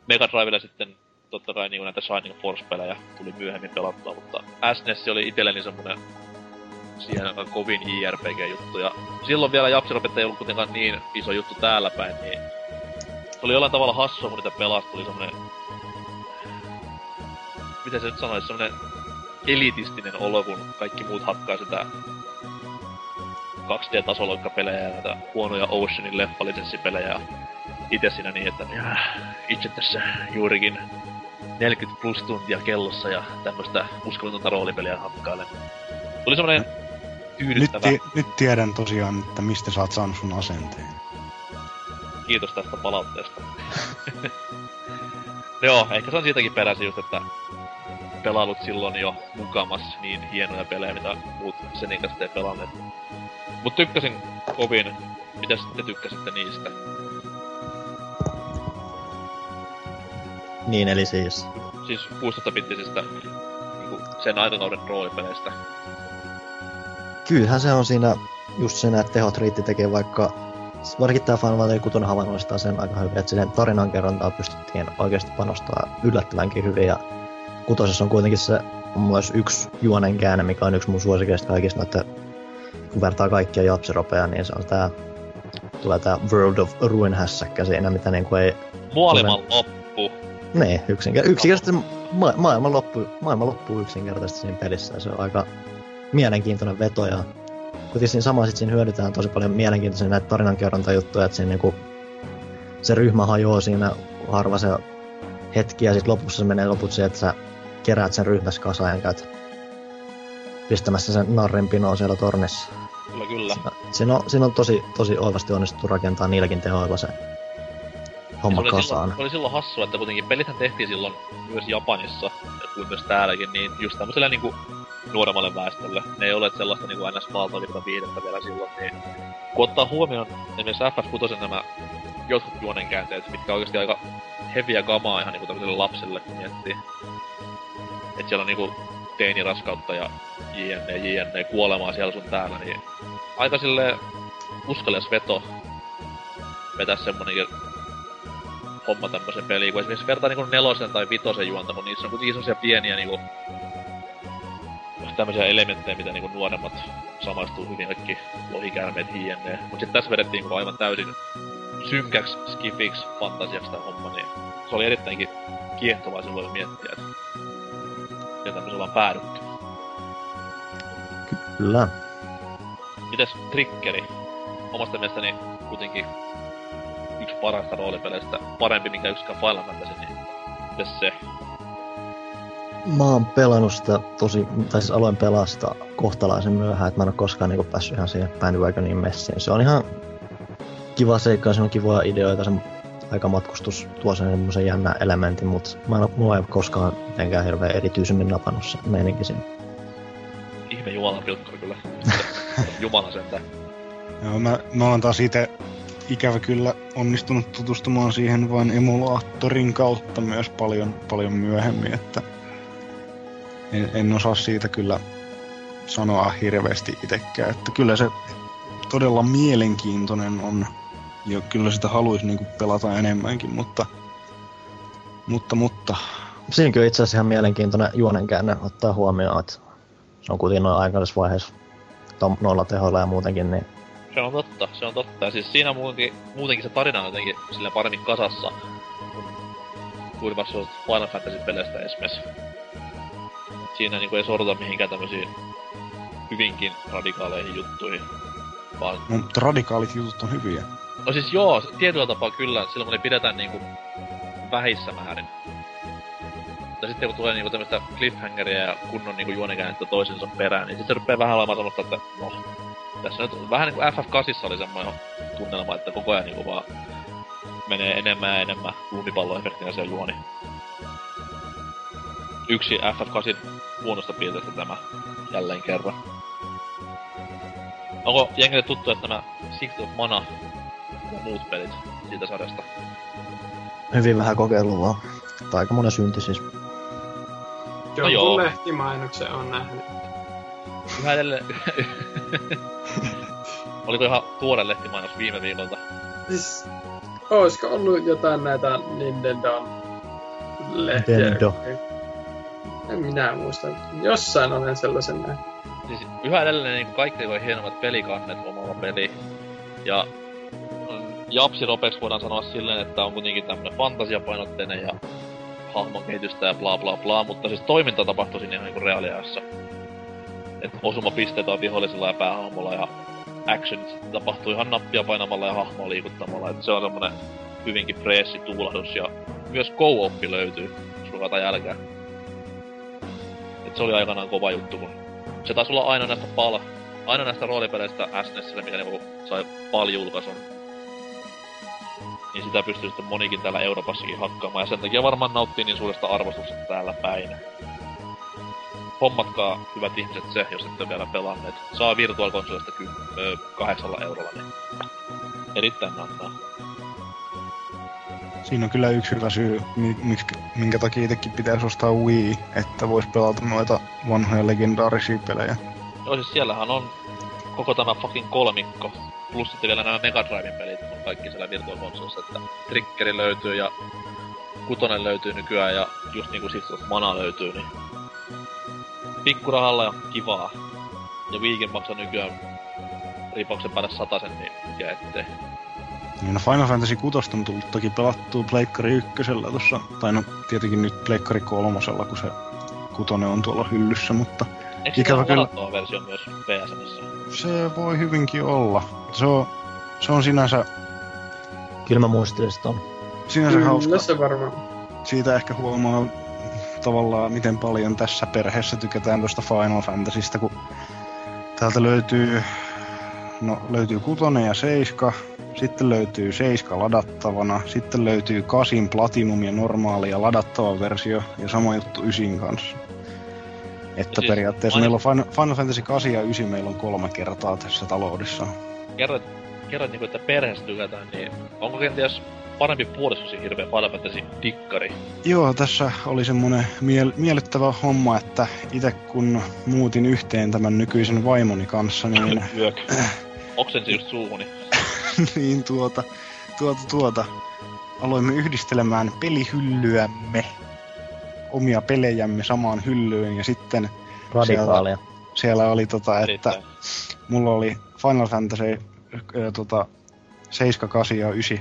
Mega Drivella sitten totta kai niinku näitä Shining Force-pelejä tuli myöhemmin pelattua, mutta SNES oli itselleni semmonen siihen aika kovin JRPG-juttu. Ja silloin vielä japsiropet ei ollut kuitenkaan niin iso juttu täällä päin, niin se oli jollain tavalla hassua, kun niitä pelasi, tuli semmonen... Miten se nyt sanoisi, semmonen elitistinen olo, kun kaikki muut hakkaa sitä 2D-tasoloikkapelejä ja näitä huonoja Oceanin leffalisenssipelejä. Itse siinä niin, että ja, itse tässä juurikin 40 plus tuntia kellossa ja tämmöstä uskomatonta roolipeliä hakkailen. Tuli semmonen tyydyttävä. Nyt, nyt tiedän tosiaan, että mistä sä oot saanut sun asenteen. Kiitos tästä palautteesta. <laughs> Joo, ehkä se on siitäkin peräisin just, että pelailut silloin jo mukamas niin hienoja pelejä, mitä muut sen ikäiset ei pelanneet. Mut tykkäsin kovin. Mitäs te tykkäsitte niistä? Niin, eli siis... Siis 16-bittisistä niin sen aikakauden roolipeleistä kyllähän se on siinä just sen, että tehot riitti tekee vaikka varsinkin tämä Final Fantasy 6 havainnollistaa sen aika hyvin, että siihen pystyttiin oikeasti panostaa yllättävänkin hyvin ja kutosessa on kuitenkin se on myös yksi juonen käänne, mikä on yksi mun suosikeista kaikista, että kun vertaa kaikkia japsiropeja, niin se on tää tulee tää World of Ruin hässäkkä siinä, mitä niinku ei... Muoliman loppu. Niin, yksinker- yksinkertaisesti ma- maailman, loppu, maailman loppu yksinkertaisesti siinä pelissä. Se on aika mielenkiintoinen veto ja kuitenkin siinä samalla sit siinä hyödytään tosi paljon mielenkiintoisia näitä tarinankerrontajuttuja, että siinä niinku, se ryhmä hajoaa siinä harva se hetki ja sitten lopussa se menee loput siihen, että sä keräät sen ryhmässä kasaan ja käyt pistämässä sen narrin pinoon siellä tornissa. Kyllä, kyllä. Siinä on, siinä on tosi, tosi oivasti onnistuttu rakentaa niilläkin tehoilla se homma se oli kasaan. Silloin, oli silloin hassua, että kuitenkin pelithän tehtiin silloin myös Japanissa, kuin myös täälläkin, niin just tämmöisellä niinku nuoremmalle väestölle. Ne ei ole sellaista niinku ns. valtavirta viidettä vielä silloin, niin kun ottaa huomioon esimerkiksi FF6 nämä jotkut juonenkäänteet, mitkä on oikeasti aika heviä gamaa ihan niinku tämmöiselle lapselle, kun miettii. Et siellä on niinku teiniraskautta ja jne, jne, kuolemaa siellä sun täällä, niin aika sille uskalias veto vetää semmonenkin homma tämmösen peliin, kun esimerkiksi vertaa niinku nelosen tai vitosen juonta, mutta niissä on kuitenkin isosia pieniä niinku tämmöisiä elementtejä, mitä niinku nuoremmat samaistuu hyvin kaikki lohikäärmeet hienne. Mut sit tässä vedettiin niinku aivan täysin synkäks, skifiksi, fantasiaksi tää homma, niin se oli erittäinkin kiehtovaa silloin miettiä, että miten tämmöisellä on päädytty. Kyllä. Mites Triggeri? Omasta mielestäni kuitenkin yksi parasta roolipeleistä, parempi mikä yksikään Final Fantasy, niin mites se? Mä oon pelannut sitä tosi, tai siis aloin pelaa sitä kohtalaisen myöhään, että mä en ole koskaan niinku päässyt ihan siihen bandwagonin messiin. Se on ihan kiva seikka, se on kivoja ideoita, se aikamatkustus tuo sen semmoisen jännän elementin, mutta mä en, mulla ei ole koskaan mitenkään hirveän erityisemmin napannut se meininki siinä. Ihme Jumalan pilkkari kyllä. <laughs> Jumala sentään. Joo, mä, mä oon taas itse ikävä kyllä onnistunut tutustumaan siihen vain emulaattorin kautta myös paljon, paljon myöhemmin, että en, en osaa siitä kyllä sanoa hirveästi itsekään. Että kyllä se todella mielenkiintoinen on. Ja kyllä sitä haluaisi niinku pelata enemmänkin, mutta... Mutta, mutta... Siinä kyllä itse asiassa ihan mielenkiintoinen juonenkäänne ottaa huomioon, että se on kuitenkin noin aikaisessa vaiheessa noilla tehoilla ja muutenkin, niin Se on totta, se on totta. Ja siis siinä muutenkin, muutenkin se tarina on jotenkin silleen paremmin kasassa kuin vaikka Final Fantasy-peleistä esimerkiksi. Siinä niinku ei sorruta mihinkään tämmösiin hyvinkin radikaaleihin juttuihin. Vaan, Mutta radikaalit jutut on hyviä. No siis joo, tietyllä tapaa kyllä, silloin kun ne pidetään niinku vähissä määrin. Mutta sitten kun tulee niinku tämmöistä cliffhangeria ja kunnon niinku juonikäännettä toisensa perään, niin sitten se rupeaa vähän olemaan semmoista, että no, tässä nyt vähän niinku FF8 oli semmoinen tunnelma, että koko ajan niinku vaan menee enemmän ja enemmän lumipalloefektinä se juoni. Yksi FF8 huonosta piirteestä tämä jälleen kerran. Onko jengille tuttu, että nämä Six of Mana muut pelit siitä sarjasta? hyvin vähän kokeillut vaan. Tai aika monen synti siis. Jonkun joo. lehtimainoksen on nähnyt. Yhä edelleen... <laughs> Oliko ihan tuore lehtimainos viime viikolta? Siis, olisiko ollut jotain näitä Nintendon lehtiä? Nintendo. En minä muista. Jossain olen sellaisen nähnyt. Siis yhä edelleen niin kaikki voi hienommat pelikannet omalla peli. Ja Japsi Ropex voidaan sanoa silleen, että on kuitenkin tämmönen fantasiapainotteinen ja hahmon kehitystä ja bla bla bla, mutta siis toiminta tapahtuu siinä ihan niinku reaaliajassa. Et osumapisteet on vihollisilla ja päähahmolla ja actionit tapahtuu ihan nappia painamalla ja hahmoa liikuttamalla. Et se on semmonen hyvinkin freessi tuulahdus ja myös co-oppi löytyy sulkata jälkeen. Et se oli aikanaan kova juttu, kun se taisi olla aina näistä pal, aina näistä roolipeleistä SNESille, mikä niinku sai PAL-julkaisun. Niin sitä pystyy sitten monikin täällä Euroopassakin hakkaamaan, ja sen takia varmaan nauttii niin suuresta arvostuksesta täällä päin. Hommatkaa, hyvät ihmiset, se, jos ette ole vielä pelanneet. Saa Virtual Consolesta ky- ö, kahdeksalla eurolla, niin erittäin nannaa. Siinä on kyllä yksi hyvä syy, miksi, minkä takia itsekin pitäisi ostaa Wii, että vois pelata noita vanhoja legendaarisia pelejä. Joo, siis siellähän on koko tämä fucking kolmikko. Plus sitten vielä nämä Mega Driven pelit on kaikki siellä Virtual Consolessa, että Triggeri löytyy ja Kutonen löytyy nykyään ja just niinku of Mana löytyy, niin pikkurahalla ja kivaa. Ja Wiikin maksaa nykyään ripauksen päälle satasen, niin mikä ettei. Niin no Final Fantasy 6 on tullut toki pelattua Pleikkari ykkösellä tossa, tai no tietenkin nyt Pleikkari kolmosella, kun se kutonen on tuolla hyllyssä, mutta Eikö Ikävä kyllä. versio myös PSNissä? se voi hyvinkin olla. Se on, se on sinänsä, Kyllä mä muistelin sitä on. sinänsä hauska. Kyllä se varmaan. Siitä ehkä huomaa tavallaan, miten paljon tässä perheessä tykätään tuosta Final Fantasystä, kun täältä löytyy, no löytyy kutonen ja seiska, sitten löytyy seiska ladattavana, sitten löytyy kasin Platinum ja normaali ja ladattava versio ja sama juttu ysin kanssa. Että siis periaatteessa aina- meillä on Final, Fantasy 8 ja 9 meillä on kolme kertaa tässä taloudessa. Kerroit, kerroit niinku, että perheestä tykätään, niin onko kenties parempi puolisosi hirveä Final Fantasy dikkari? Joo, tässä oli semmonen miel- miellyttävä homma, että itse kun muutin yhteen tämän nykyisen vaimoni kanssa, niin, <laughs> Yök. Oksensi just suuhuni. <laughs> niin tuota, tuota, tuota, aloimme yhdistelemään pelihyllyämme, omia pelejämme samaan hyllyyn ja sitten Radikaalia. siellä oli tota, että Erittäin. mulla oli Final Fantasy ö, tota, 7, 8 ja 9.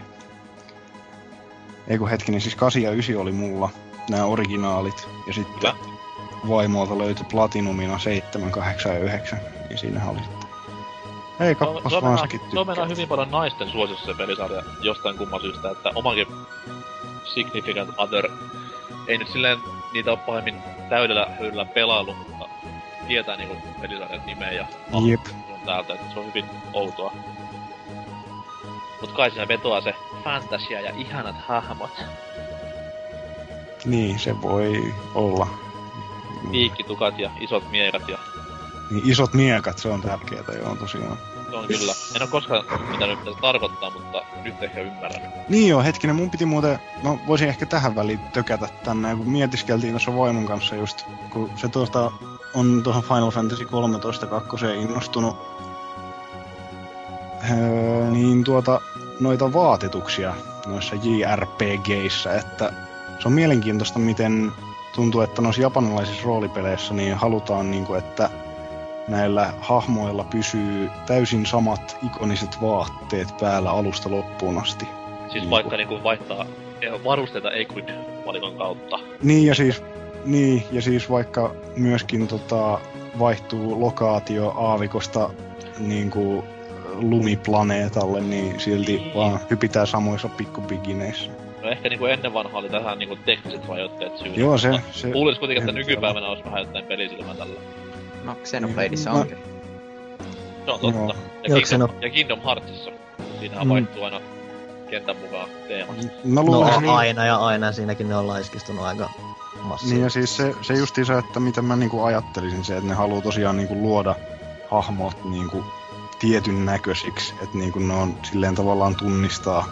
Ei kun hetkinen, siis 8 ja 9 oli mulla, nämä originaalit. Ja sitten Hyvä. vaimolta löytyi Platinumina 7, 8 ja 9. Niin siinä oli sitten. Ei on, kappas on, vaan sekin tykkää. hyvin paljon naisten suosissa se pelisarja jostain kumman syystä, että omakin Significant Other ei nyt silleen niitä ole pahemmin täydellä höyryllä pelailu, mutta tietää niinku pelisarjan nimeä ja Jep. on täältä, että se on hyvin outoa. Mut kai siinä vetoaa se fantasia ja ihanat hahmot. Niin, se voi olla. Piikkitukat ja isot miekat ja Niin isot miekat, se on tärkeää, joo tosiaan. Se on kyllä. En oo koskaan pitänyt mitä tarkoittaa, mutta nyt ehkä ymmärrän. Niin joo, hetkinen, mun piti muuten, no voisin ehkä tähän väliin tökätä tänne, kun mietiskeltiin tuossa vaimon kanssa just, kun se tuosta on tuohon Final Fantasy 13 kakkoseen innostunut, öö, niin tuota, noita vaatetuksia noissa JRPGissä, että se on mielenkiintoista, miten tuntuu, että noissa japanilaisissa roolipeleissä niin halutaan, niin kuin, että näillä hahmoilla pysyy täysin samat ikoniset vaatteet päällä alusta loppuun asti. Siis niin vaikka niinku vaihtaa varusteita Equid valikon kautta. Niin ja siis, niin, ja siis vaikka myöskin tota, vaihtuu lokaatio aavikosta niin kuin lumiplaneetalle, niin silti niin. vaan hypitään samoissa pikkubigineissä. No ehkä niinku ennen vanhaa oli tähän niinku tekniset rajoitteet syytä. Joo, se... se Luulis kuitenkin, että nykypäivänä olisi vähän jotain pelisilmää tällä. No, Xenobladeissa mm. onkin. Se on totta. Joo. Ja, Joo, Kingdom, ja Kingdom Heartsissa. Siinähän Mm. vaihtuu aina kentän mukaan teemasta. Mä No luulen, a- aina ja aina, siinäkin ne on laiskistunut aika massiivisesti. Niin ja siis se, se justiinsa, että mitä mä niinku ajattelisin, se, että ne haluaa tosiaan niinku luoda hahmot niinku tietyn näköisiksi, että niinku ne on silleen tavallaan tunnistaa,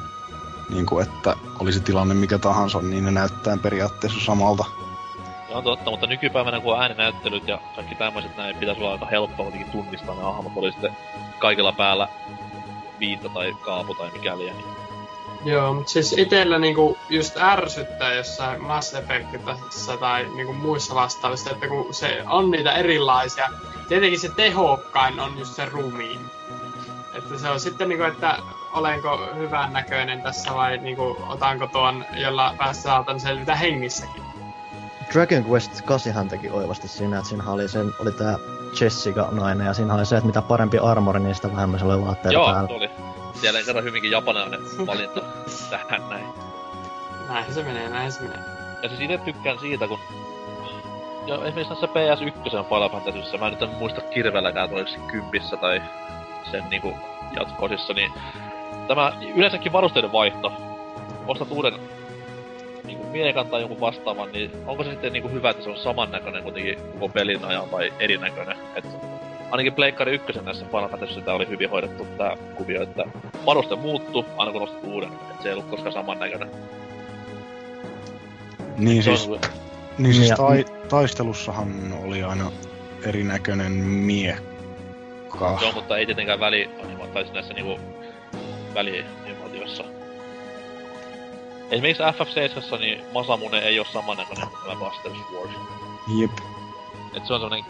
niinku että oli se tilanne mikä tahansa, niin ne näyttää periaatteessa samalta. Se on totta, mutta nykypäivänä kun on ääninäyttelyt ja kaikki tämmöiset näin, pitäisi olla aika helppoa kuitenkin tunnistaa ne hahmot, oli sitten kaikilla päällä viitta tai kaapu tai mikäli. Niin. Joo, mutta siis itellä niinku just ärsyttää jossain Mass Effectissä tai niinku muissa vastaavissa, että kun se on niitä erilaisia, tietenkin se tehokkain on just se rumiin. Että se on sitten niinku, että olenko hyvän näköinen tässä vai niinku, otanko tuon, jolla päästä saatan selvitä hengissäkin. Dragon Quest 8 teki oivasti siinä, että siinä oli, sen, oli tää Jessica nainen ja siinä oli se, että mitä parempi armori, niin sitä vähemmän se oli vaatteita Joo, päällä. se oli. Siellä ei kerro hyvinkin japanilainen valinta tähän näin. Näin se menee, näin se menee. Ja siis itse tykkään siitä, kun... Ja esimerkiksi tässä PS1 Final Fantasyssä, mä nyt en muista kirvelläkään, että oliko se kympissä tai sen niinku jatkoisissa, niin tämä yleensäkin varusteiden vaihto, ostat uuden niinku miekan tai jonkun vastaavan, niin onko se sitten niinku hyvä, että se on samannäköinen kuitenkin koko pelin ajan vai erinäköinen? Et ainakin Pleikkari 1 näissä Final tää oli hyvin hoidettu tää kuvio, että varuste muuttuu aina kun ostat uuden, et se ei ollut koskaan samannäköinen. Niin Se on- siis, niin siis tai, taistelussahan oli aina erinäköinen miekka. Joo, mutta ei tietenkään väli tai siis näissä niinku välianimaatioissa. Esimerkiksi FF7, niin Masamune ei oo samannäköinen kuin tämä Buster Sword. Jep. Et se on semmonen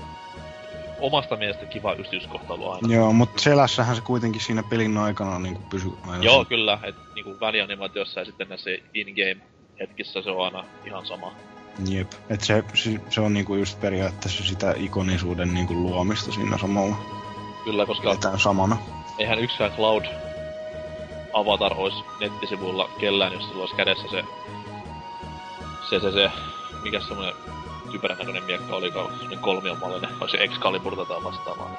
omasta mielestä kiva yksityiskohta ollut aina. Joo, mutta selässähän se kuitenkin siinä pelin aikana niinku pysyi aina. Joo, kyllä, et niinku välianimaatiossa ja sitten näissä in-game hetkissä se on aina ihan sama. Jep. Et se, se, se on niinku just periaatteessa sitä ikonisuuden niinku luomista siinä samalla. Kyllä, koska Pidetään samana. eihän yksikään Cloud Avatar ois nettisivuilla kellään, jos sillä olisi kädessä se... Se, se, se... Mikä semmonen typerän näköinen miekka olikaan, semmonen kolmionmallinen, vai se Excalibur tai vastaavaa.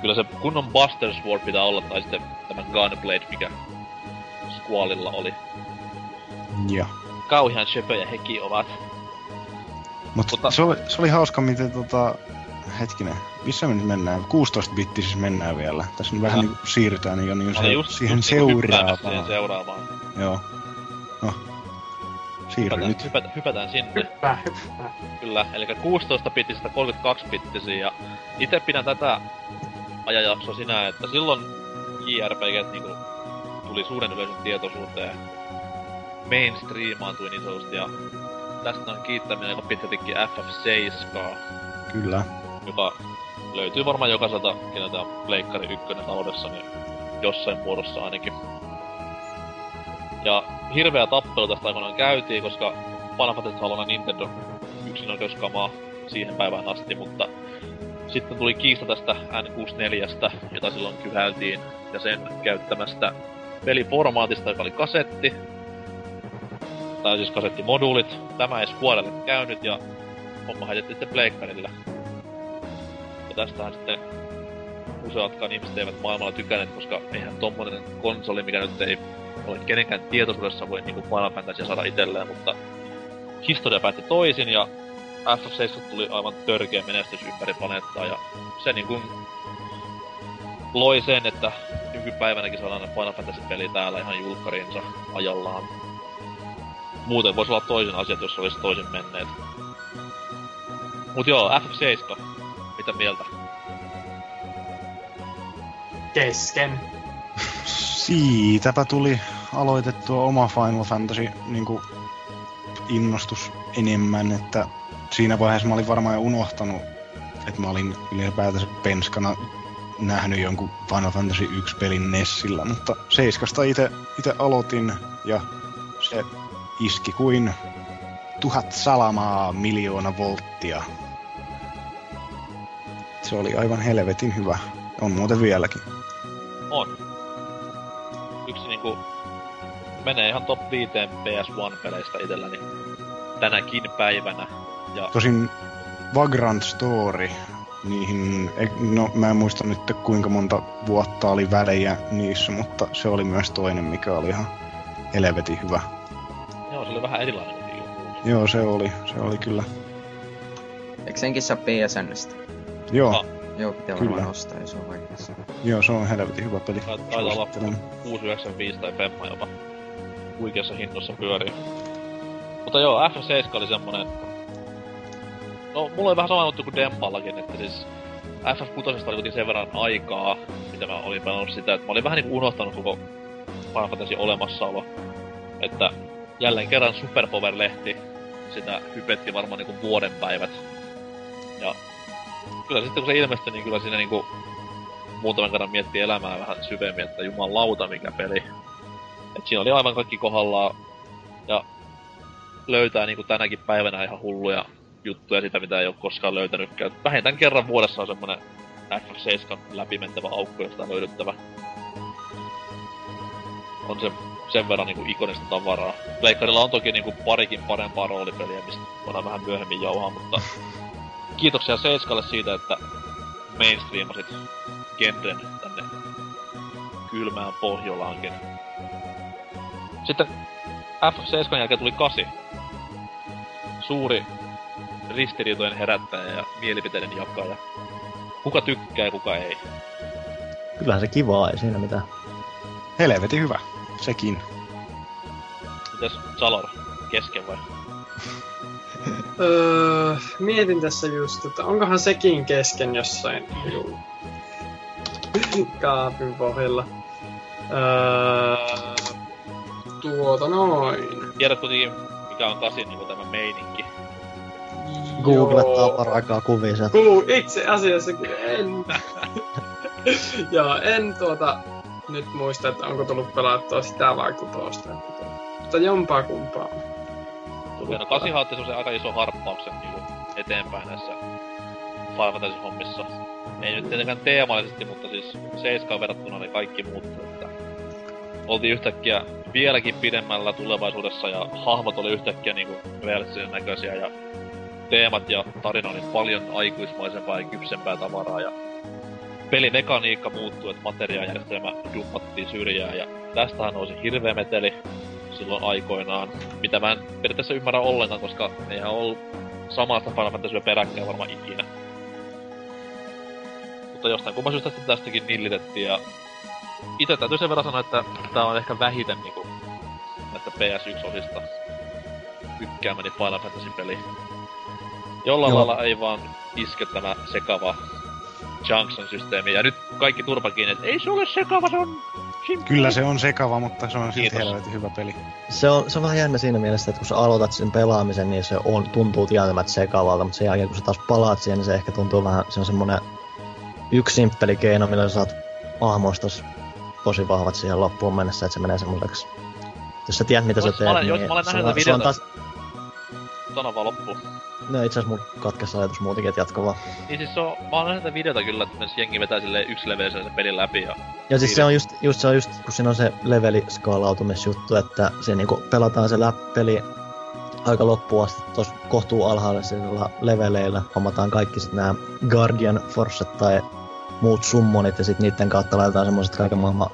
Kyllä se kunnon Buster Sword pitää olla, tai sitten tämä Gunblade, mikä Squallilla oli. Ja. Kauhean söpöjä hekin ovat. Mut Mutta- se, oli, se oli hauska, miten tota... Hetkinen, missä me nyt mennään? 16-bittisissä mennään vielä. Tässä nyt vähän niinku siirrytään jo niin se, just, siihen just seuraavaan. Siihen seuraavaan. Joo. No. Siirry Hypätään, nyt. hypätään, hypätään sinne. Hyppää, hyppää. Kyllä, eli 16 bittistä 32 bittisiä ja itse pidän tätä ajanjaksoa sinä, että silloin JRPG niinku tuli suuren yleisön tietoisuuteen, mainstreamaantui niin sanotusti ja tästä on kiittäminen aika pitkältikin FF7, Kyllä. joka löytyy varmaan jokaiselta, keneltä on Pleikkari 1 taloudessa, niin jossain muodossa ainakin. Ja hirveä tappelu tästä aikoinaan käytiin, koska Final Fantasy haluaa Nintendo yksinoikeuskamaa siihen päivään asti, mutta sitten tuli kiista tästä N64, jota silloin kyhältiin, ja sen käyttämästä peliformaatista, joka oli kasetti, tai siis kasettimoduulit. Tämä ei Squarelle käynyt, ja homma heitettiin sitten Pleikkarille. Ja tästähän sitten useatkaan ihmiset eivät maailmalla tykänneet, koska eihän tommonen konsoli, mikä nyt ei ole kenenkään tietoisuudessa voi niinku Final Fantasy saada itselleen, mutta historia päätti toisin ja FF7 tuli aivan törkeä menestys ympäri planeettaa ja se niinku loi sen, että nykypäivänäkin saadaan Final Fantasy-peli täällä ihan julkkariinsa ajallaan. Muuten voisi olla toisen asiat, jos olisi toisin menneet. Mut joo, FF7. Mitä mieltä? Kesken. Siitäpä tuli aloitettua oma Final Fantasy niin innostus enemmän, että siinä vaiheessa mä olin varmaan jo unohtanut, että mä olin ylipäätänsä penskana nähnyt jonkun Final Fantasy 1 pelin Nessillä, mutta Seiskasta itse aloitin ja se iski kuin tuhat salamaa miljoona volttia. Se oli aivan helvetin hyvä. On muuten vieläkin. On. Yksi niinku menee ihan top 5 PS1-peleistä itselläni tänäkin päivänä. Ja... Tosin Vagrant Story, niihin, no mä en muista nyt kuinka monta vuotta oli välejä niissä, mutta se oli myös toinen, mikä oli ihan helvetin hyvä. Joo, se oli vähän erilainen kuin Joo, se oli, se oli kyllä. Eikö senkin saa PSNstä? Joo. Ah. Joo, pitää kyllä. varmaan ostaa, jos on vaikeassa. Joo, se on helvetin hyvä peli. Taitaa olla 695 tai Femma jopa. Huikeassa hinnossa pyörii. Mutta joo, F7 oli semmonen... No, mulla oli vähän sama juttu kuin Dempallakin, että siis FF6 oli sen verran aikaa, mitä mä olin pelannut sitä, että mä olin vähän niinku unohtanut koko Final Fantasy olemassaolo. Että jälleen kerran Superpower-lehti sitä hypetti varmaan niinku vuoden päivät. Ja kyllä sitten kun se ilmestyi, niin kyllä siinä niinku muutaman kerran miettii elämää vähän syvemmin, että lauta mikä peli. Et siinä oli aivan kaikki kohdallaan. Ja löytää niinku tänäkin päivänä ihan hulluja juttuja sitä, mitä ei ole koskaan löytänytkään. Vähintään kerran vuodessa on semmonen FF7 läpimentävä aukko, josta on löydettävä. On se sen verran niinku ikonista tavaraa. Pleikkarilla on toki niinku parikin parempaa roolipeliä, mistä voidaan vähän myöhemmin jauhaa, mutta kiitoksia Seiskalle siitä, että mainstreamasit genren tänne kylmään Pohjolaankin. Sitten F7 jälkeen tuli 8. Suuri ristiriitojen herättäjä ja mielipiteiden jakaja. Kuka tykkää ja kuka ei? Kyllähän se kivaa, ei siinä mitään. Helvetin hyvä, sekin. Mitäs Salor, kesken vai? Öö, mietin tässä just, että onkohan sekin kesken jossain juu, kaapin pohjalla. Öö, tuota noin. Tiedät kuitenkin, mikä on kasin niin tämä meininki. Googlettaa paraikaa kuvia. Ku, itse asiassa en. <laughs> Joo, en tuota nyt muista, että onko tullut pelattua sitä vai kutosta. Mutta jompaa kumpaa. Tuli. No kasihan otti se aika iso harppauksen niin eteenpäin näissä Final Fantasy hommissa. Ei nyt tietenkään teemallisesti, mutta siis Seiskaan verrattuna ne kaikki muuttuu, että oltiin yhtäkkiä vieläkin pidemmällä tulevaisuudessa ja hahmot oli yhtäkkiä niinku realistisen näköisiä ja teemat ja tarina oli paljon aikuismaisempaa ja kypsempää tavaraa ja pelimekaniikka muuttui, että materiaalijärjestelmä dumpattiin syrjään ja tästähän nousi hirveä meteli silloin aikoinaan, mitä mä en periaatteessa ymmärrä ollenkaan, koska eihän ollut samasta Final Fantasyä peräkkäin varmaan ikinä. Mutta jostain kumman syystä tästäkin nillitettiin ja itse täytyy sen verran sanoa, että tää on ehkä vähiten niinku näistä PS1-osista tykkäämäni Final Fantasy-peli. Jollain Joo. lailla ei vaan iske tämä sekava Junction-systeemi. Ja nyt kaikki turpakin, että ei se ole sekava, se on. Kyllä se on sekava, mutta se on silti helvetin hyvä peli. Se on, se on vähän jännä siinä mielessä, että kun sä aloitat sen pelaamisen, niin se on, tuntuu tietämättä sekavalta, mutta sen jälkeen kun sä taas palaat siihen, niin se ehkä tuntuu vähän, se on semmonen yksi simppeli keino, millä sä saat aamuistos tosi vahvat siihen loppuun mennessä, että se menee semmoiseksi... Jos sä tiedät, mitä jos sä teet, olen, niin... Jos mä olen nähnyt videota... Taas... Sano vaan loppuun. No itse asiassa mun katkes ajatus muutenkin, että jatko vaan. Niin siis se on, mä oon nähnyt videota kyllä, että jengi vetää sille yksi leveisen sen pelin läpi ja... Ja siis se on just, just, se on just, kun siinä on se leveliskaalautumisjuttu, että se niinku pelataan se peli aika loppuun asti tos kohtuu alhaisilla leveleillä. Hommataan kaikki sit nää Guardian Forcet tai muut summonit ja sit niiden kautta laitetaan semmoset kaiken maailman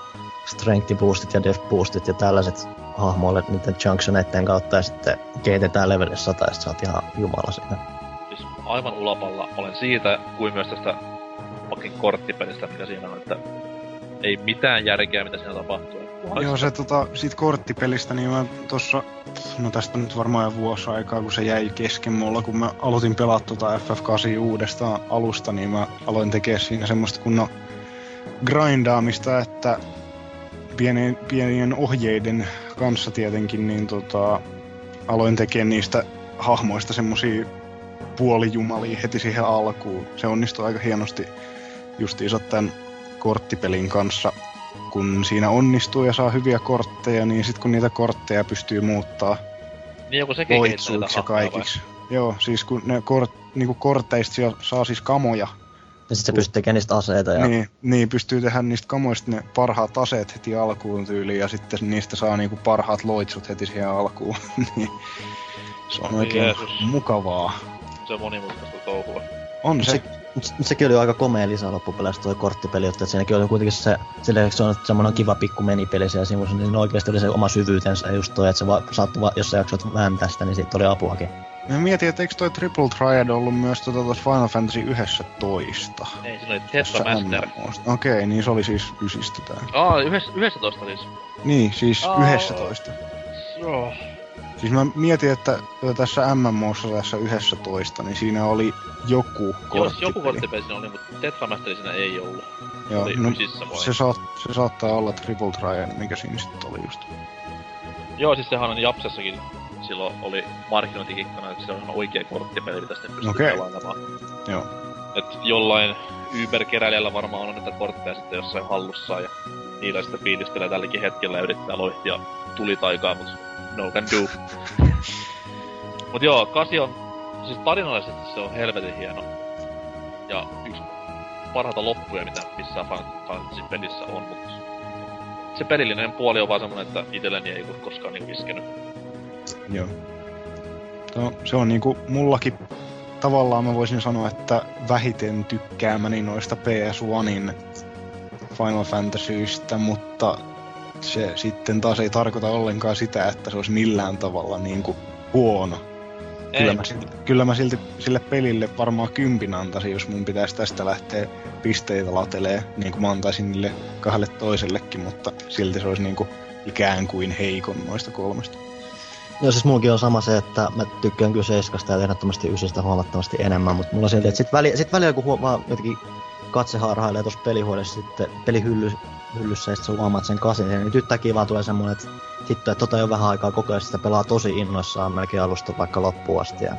strength boostit ja def boostit ja tällaiset hahmoille niiden junctioneiden kautta ja sitten kehitetään levelle 100 ja sä oot ihan jumala siinä. aivan ulapalla olen siitä, kuin myös tästä fucking korttipelistä, mikä siinä on, että ei mitään järkeä, mitä siinä tapahtuu. Joo, se tota, siitä korttipelistä, niin mä tossa, no tästä nyt varmaan jo vuosi aikaa, kun se jäi kesken mulla, kun mä aloitin pelaa tota FF8 uudestaan alusta, niin mä aloin tekemään siinä semmoista kunnon grindaamista, että pienien, pienien ohjeiden kanssa tietenkin, niin tota, aloin tekemään niistä hahmoista semmosia puolijumalia heti siihen alkuun. Se onnistui aika hienosti justiinsa tämän korttipelin kanssa. Kun siinä onnistuu ja saa hyviä kortteja, niin sitten kun niitä kortteja pystyy muuttaa Niin joku ja hahmoja vai? kaikiksi. Joo, siis kun ne kort, niinku korteista saa siis kamoja, Ja sit sä pystyt tekemään niistä aseita ja niin, niin, pystyy tehdä niistä kamoista ne parhaat aseet heti alkuun tyyliin ja sitten niistä saa niinku parhaat loitsut heti siihen alkuun. <laughs> niin, se on oikein Jeesus. mukavaa. Se on monimutkaista touhua. On se. se, sekin oli aika komea lisä loppupeleissä toi korttipeli, että siinäkin oli kuitenkin se, silleen, että se on semmoinen kiva pikku menipeli siellä sivussa, niin oikeasti oli se oma syvyytensä just toi, että se va, saattoi, va, jos sä jaksat vääntää sitä, niin siitä oli apuakin. Mä mietin, että eikö toi Triple Triad ollut myös tota tuossa Final Fantasy 11? Ei, siinä oli Tetra Master. Okei, okay, niin se oli siis ysistä tää. Aa, yhdessä, 11 siis. Niin, siis Aa. 11. Joo. Siis mä mietin, että tässä MMOssa tässä 11, niin siinä oli joku korttipeli. Joo, siis joku korttipeli siinä oli, mutta Tetra Master siinä ei ollut. Joo, oli no, se, saat, se saattaa olla Triple Triad, mikä siinä sitten oli just. Joo, siis sehän on Japsessakin silloin oli markkinointikikkana, että se on ihan oikea korttipeli, mitä sitten pystyy Okei. pelaamaan. Joo. Et jollain Uber-keräilijällä varmaan on näitä kortteja sitten jossain hallussaan ja niillä sitten fiilistelee tälläkin hetkellä ja yrittää loihtia tulitaikaa, mut no can do. <laughs> mut joo, kasi on, siis tarinallisesti se on helvetin hieno. Ja yksi parhaita loppuja, mitä missään Final Fantasy pelissä on, mut se pelillinen puoli on vaan semmonen, että itselleni ei koskaan niinku iskenyt. Joo. No, se on niinku mullakin tavallaan mä voisin sanoa, että vähiten tykkäämäni noista PS1in Final Fantasyistä, mutta se sitten taas ei tarkoita ollenkaan sitä, että se olisi millään tavalla niinku huono. Kyllä mä, silti, kyllä mä silti sille pelille varmaan kympin antaisin, jos mun pitäisi tästä lähteä pisteitä latelee, niin kuin mä antaisin niille kahdelle toisellekin, mutta silti se olisi niinku ikään kuin heikon noista kolmesta. Joo, siis mullakin on sama se, että mä tykkään kyllä seiskasta ja ehdottomasti ysistä huomattavasti enemmän, mutta mulla on silti, että sit, väli, sit välillä kun huomaa jotenkin katse harhailee tuossa pelihuoneessa sitten pelihyllyssä ja sit sä huomaat sen kasin, niin nyt yhtäkkiä vaan tulee semmonen, että hitto, että tota jo vähän aikaa koko ajan sitä pelaa tosi innoissaan melkein alusta vaikka loppuun asti. Ja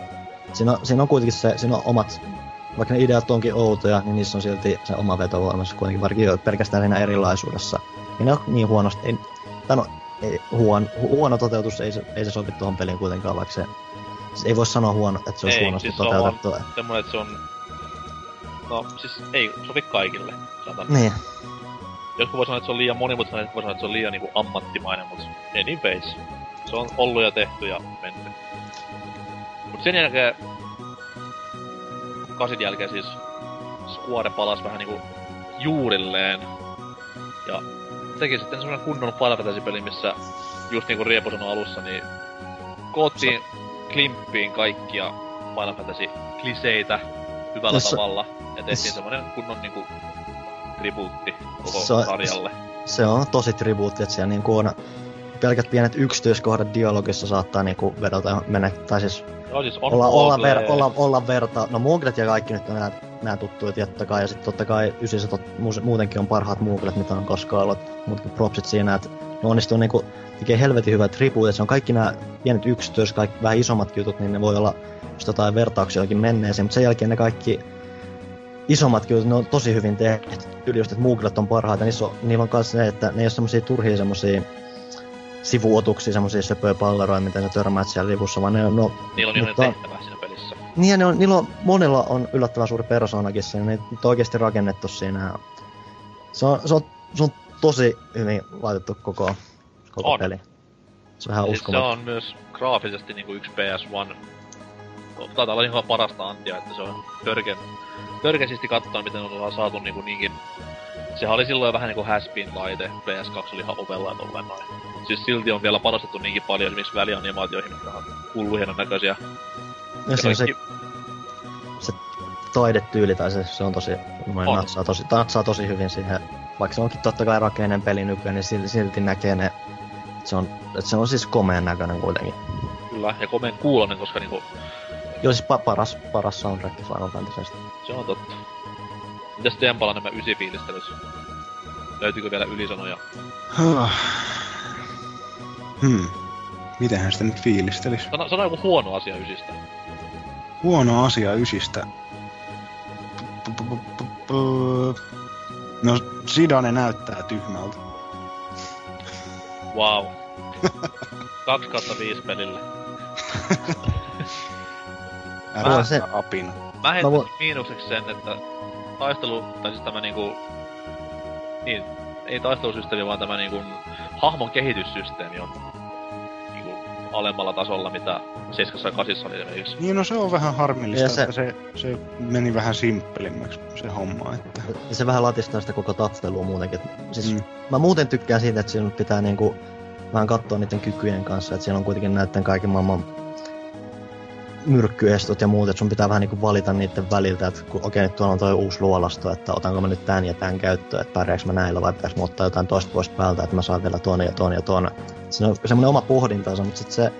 siinä, on, siinä on kuitenkin se, siinä on omat, vaikka ne ideat onkin outoja, niin niissä on silti se oma vetovoimassa kuitenkin varsinkin pelkästään siinä erilaisuudessa. Ei ne ole niin huonosti, ei, tai no, ei, huono, hu- huono toteutus ei se, ei se sovi tuohon peliin kuitenkaan, vaikka se, se ei voi sanoa huono, että se olisi Ei, huonosti siis se on toteutettu. semmonen, että se on... No, siis ei sovi kaikille, sanotaan. Niin, Jotkut voi sanoa, että se on liian monimutkainen, jotkut voi sanoa, että se on liian niinku ammattimainen, mut anyways. Se on ollut ja tehty ja menty. Mut sen jälkeen... Kasin jälkeen siis Square palas vähän niinku juurilleen. Ja teki sitten semmonen kunnon Final Fantasy-peli, missä just niinku Riepu sanoi alussa, niin koottiin klimppiin kaikkia Final Fantasy-kliseitä hyvällä Tässä- tavalla. Ja tehtiin s- semmonen kunnon niinku tribuutti koko on- sarjalle. se on tosi tribuutti, että siellä niinku on pelkät pienet yksityiskohdat dialogissa saattaa niinku vedota mennä, tai siis Joo, siis on olla, olla, ver, olla, olla verta. No Mooglet ja kaikki nyt on nää, nää tuttuja totta kai, ja sitten totta kai ysissä tot, muus- muutenkin on parhaat Mooglet, mitä on koskaan ollut, mutta propsit siinä, että ne onnistuu niinku tekee helvetin hyvät tribuutit, se on kaikki nämä pienet yksityis, kaikki vähän isommat jutut, niin ne voi olla just jotain vertauksia johonkin menneeseen, mutta sen jälkeen ne kaikki isommat jutut, ne on tosi hyvin tehty. Yli just, että Mooglet on parhaita, niissä on, niillä on myös se, että ne ei ole semmosia turhia semmosia sivuotuksia, semmosia söpöjä palleroja, mitä sä törmäät siellä livussa, vaan ne on, no, Niillä on mutta- tehtävä siinä pelissä. niin ne on, niillä on, monella on yllättävän suuri persoonakin siinä, ne on oikeasti rakennettu siinä. Se on, se on, se on tosi hyvin laitettu koko, koko On. peli. Se on ihan Siis se uskomaton. on myös graafisesti niinku yksi PS1. Taitaa olla ihan parasta antia, että se on törken, törkesisti katsoa, miten on saatu niinku niinkin... Sehän oli silloin vähän niinku haspin laite, PS2 oli ihan ovella ja tolleen noin. Siis silti on vielä panostettu niinkin paljon esimerkiksi välianimaatioihin, mitkä on hullu hienon näköisiä. Ja siinä se, kaikki- taidetyyli tai se, se on tosi, on. natsaa tosi, natsaa tosi hyvin siihen. Vaikka se onkin totta kai rakeinen peli nykyään, niin silti, silti näkee ne, se on, että se on siis komeen näköinen kuitenkin. Kyllä, ja komeen kuulonen, koska niinku... Joo, siis pa- paras, paras soundtrack Final Fantasystä. Se on totta. Mitäs Tempala nämä ysi fiilistelys? Löytyykö vielä ylisanoja? hmm. Mitenhän sitä nyt fiilistelis? Sano, sano joku huono asia ysistä. Huono asia ysistä. No, Sidane näyttää tyhmältä. Wow. <laughs> 2 kautta 5 pelille. Älä se... apina. Mä heittäisin vo... miinukseksi sen, että taistelu, tai siis tämä niinku... Niin, ei taistelusysteemi, vaan tämä niinku hahmon kehityssysteemi on niinku alemmalla tasolla, mitä 7 ja 8 oli esimerkiksi. Niin, no se on vähän harmillista, se... että se, se meni vähän simppelimmäksi se homma. Että... Ja se vähän latistaa sitä koko taistelua muutenkin. Siis mm. Mä muuten tykkään siitä, että siinä pitää niinku vähän katsoa niiden kykyjen kanssa, että siellä on kuitenkin näiden kaiken maailman myrkkyestot ja muut, että sun pitää vähän niinku valita niiden väliltä, että kun okei, nyt tuolla on toi uusi luolasto, että otanko mä nyt tän ja tän käyttöön, että pärjääkö mä näillä vai pitäis mä ottaa jotain toista pois päältä, että mä saan vielä tuonne ja tuonne ja tuonne. Se on semmoinen oma pohdintansa, mutta sitten se,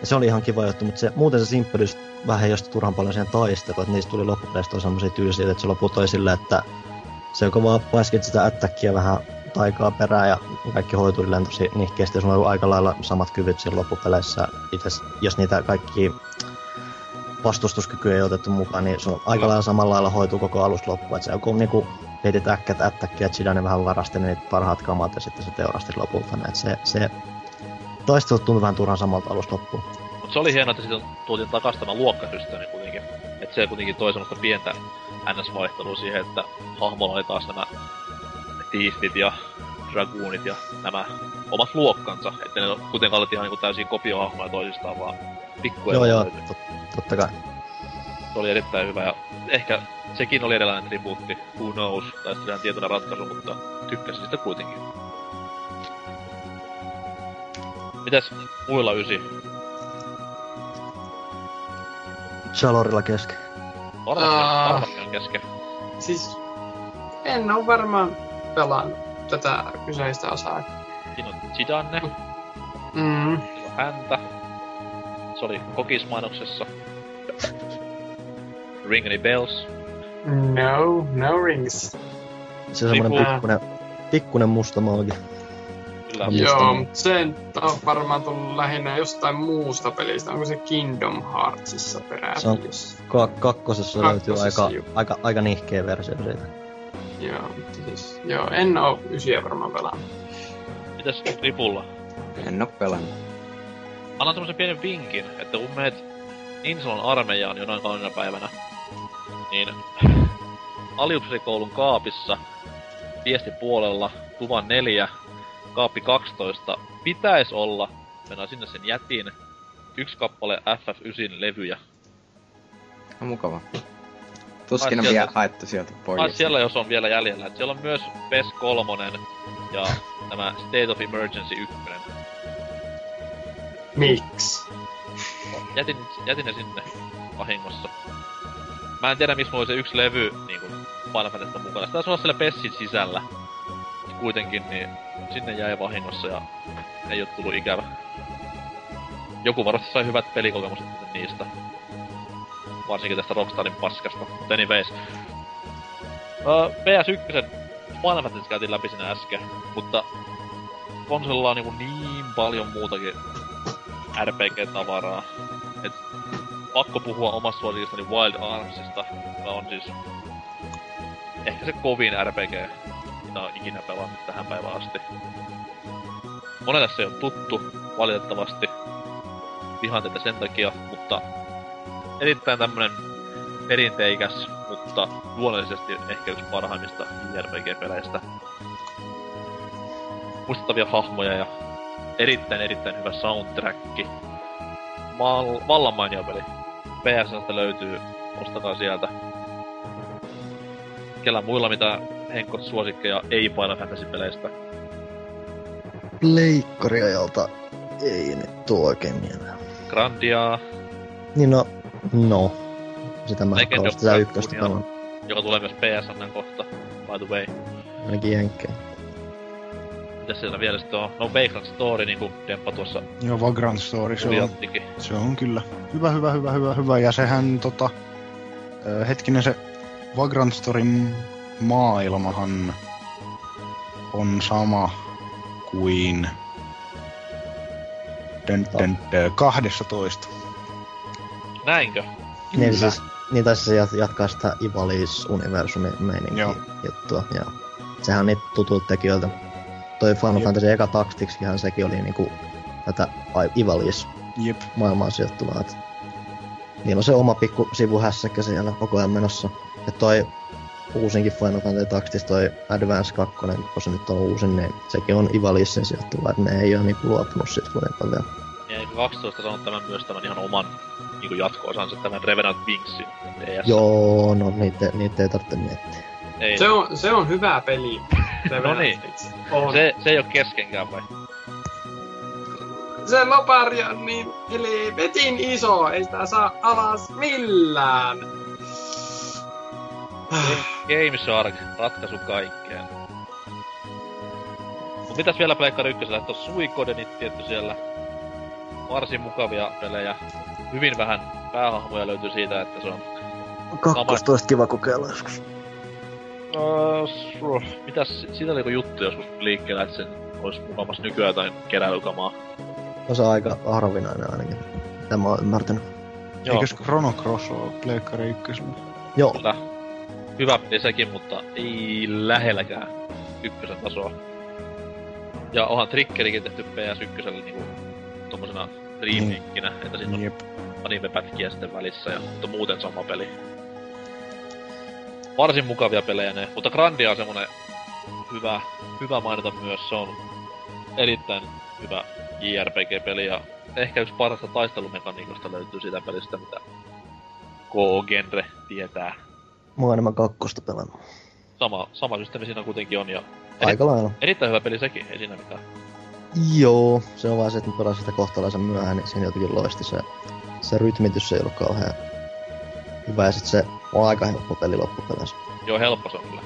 ja se oli ihan kiva juttu, mutta se, muuten se simppelys vähän josta turhan paljon siihen taisteluun, että niistä tuli loppupeleissä semmoisia tyysiä, että se loputoi silleen, että se joko vaan paiskit sitä ättäkkiä vähän taikaa perään ja kaikki hoitui tosi nihkeästi. Sulla on aika lailla samat kyvyt siinä loppupeleissä. Itse, jos niitä kaikki vastustuskykyä ei otettu mukaan, niin se on aika lailla samalla lailla hoituu koko alusta loppuun. Että se joku niinku heitit äkkät ättäkkiä, Zidane vähän varasti niitä parhaat kamat ja sitten se teurasti lopulta. Että se, se taistelu tuntui vähän turhan samalta alusta loppuun. Mutta se oli hienoa, että sitten tuotiin takaisin tämä luokkasysteemi kuitenkin. Että se kuitenkin toi semmoista pientä NS-vaihtelua siihen, että hahmolla oli taas nämä tiiftit ja dragoonit ja nämä omat luokkansa. Että ne kuitenkaan olet ihan niin täysin kopiohahmoja toisistaan, vaan pikkuja. Joo, joo, tot, totta kai. Se oli erittäin hyvä ja ehkä sekin oli erilainen tribuutti, who knows, tai sitten tietynä ratkaisu, mutta tykkäsin sitä kuitenkin. Mitäs muilla ysi? Chalorilla kesken. Varmasti, on kesken. Siis en oo varmaan pelannut tätä kyseistä osaa. Siinä on Zidane. Mm. Siinä on häntä. Se oli kokismainoksessa. Ring any bells? No, no rings. Se on semmonen pikkunen, pikkunen musta. Kyllä. Joo, mutta se on varmaan tullut lähinnä jostain muusta pelistä. Onko se Kingdom Heartsissa peräti? Se on ka- kakkosessa, kakkosessa löytyy aika, aika, aika nihkeä versio siitä. Joo, mutta siis, joo, en oo ysiä varmaan pelannut. Mitäs Ripulla? En oo pelannut. Annan tämmösen pienen vinkin, että kun meet Insolon armeijaan jonain kaunina päivänä, niin <laughs> aliupseerikoulun kaapissa viestipuolella tuvan neljä, kaappi 12, pitäisi olla, mennään sinne sen jätin, yksi kappale FF9 levyjä. No, mukava. Tuskin on vielä haettu sieltä pois. Ah, siellä jos on vielä jäljellä. Et siellä on myös PES 3 ja tämä State of Emergency 1. Miksi? Jätin, jätin ne sinne vahingossa. Mä en tiedä, missä mulla oli se yksi levy niin kuin Final mukana. Taisi olla siellä PESin sisällä. Kuitenkin, niin sinne jäi vahingossa ja ei oo tullut ikävä. Joku varmasti sai hyvät pelikokemukset niistä varsinkin tästä Rockstarin paskasta. Mutta anyways. Uh, PS1 Final Fantasy käytiin läpi sinä äsken, mutta konsolilla on niin, niin paljon muutakin RPG-tavaraa. Et pakko puhua omasta suosikkistani Wild Armsista, joka on siis ehkä se kovin RPG, mitä on ikinä pelannut tähän päivään asti. Monelle se on tuttu, valitettavasti. Vihaan tätä sen takia, mutta erittäin tämmönen perinteikäs, mutta luonnollisesti ehkä yksi parhaimmista JRPG-peleistä. Muistettavia hahmoja ja erittäin erittäin hyvä soundtrack. Mal- vallan mainio peli. PSNstä löytyy, ostakaa sieltä. Kellä muilla mitä Henkot suosikkeja ei Final Fantasy-peleistä? Pleikkariajalta ei nyt tuo oikein mieleen. Grandia. Niin no, No. Sitä mä Legend of sitä ykköstä. Joka tulee myös PSN kohta, by the way. Ainakin jenkkeen. Mitäs siellä vielä sitten on? No Vagrant Story, niinku Demppa tuossa Joo, Vagrant Story, se on, se on kyllä hyvä, hyvä, hyvä, hyvä, hyvä. Ja sehän tota, hetkinen se Vagrant Storyn maailmahan on sama kuin dön, dön, dön, 12. Näinkö? Niin siis, niin taisi se jat- jatkaa sitä Ivalis universumi meininkiä juttua. Ja sehän on niitä tutulta tekijöiltä. Toi Final Jep. Fantasy eka Tacticsihan sekin oli niinku tätä Ivalis Jep. maailmaan sijoittuvaa. Et niillä on se oma pikku sivuhässäkkä siellä koko ajan menossa. Ja toi uusinkin Final Fantasy Tactics, toi Advance 2, kun se nyt on uusin, niin sekin on Ivalisin sijoittuva, että ne ei ole niinku luopunut siitä kuitenkaan vielä. Ja eikö 12 saanut tämän myös tämän ihan oman niinku jatko-osansa, tämän Revenant Wingsin. DS. Joo, no niitä, niitä ei tarvitse miettiä. Ei. Se on, se on hyvä peli. No niin. On. Se, se ei oo keskenkään vai? se lopari on niin helvetin iso, ei sitä saa alas millään. Game Shark, ratkaisu kaikkeen. Mut mitäs vielä Pleikkari ykkösellä, että on Suikodenit tietty siellä. Varsin mukavia pelejä. Hyvin vähän päähahmoja löytyy siitä, että se on... Kakkosta olisi kiva kokeilla joskus. Uh, mitäs, siitä oli joku juttu joskus liikkeellä, että sen olisi mukavasti nykyään jotain keräilykamaa. On se aika harvinainen ainakin. Mitä mä oon ymmärtänyt. Joo, Eikös Chrono Cross ole Pleikkari ykkösellä? Joo, kyllä. Hyvä peli sekin, mutta ei lähelläkään ykkösen tasoa. Ja onhan Triggerikin tehty PS1 niinku tommosena remakenä, että siinä on Jep. anime-pätkiä sitten välissä, ja, mutta muuten sama peli. Varsin mukavia pelejä ne, mutta Grandia on semmonen hyvä, hyvä mainita myös, se on erittäin hyvä JRPG-peli, ja ehkä yksi parasta taistelumekaniikasta löytyy siitä pelistä, mitä KO-genre tietää. mä oon enemmän kakkosta pelannut. Sama, sama systeemi siinä kuitenkin on, ja Aika lailla. erittäin hyvä peli sekin, ei siinä mitään. Joo, se on vaan se, että mä pelasin sitä kohtalaisen myöhään, niin siinä jotenkin loisti se, se rytmitys ei ollut kauhean hyvä, ja sit se on aika helppo peli loppupeleissä. Joo, helppo se on kyllä.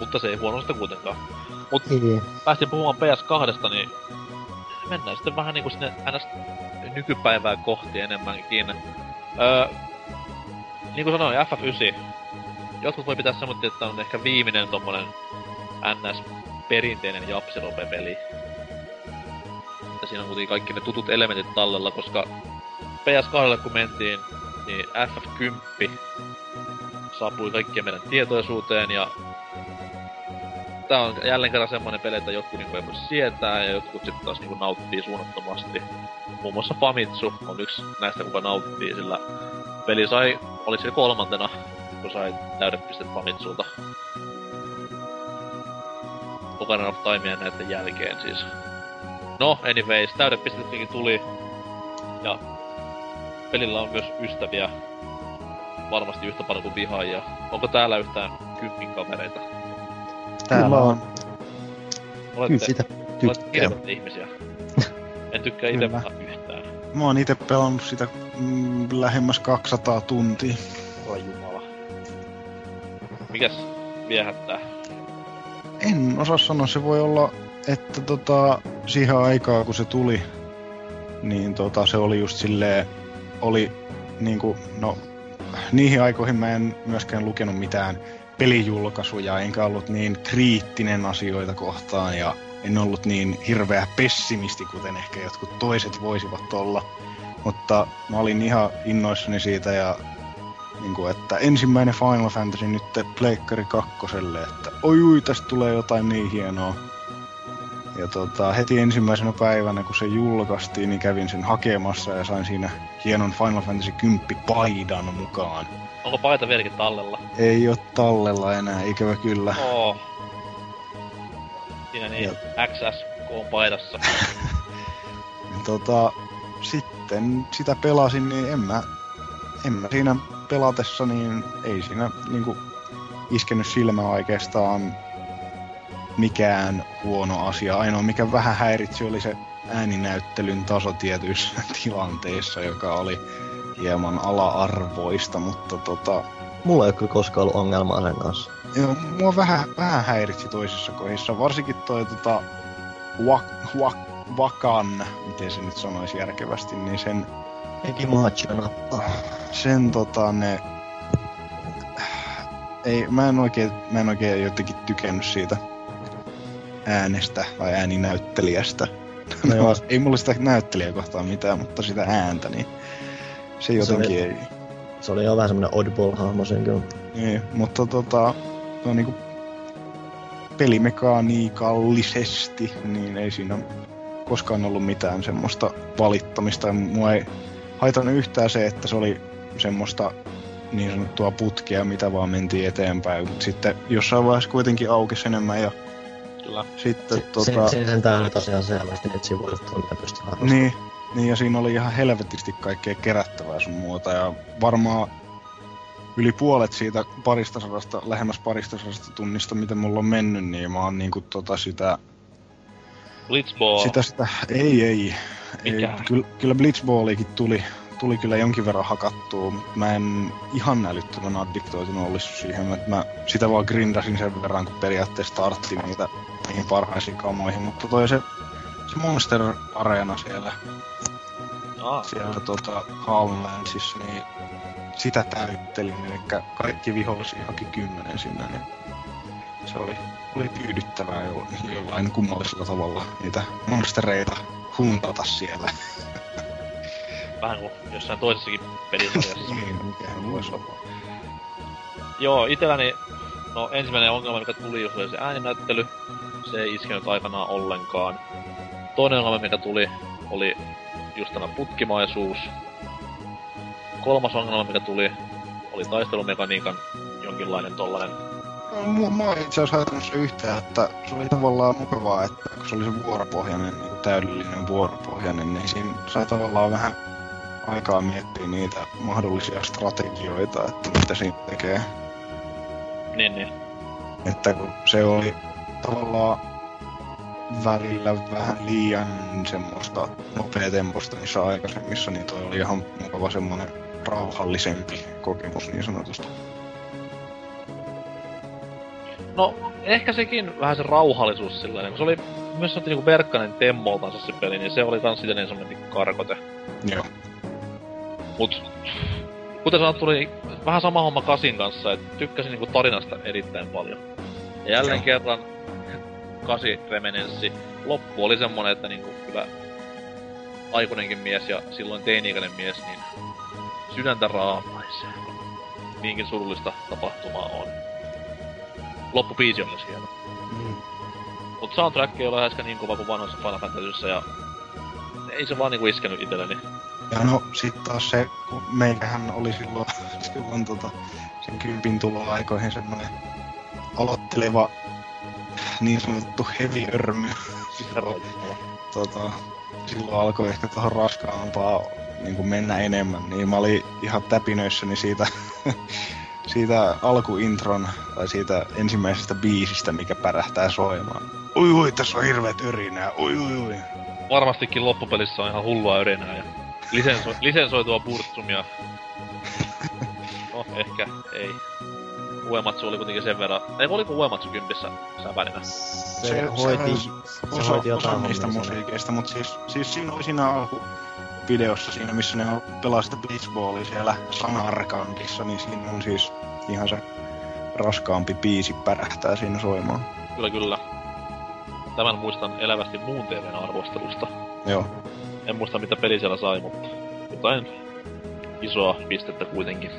Mutta se ei huonosta kuitenkaan. Mut Ei. päästiin puhumaan PS2, niin mennään sitten vähän niinku sinne ns. nykypäivää kohti enemmänkin. Öö, niin kuin sanoin, FF9. Jotkut voi pitää semmoinen, että on ehkä viimeinen tommonen NS perinteinen japsirope-peli. Että siinä on kuitenkin kaikki ne tutut elementit tallella, koska PS2 kun mentiin, niin FF10 saapui kaikkien meidän tietoisuuteen ja tää on jälleen kerran semmonen peli, että jotkut niinku ei voi sietää ja jotkut sitten taas niinku nauttii suunnattomasti. Muun muassa Famitsu on yksi näistä, kuka nauttii, sillä peli sai, oli se kolmantena, kun sai täydet pistet Famitsulta. Ocarina of Timea näiden jälkeen siis. No, anyways, täydet pistetkin tuli. Ja pelillä on myös ystäviä. Varmasti yhtä paljon kuin vihaajia. Onko täällä yhtään kympin kavereita? Täällä Kyllä on. Kyllä Olette, sitä olette tykkää. ihmisiä. En tykkää itse Kyllä. yhtään. Mä oon ite pelannut sitä mm, lähemmäs 200 tuntia. Oi jumala. Mikäs viehättää? En osaa sanoa, se voi olla, että tota, siihen aikaan kun se tuli, niin tota, se oli just silleen, oli niinku, no niihin aikoihin mä en myöskään lukenut mitään pelijulkaisuja, enkä ollut niin kriittinen asioita kohtaan ja en ollut niin hirveä pessimisti, kuten ehkä jotkut toiset voisivat olla. Mutta mä olin ihan innoissani siitä ja niin kuin, että ensimmäinen Final Fantasy nyt Pleikkari kakkoselle, että oi ui, tästä tulee jotain niin hienoa. Ja tota, heti ensimmäisenä päivänä, kun se julkaistiin, niin kävin sen hakemassa ja sain siinä hienon Final Fantasy 10 paidan mukaan. Onko paita vieläkin tallella? Ei ole tallella enää, ikävä kyllä. Oo. Siinä niin, XSK on paidassa. <laughs> Tota, sitten sitä pelasin, niin en mä, en mä siinä pelatessa, niin ei siinä niinku iskenyt silmää oikeastaan mikään huono asia. Ainoa mikä vähän häiritsi oli se ääninäyttelyn taso tietyissä <laughs> tilanteissa, joka oli hieman ala-arvoista, mutta tota... Mulla ei ole kyllä koskaan ollut ongelmaa sen kanssa. Joo, mua vähän, vähän häiritsi toisissa kohdissa, varsinkin toi tota... Wak, wak, Vakan, miten se nyt sanoisi järkevästi, niin sen... Ekimaachio nappaa. Sen tota ne... Ei, mä en oikein, mä en oikein jotenkin tykännyt siitä äänestä tai ääninäyttelijästä. No joo. ei mulla sitä näyttelijä kohtaan mitään, mutta sitä ääntä, niin se jotenkin oli- ei... Se oli jo vähän semmonen oddball-hahmo sen kyllä. Niin, mutta tota, no niinku pelimekaniikallisesti, niin ei siinä koskaan ollut mitään semmoista valittamista. Mua ei haitannut yhtään se, että se oli semmoista niin sanottua putkea, mitä vaan mentiin eteenpäin. Sitten jossain vaiheessa kuitenkin aukesi enemmän ja Kyllä. sitten Se, tota... se, sen tää oli tosiaan selvästi niitä sivujuttuja, mitä pystyy harrastamaan. Niin, niin, ja siinä oli ihan helvetisti kaikkea kerättävää sun muuta, ja varmaan yli puolet siitä parista sadasta, lähemmäs parista sadasta tunnista, mitä mulla on mennyt, niin mä oon niinku tota sitä, Blitzball. sitä, sitä, ei, ei, ei kyllä, kyllä Blitzballikin tuli, tuli kyllä jonkin verran hakattua, mutta mä en ihan älyttömän addiktoitunut ollut siihen, että mä sitä vaan grindasin sen verran, kun periaatteessa startti niitä niihin parhaisiin kamoihin, mutta toi se, se Monster Arena siellä, Ah, siellä tota Howlandsissa, niin sitä täyttelin, eli kaikki vihollisia haki kymmenen sinne, niin se oli, oli tyydyttävää jo, jollain kummallisella tavalla niitä monstereita huntata siellä. vähän kuin jossain toisessakin pelisarjassa. <laughs> niin, mikähän voisi olla. Joo, itelläni, no ensimmäinen ongelma, mikä tuli, oli se ääninäyttely. Se ei iskenyt aikanaan ollenkaan. Toinen ongelma, mikä tuli, oli just tämä putkimaisuus. Kolmas ongelma, mikä tuli, oli taistelumekaniikan jonkinlainen tollanen. Mua, mua ei itse asiassa haitannut se yhtään, että se oli tavallaan mukavaa, että kun se oli se vuoropohjainen, niin täydellinen vuoropohjainen, niin siinä sai tavallaan vähän aikaa miettiä niitä mahdollisia strategioita, että mitä siinä tekee. Niin, niin. Että kun se oli tavallaan välillä vähän liian semmoista nopeatempoista niissä aikaisemmissa, niin toi oli ihan mukava semmonen rauhallisempi kokemus niin sanotusti. No, ehkä sekin vähän se rauhallisuus sellainen, kun se oli myös sanottiin niinku verkkainen temmoltansa se peli, niin se oli kans silleen semmonen niinku karkote. Joo. Mut, kuten sanottu, oli vähän sama homma Kasin kanssa, että tykkäsin niinku tarinasta erittäin paljon. Ja jälleen Joo. kerran Kasi remenenssi. Loppu oli semmonen, että niinku kyllä aikuinenkin mies ja silloin teini-ikäinen mies, niin sydäntä raamaisee. Niinkin surullista tapahtumaa on. Loppubiisi on myös hieno. Mm. Mut soundtrack ei ole läheskään niin kova kuin vanhoissa Final Fantasyssä ja ei se vaan niinku iskenyt itselleni. Ja no sit taas se, kun meikähän oli silloin, <laughs> silloin tota, sen kympin tuloaikoihin semmonen aloitteleva niin sanottu heavy-örmy. tota, silloin alkoi ehkä tuohon raskaampaa niin kuin mennä enemmän, niin mä olin ihan täpinöissäni siitä, <laughs> siitä alkuintron tai siitä ensimmäisestä biisistä, mikä pärähtää soimaan. Ui ui, tässä on hirveet örinää, ui ui ui. Varmastikin loppupelissä on ihan hullua yrinää ja lisenso- lisensoitua burtsumia. <laughs> No, ehkä ei. Uematsu oli kuitenkin sen verran... Ei, oliko Uematsu kympissä sävärinä? Se, hoiti, se osa, hoiti osa jotain niistä hommia siellä. musiikeista, mutta siis, siis siinä oli siinä alkuvideossa siinä, missä ne pelaa sitä Blitzballia siellä Sanarkankissa, niin siinä on siis ihan se raskaampi biisi pärähtää siinä soimaan. Kyllä, kyllä. Tämän muistan elävästi muun TVn arvostelusta. Joo. En muista mitä peli siellä sai, mutta jotain isoa pistettä kuitenkin.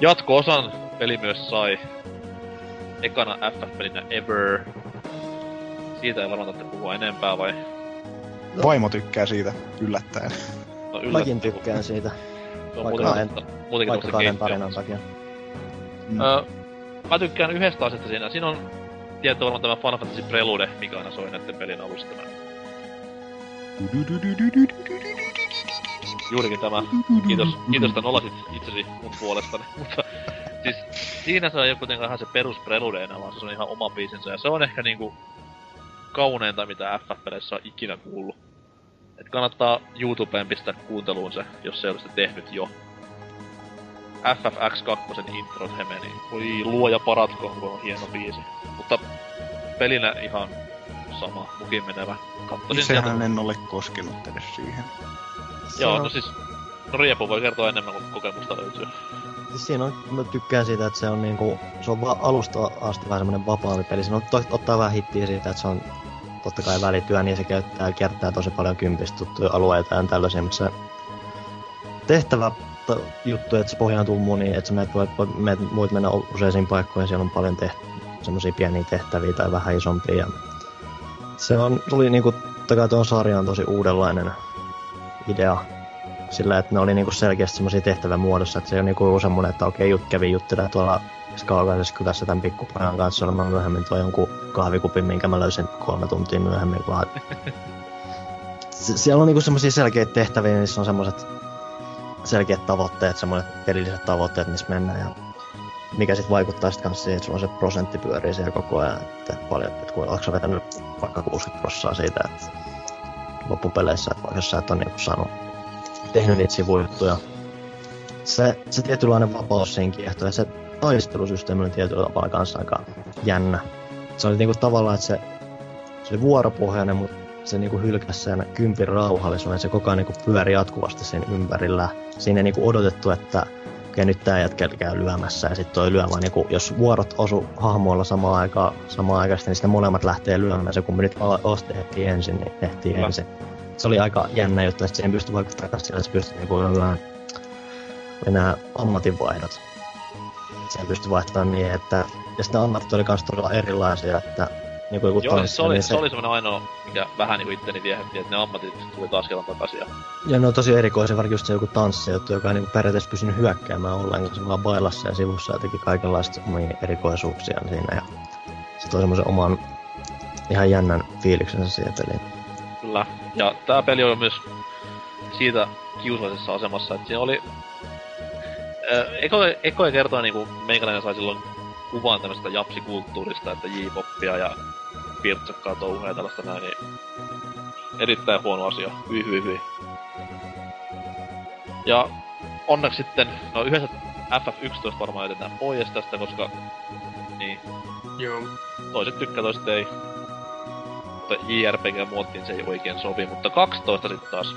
Jatko-osan peli myös sai ekana FF-pelinä Ever. Siitä ei varmaan tarvitse puhua enempää vai? Vaimo tykkää siitä yllättäen. No, yllättäen, Mäkin tykkään siitä, Se on vaikka kahden- muutenkin vaikka kahden tarinan takia. Mm. Öö, mä tykkään yhdestä asiasta siinä. Siinä on tietty varmaan tämä Final Fantasy Prelude, mikä aina soi näiden pelin alusta. Juurikin tämä. Kiitos, kiitos että nolasit itsesi mun puolestani. <laughs> Mutta siis siinä se ei ole kuitenkaan ihan se perus Prelude enää, vaan se on ihan oma biisinsä. Ja se on ehkä niinku kauneinta, mitä FF-peleissä on ikinä kuullut. Et kannattaa YouTubeen pistää kuunteluun se, jos se ei ole sitä tehnyt jo. FFX2 intro he meni. Voi luoja paratko, kun on hieno biisi. Mutta pelinä ihan sama, mukin menevä. Kattosin Itsehän sieltä- en ole koskenut edes siihen. Joo, Se no on- siis... No Riepu voi kertoa enemmän, kun kokemusta löytyy. Siis siinä on, mä tykkään siitä, että se on niinku, se on va- alusta asti vähän semmonen vapaampi peli. Siinä on to, ottaa vähän hittiä siitä, että se on totta kai välityö, niin se käyttää, kiertää tosi paljon kympistä tuttuja alueita ja tällaisia, mutta se tehtävä juttu, että se pohjautuu muniin, että sä menet, voi, meet, voit mennä useisiin paikkoihin, siellä on paljon teht- semmoisia pieniä tehtäviä tai vähän isompia. Ja se on, tuli niinku, totta kai tuon sarja on tosi uudenlainen idea. Sillä, että ne oli niinku selkeästi semmoisia tehtävän muodossa, että se ole niinku semmoinen, että okei, jut, kävin juttelemaan tuolla kaukaisessa kylässä tämän pikkupojan kanssa, mä myöhemmin toi jonkun kahvikupin, minkä mä löysin kolme tuntia myöhemmin, vaan. Se- siellä on niinku semmoisia selkeitä tehtäviä, niissä on semmoiset selkeät tavoitteet, semmoiset pelilliset tavoitteet, missä mennään ja mikä sitten vaikuttaa sitten kanssa siihen, että sulla on se prosentti pyörii siellä koko ajan, että paljon, että kun sä vetänyt vaikka 60 prossaa siitä, että loppupeleissä, että jos sä et ole niinku saanut tehnyt niitä sivujuttuja. Se, se tietynlainen vapaus siinä kiehtoo ja se taistelusysteemi oli tietyllä tavalla kanssa aika jännä. Se oli niinku tavallaan, että se, se oli vuoropohjainen, mutta se niinku hylkäsi sen kympin rauhallisuuden. Se koko ajan niinku pyöri jatkuvasti sen ympärillä. Siinä ei niinku odotettu, että okei nyt tää jätkä käy lyömässä ja sitten toi lyö, vaan niinku, jos vuorot osu hahmoilla samaan aikaan, samaan aikaan, niin sitten molemmat lähtee lyömään. Se kun me nyt Oste ehtii ensin, niin ehtii Kyllä. ensin se oli aika jännä juttu, että siihen pystyi vaikuttamaan sillä, että se pystyi niinku lyömään nämä ammatinvaihdot. Siihen pystyi vaihtamaan niin, että ja sitten ammatit oli myös todella erilaisia, että niin kuin joku Joo, tanssi, se oli, niin se oli semmonen ainoa, mikä vähän niinku itteni viehätti, että ne ammatit tuli taas kerran takaisin. Ja... Ja ne on tosi erikoisia, vaikka just se joku tanssijuttu, joka ei niinku periaatteessa pysynyt hyökkäämään ollenkaan. Se vaan bailassa ja sivussa ja teki kaikenlaista omia erikoisuuksia siinä. Ja se toi semmoisen oman ihan jännän fiiliksensä siihen peliin. Kyllä. Ja tää peli oli myös siitä kiusallisessa asemassa, että siinä oli... Eko, ekoja kertoa niinku meikäläinen sai silloin kuvan tämmöstä japsikulttuurista, että J-poppia ja pirtsakkaa touhua ja tällaista näin, niin erittäin huono asia. Hyi, hyi, hyi. Ja onneksi sitten, no yhdessä FF11 varmaan jätetään pois tästä, koska niin, Joo. toiset tykkää, toiset ei. Mutta JRPG-muottiin se ei oikein sovi, mutta 12 sitten taas.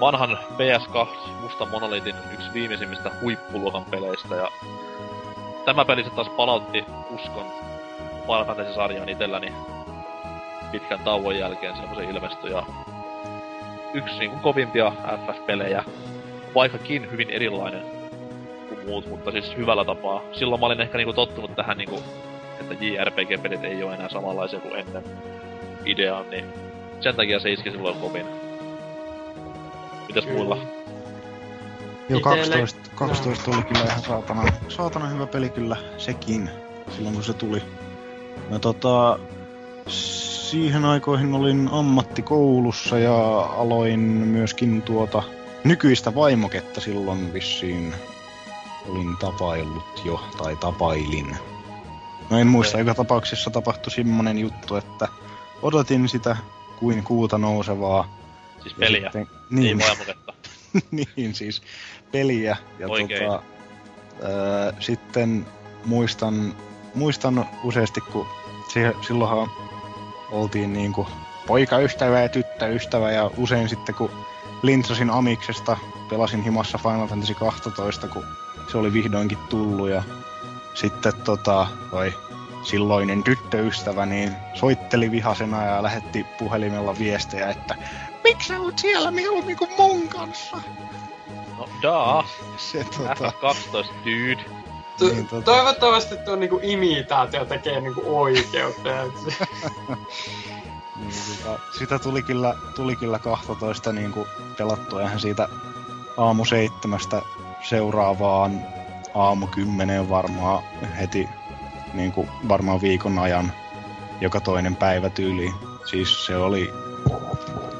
Vanhan PS2 Musta Monolitin yksi viimeisimmistä huippuluokan peleistä ja tämä peli se taas palautti uskon Final Fantasy-sarjaan itselläni pitkän tauon jälkeen silloin kun se ilmestyi ja yksi niin kuin kovimpia FF-pelejä, vaikkakin hyvin erilainen kuin muut, mutta siis hyvällä tapaa. Silloin mä olin ehkä niinku tottunut tähän niinku, että JRPG-pelit ei ole enää samanlaisia kuin ennen ideaan, niin sen takia se iski silloin kovin. Mitäs Kyllä. muilla? Joo, Itelle- 12, 12 oli kyllä ihan saatana, saatana hyvä peli kyllä sekin, silloin kun se tuli. Mä tota, siihen aikoihin olin ammattikoulussa ja aloin myöskin tuota nykyistä vaimoketta silloin vissiin olin tapaillut jo, tai tapailin. No en muista, joka tapauksessa tapahtui semmonen juttu, että odotin sitä kuin kuuta nousevaa. Siis peliä, sitten- niin. niin, ei vaimoketta. <laughs> niin siis peliä. Ja Oikein. tota, ää, sitten muistan, muistan useasti, kun siihen, silloinhan oltiin niinku poikaystävä ja tyttöystävä ja usein sitten kun lintsasin Amiksesta, pelasin himassa Final Fantasy 12, kun se oli vihdoinkin tullut ja sitten tota, toi silloinen tyttöystävä niin soitteli vihasena ja lähetti puhelimella viestejä, että miksi sä oot siellä mieluummin kuin mun kanssa? No daa, <laughs> Se tota, FF12 dude. Tu- Niin, tota- Toivottavasti tuo niinku imitaatio tekee niinku oikeutta. <laughs> niin, tota, sitä tuli kyllä, tuli kyllä 12 niin kuin pelattua ihan siitä aamu seitsemästä seuraavaan aamu kymmeneen varmaan heti niin kuin varmaan viikon ajan joka toinen päivä tyyliin. Siis se oli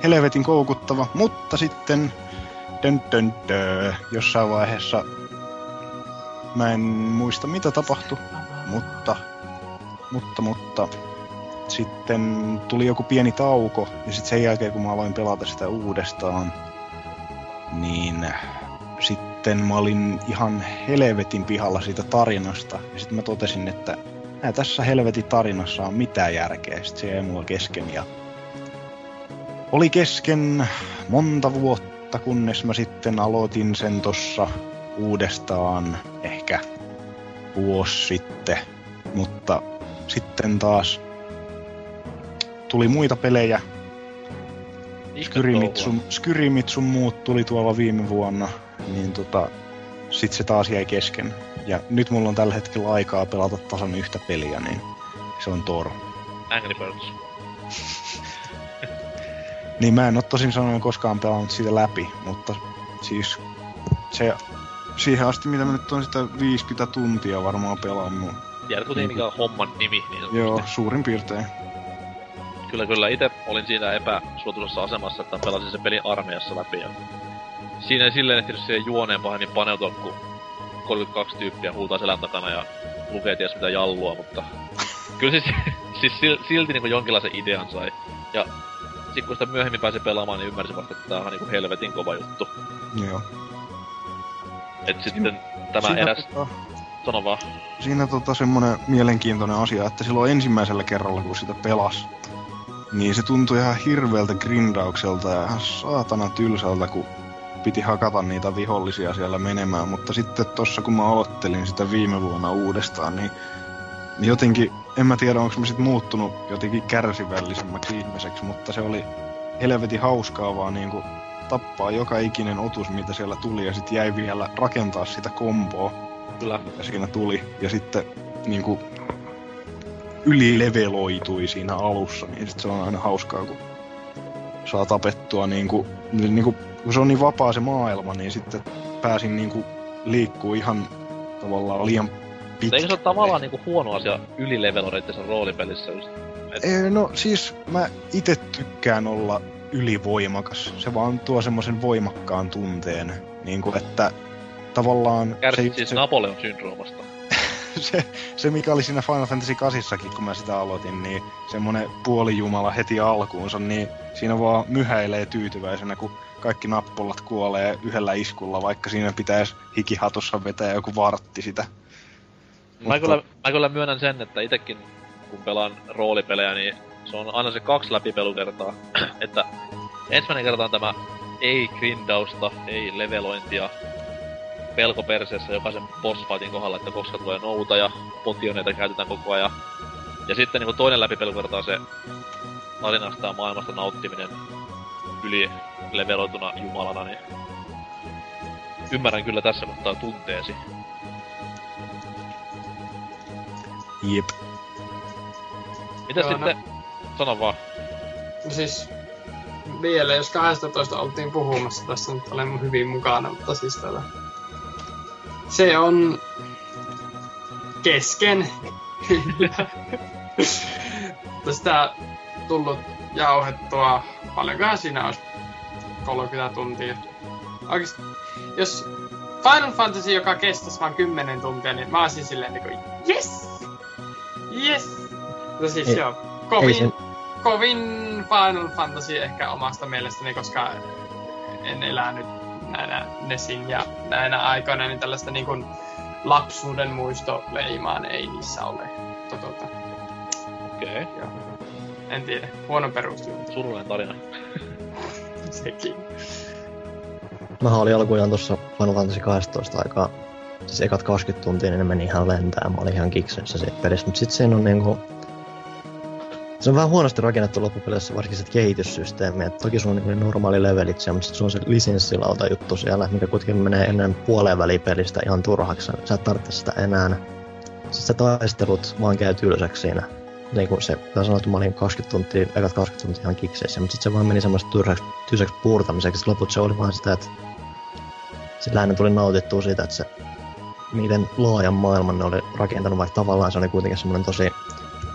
helvetin koukuttava, mutta sitten dön, dön, dö, jossain vaiheessa mä en muista mitä tapahtui, mutta, mutta, mutta sitten tuli joku pieni tauko, ja sitten sen jälkeen kun mä aloin pelata sitä uudestaan, niin sitten mä olin ihan helvetin pihalla siitä tarinasta. Ja sitten mä totesin, että nää tässä helvetin tarinassa on mitään järkeä. Sitten se jäi mulla kesken ja oli kesken monta vuotta, kunnes mä sitten aloitin sen tossa uudestaan ehkä vuosi sitten. Mutta sitten taas tuli muita pelejä. Skyrimitsun, Skyrimitsun muut tuli tuolla viime vuonna, niin tota, sit se taas jäi kesken. Ja nyt mulla on tällä hetkellä aikaa pelata tasan yhtä peliä, niin se on Thor. Angry Birds. Niin mä en oo tosin sanoen koskaan pelannut siitä läpi, mutta siis se, siihen asti mitä mä nyt on sitä 50 tuntia varmaan pelannut. Tiedätkö niin mikä on homman nimi? Niin Joo, suurin piirtein. Kyllä, kyllä. Itse olin siinä epäsuotuisessa asemassa, että pelasin sen pelin armeijassa läpi. Ja siinä ei silleen ehtinyt siihen juoneen pahemmin paneutua, kun 32 tyyppiä huutaa selän takana ja lukee ties mitä jallua, mutta... kyllä siis, <laughs> siis silti niinku jonkinlaisen idean sai. Ja sit kun sitä myöhemmin pääsi pelaamaan, niin ymmärsin vasta, että tää on niinku helvetin kova juttu. Joo. Et sitten tämä Siinä eräs... tota- Sano vaan. Siinä tota semmonen mielenkiintoinen asia, että silloin ensimmäisellä kerralla kun sitä pelas, niin se tuntui ihan hirveältä grindaukselta ja ihan saatana tylsältä, kun piti hakata niitä vihollisia siellä menemään. Mutta sitten tossa kun mä aloittelin sitä viime vuonna uudestaan, niin, niin jotenkin, en mä tiedä onko mä sit muuttunut jotenkin kärsivällisemmäksi ihmiseksi, mutta se oli helvetin hauskaa vaan niinku tappaa joka ikinen otus, mitä siellä tuli, ja sitten jäi vielä rakentaa sitä komboa Kyllä. ja siinä tuli. Ja sitten niinku ylileveloitui siinä alussa, niin sit se on aina hauskaa, kun saa tapettua niinku, niinku kun se on niin vapaa se maailma, niin sitten pääsin niinku liikkuu ihan tavallaan liian pitkä. Eikö se ole tavallaan niinku huono asia ylileveloida roolipelissä just? Et, Ei, no siis mä itse tykkään olla ylivoimakas. Se vaan tuo semmoisen voimakkaan tunteen, niin kuin että tavallaan kärsit se, siis se, Napoleon syndroomasta. <laughs> se, se, mikä oli siinä Final Fantasy 8 kun mä sitä aloitin, niin semmonen puolijumala heti alkuunsa, niin siinä vaan myhäilee tyytyväisenä, kun kaikki nappulat kuolee yhdellä iskulla, vaikka siinä pitäisi hikihatussa vetää joku vartti sitä. Mä, kyllä, mä kyllä myönnän sen, että itekin kun pelaan roolipelejä, niin se on aina se kaksi läpipelukertaa. <clears throat> että ensimmäinen kerta on tämä ei grindausta, ei levelointia, pelko perseessä jokaisen bossfightin kohdalla, että koska tulee nouta ja potioneita käytetään koko ajan. Ja sitten niin toinen läpipelukerta on se tarinasta ja maailmasta nauttiminen yli leveloituna jumalana, niin ymmärrän kyllä tässä kohtaa tunteesi. Jep. Mitä Joo, sitten? Sano vaan. No siis vielä, jos 12 oltiin puhumassa, tässä nyt olen hyvin mukana, mutta siis tällä... Se on kesken. <laughs> Tästä tullut jauhettua, paljonkohan siinä olisi 30 tuntia. Oikeesti, jos Final Fantasy, joka kestäisi vain 10 tuntia, niin mä olisin silleen niinku, yes! Yes! No siis Ei- joo, Ei kovin, sen, kovin Final Fantasy ehkä omasta mielestäni, koska en elänyt näinä Nesin ja näinä aikoina, niin tällaista niin kuin lapsuuden muistoleimaan ei niissä ole totuutta. Okei. Okay. Joo. En tiedä, huono perustelu Surullinen tarina. <laughs> sekin. mä olin alkujaan tuossa Final Fantasy 12 aikaa, siis ekat 20 tuntia, niin ne meni ihan lentää. Mä olin ihan kikseissä siitä pelissä, mutta sit siinä on niinku... Se on vähän huonosti rakennettu loppupeleissä, varsinkin se kehityssysteemi. Et toki sun on niinku normaali levelit siellä, mutta sit sun on se lisenssilauta juttu siellä, mikä kuitenkin menee ennen puoleen väliin pelistä ihan turhaksi. Sä et tarvitse sitä enää. Sitten se taistelut vaan käy tylsäksi siinä. Niin kuin se, tai sanoa, että mä olin 20 tuntia, ekat 20 tuntia ihan kikseissä, mutta sitten se vaan meni semmoista tylsäksi, tylsäksi puurtamiseksi. Sitten loput se oli vaan sitä, että sitten lähinnä tuli nautittua siitä, että se miten laajan maailman ne oli rakentanut, vaikka tavallaan se oli kuitenkin semmoinen tosi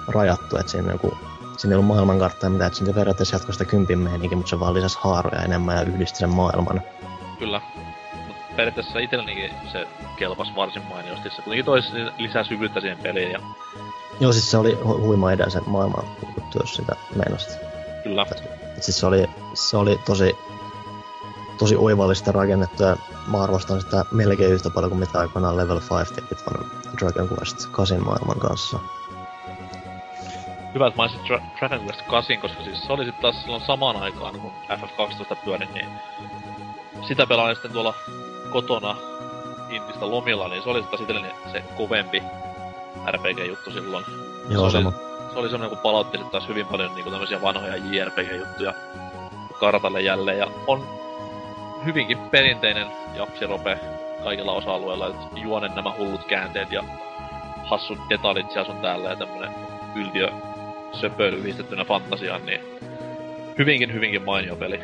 rajattu, että siinä, joku, siinä ei ollut maailmankartta ja mitä, että siinä periaatteessa jatkoi sitä kympin meininki, mutta se vaan lisäsi haaroja enemmän ja yhdisti sen maailman. Kyllä. Mut periaatteessa itsellenikin se kelpas varsin mainiosti. Se kuitenkin toisi lisää syvyyttä siihen peliin ja Joo, siis se oli hu- huima edellisen maailman juttu, jos sitä meinasit. Kyllä. Et siis se oli, se oli tosi, tosi oivallista rakennettu ja mä arvostan sitä melkein yhtä paljon kuin mitä aikoinaan Level 5 teki ton Dragon Quest 8 maailman kanssa. Hyvä, että mainitsit Dra- Dragon Quest 8, koska siis se oli sitten taas silloin samaan aikaan, kun FF12 pyöri, niin sitä pelailin sitten tuolla kotona Intistä lomilla, niin se oli taas itselleni se kovempi RPG-juttu silloin. Joo, se, oli, se oli semmoinen, kun palautti sitten taas hyvin paljon niinku tämmöisiä vanhoja JRPG-juttuja kartalle jälleen, ja on hyvinkin perinteinen japsirope kaikilla osa-alueilla, että juonen nämä hullut käänteet ja hassut detaljit siellä sun täällä ja tämmönen yltiö söpöilyviistettynä fantasiaan, niin hyvinkin, hyvinkin mainio peli.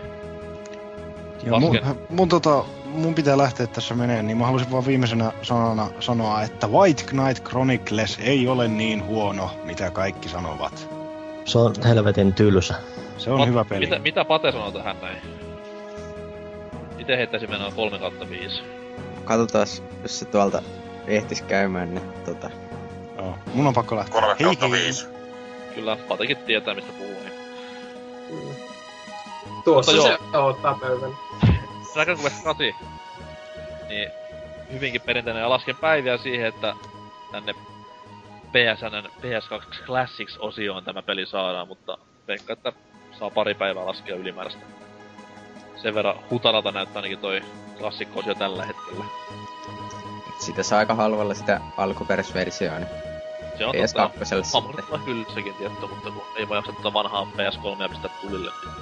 Joo, mun, mun, tota, mun pitää lähteä tässä meneen, niin mä haluaisin vaan viimeisenä sanana sanoa, että White Knight Chronicles ei ole niin huono, mitä kaikki sanovat. Se on helvetin tylsä. Se on Pat, hyvä peli. Mitä, mitä Pate sanoo tähän näin? Itse heittäisi mennään 3 kautta 5. Katsotaas, jos se tuolta ehtis käymään, niin tota... Joo, mun on pakko lähteä. 3 kautta 5. Kyllä, Patekin tietää mistä puhuu. Niin. Tuossa Mutta se odottaa pöydällä. Dragon Quest 8, niin hyvinkin perinteinen ja lasken päiviä siihen, että tänne PSN PS2 Classics-osioon tämä peli saadaan, mutta veikkaan, että saa pari päivää laskea ylimääräistä. Sen verran hutaralta näyttää ainakin toi klassikko-osio tällä hetkellä. Sitä saa aika halvalla sitä alkuperäisversioa, niin Se on PS2 totta. Hamurilla hyllyssäkin tietty, mutta kun ei voi jaksa tätä vanhaa PS3 ja pistää tulille, niin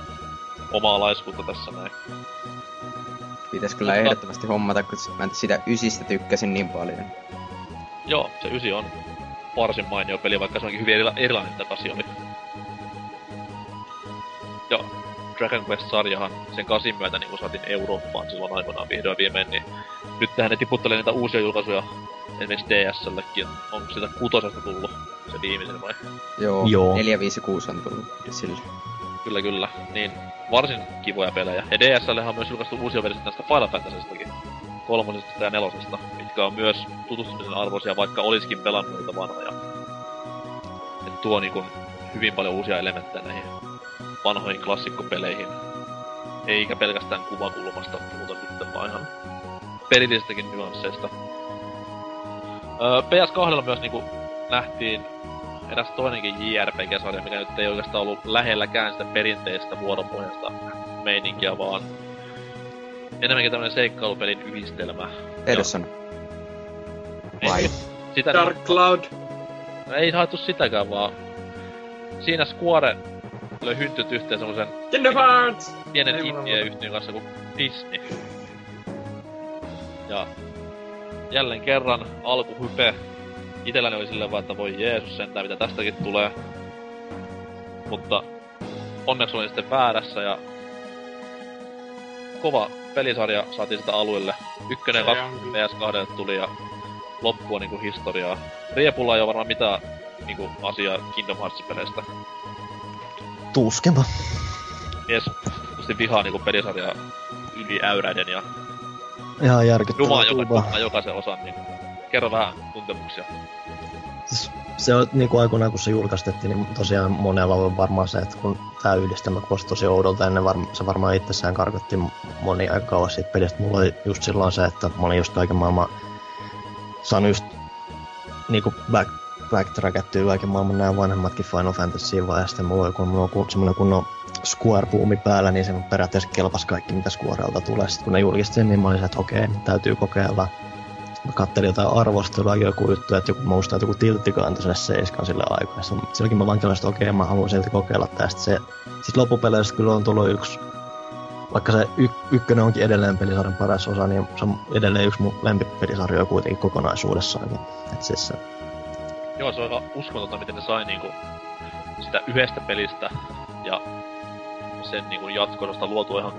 omaa laiskuutta tässä näin. Pitäis kyllä Mutta- ehdottomasti hommata, kun mä sitä ysistä tykkäsin niin paljon. Joo, se ysi on varsin mainio peli, vaikka se onkin hyvin erila- erilainen tämä oli. Joo, Dragon Quest-sarjahan sen kasin myötä niin kun saatiin Eurooppaan silloin aikoinaan vihdoin viimein, niin nyt tähän ne tiputtelee niitä uusia julkaisuja esimerkiksi DSLlekin. Onko sitä kutosesta tullut se viimeisen vai? Joo, Joo. 456 on tullut sille. Kyllä, kyllä. Niin varsin kivoja pelejä. Ja DSLhän on myös julkaistu uusia versioita tästä Final Fantasystakin. Kolmosesta ja nelosesta, mitkä on myös tutustumisen arvoisia, vaikka olisikin pelannut niitä vanhoja. Et tuo niin kun hyvin paljon uusia elementtejä näihin vanhoihin klassikkopeleihin. Eikä pelkästään kuvakulmasta puhuta nyt, vaan ihan pelillisestäkin nyansseista. Öö, PS2 myös niinku nähtiin eräs toinenkin JRPG-sarja, mikä nyt ei oikeastaan ollut lähelläkään sitä perinteistä vuoropohjasta meininkiä, vaan enemmänkin tämmönen seikkailupelin yhdistelmä. Edes sano. Vai? Ei, sitä Dark Cloud. ei haettu sitäkään, vaan siinä Square löi hyntyt yhteen semmosen Kingdom Hearts! pienen Ei mulla indie-yhtiön kanssa kuin Disney. Ja jälleen kerran alkuhype. Itelläni oli silleen vaan, että voi Jeesus sentään, mitä tästäkin tulee. Mutta onneksi olin sitten väärässä ja kova pelisarja saatiin sitä alueelle. Ykkönen ja on kaksi kyllä. PS2 tuli ja loppu on niinku historiaa. Riepulla ei ole varmaan mitään niinku asiaa Kingdom Hearts-peleistä. Tuskema. Mies tietysti vihaa niinku pelisarjaa yli äyräiden ja Ihan järkyttävää Jumaa joka. Jumaa jokaisen osan, niin kerro vähän tuntemuksia. Siis se on niinku aikoinaan kun se julkaistettiin, niin tosiaan monella on varmaan se, että kun tää yhdistelmä kuulosti tosi oudolta ennen, varma, se varmaan itsessään karkotti moni aika kauas siitä pelistä. Mulla oli just silloin se, että mä olin just kaiken maailman saanut just niinku back, backtrackattyä kaiken maailman nämä vanhemmatkin Final Fantasy vai ja sitten mulla oli kun mulla on kun, semmonen kunnon Square-puumi päällä, niin se periaatteessa kelpas kaikki mitä Squarelta tulee. Sitten kun ne julkisti sen, niin mä olin että okei, täytyy kokeilla mä kattelin jotain arvostelua, joku juttu, että joku muista, että joku tilttikö antoi sille seiskan sille aikaa. Sitten silloinkin mä vaan että okei, mä haluan silti kokeilla tästä. Se, siis loppupeleissä kyllä on tullut yksi, vaikka se y- ykkönen onkin edelleen pelisarjan paras osa, niin se on edelleen yksi mun lempipelisarjoja kuitenkin kokonaisuudessaankin. Et siis se, Joo, se on aika uskomatonta, miten ne sai niinku sitä yhdestä pelistä ja sen niinku jatkosta luotua ihan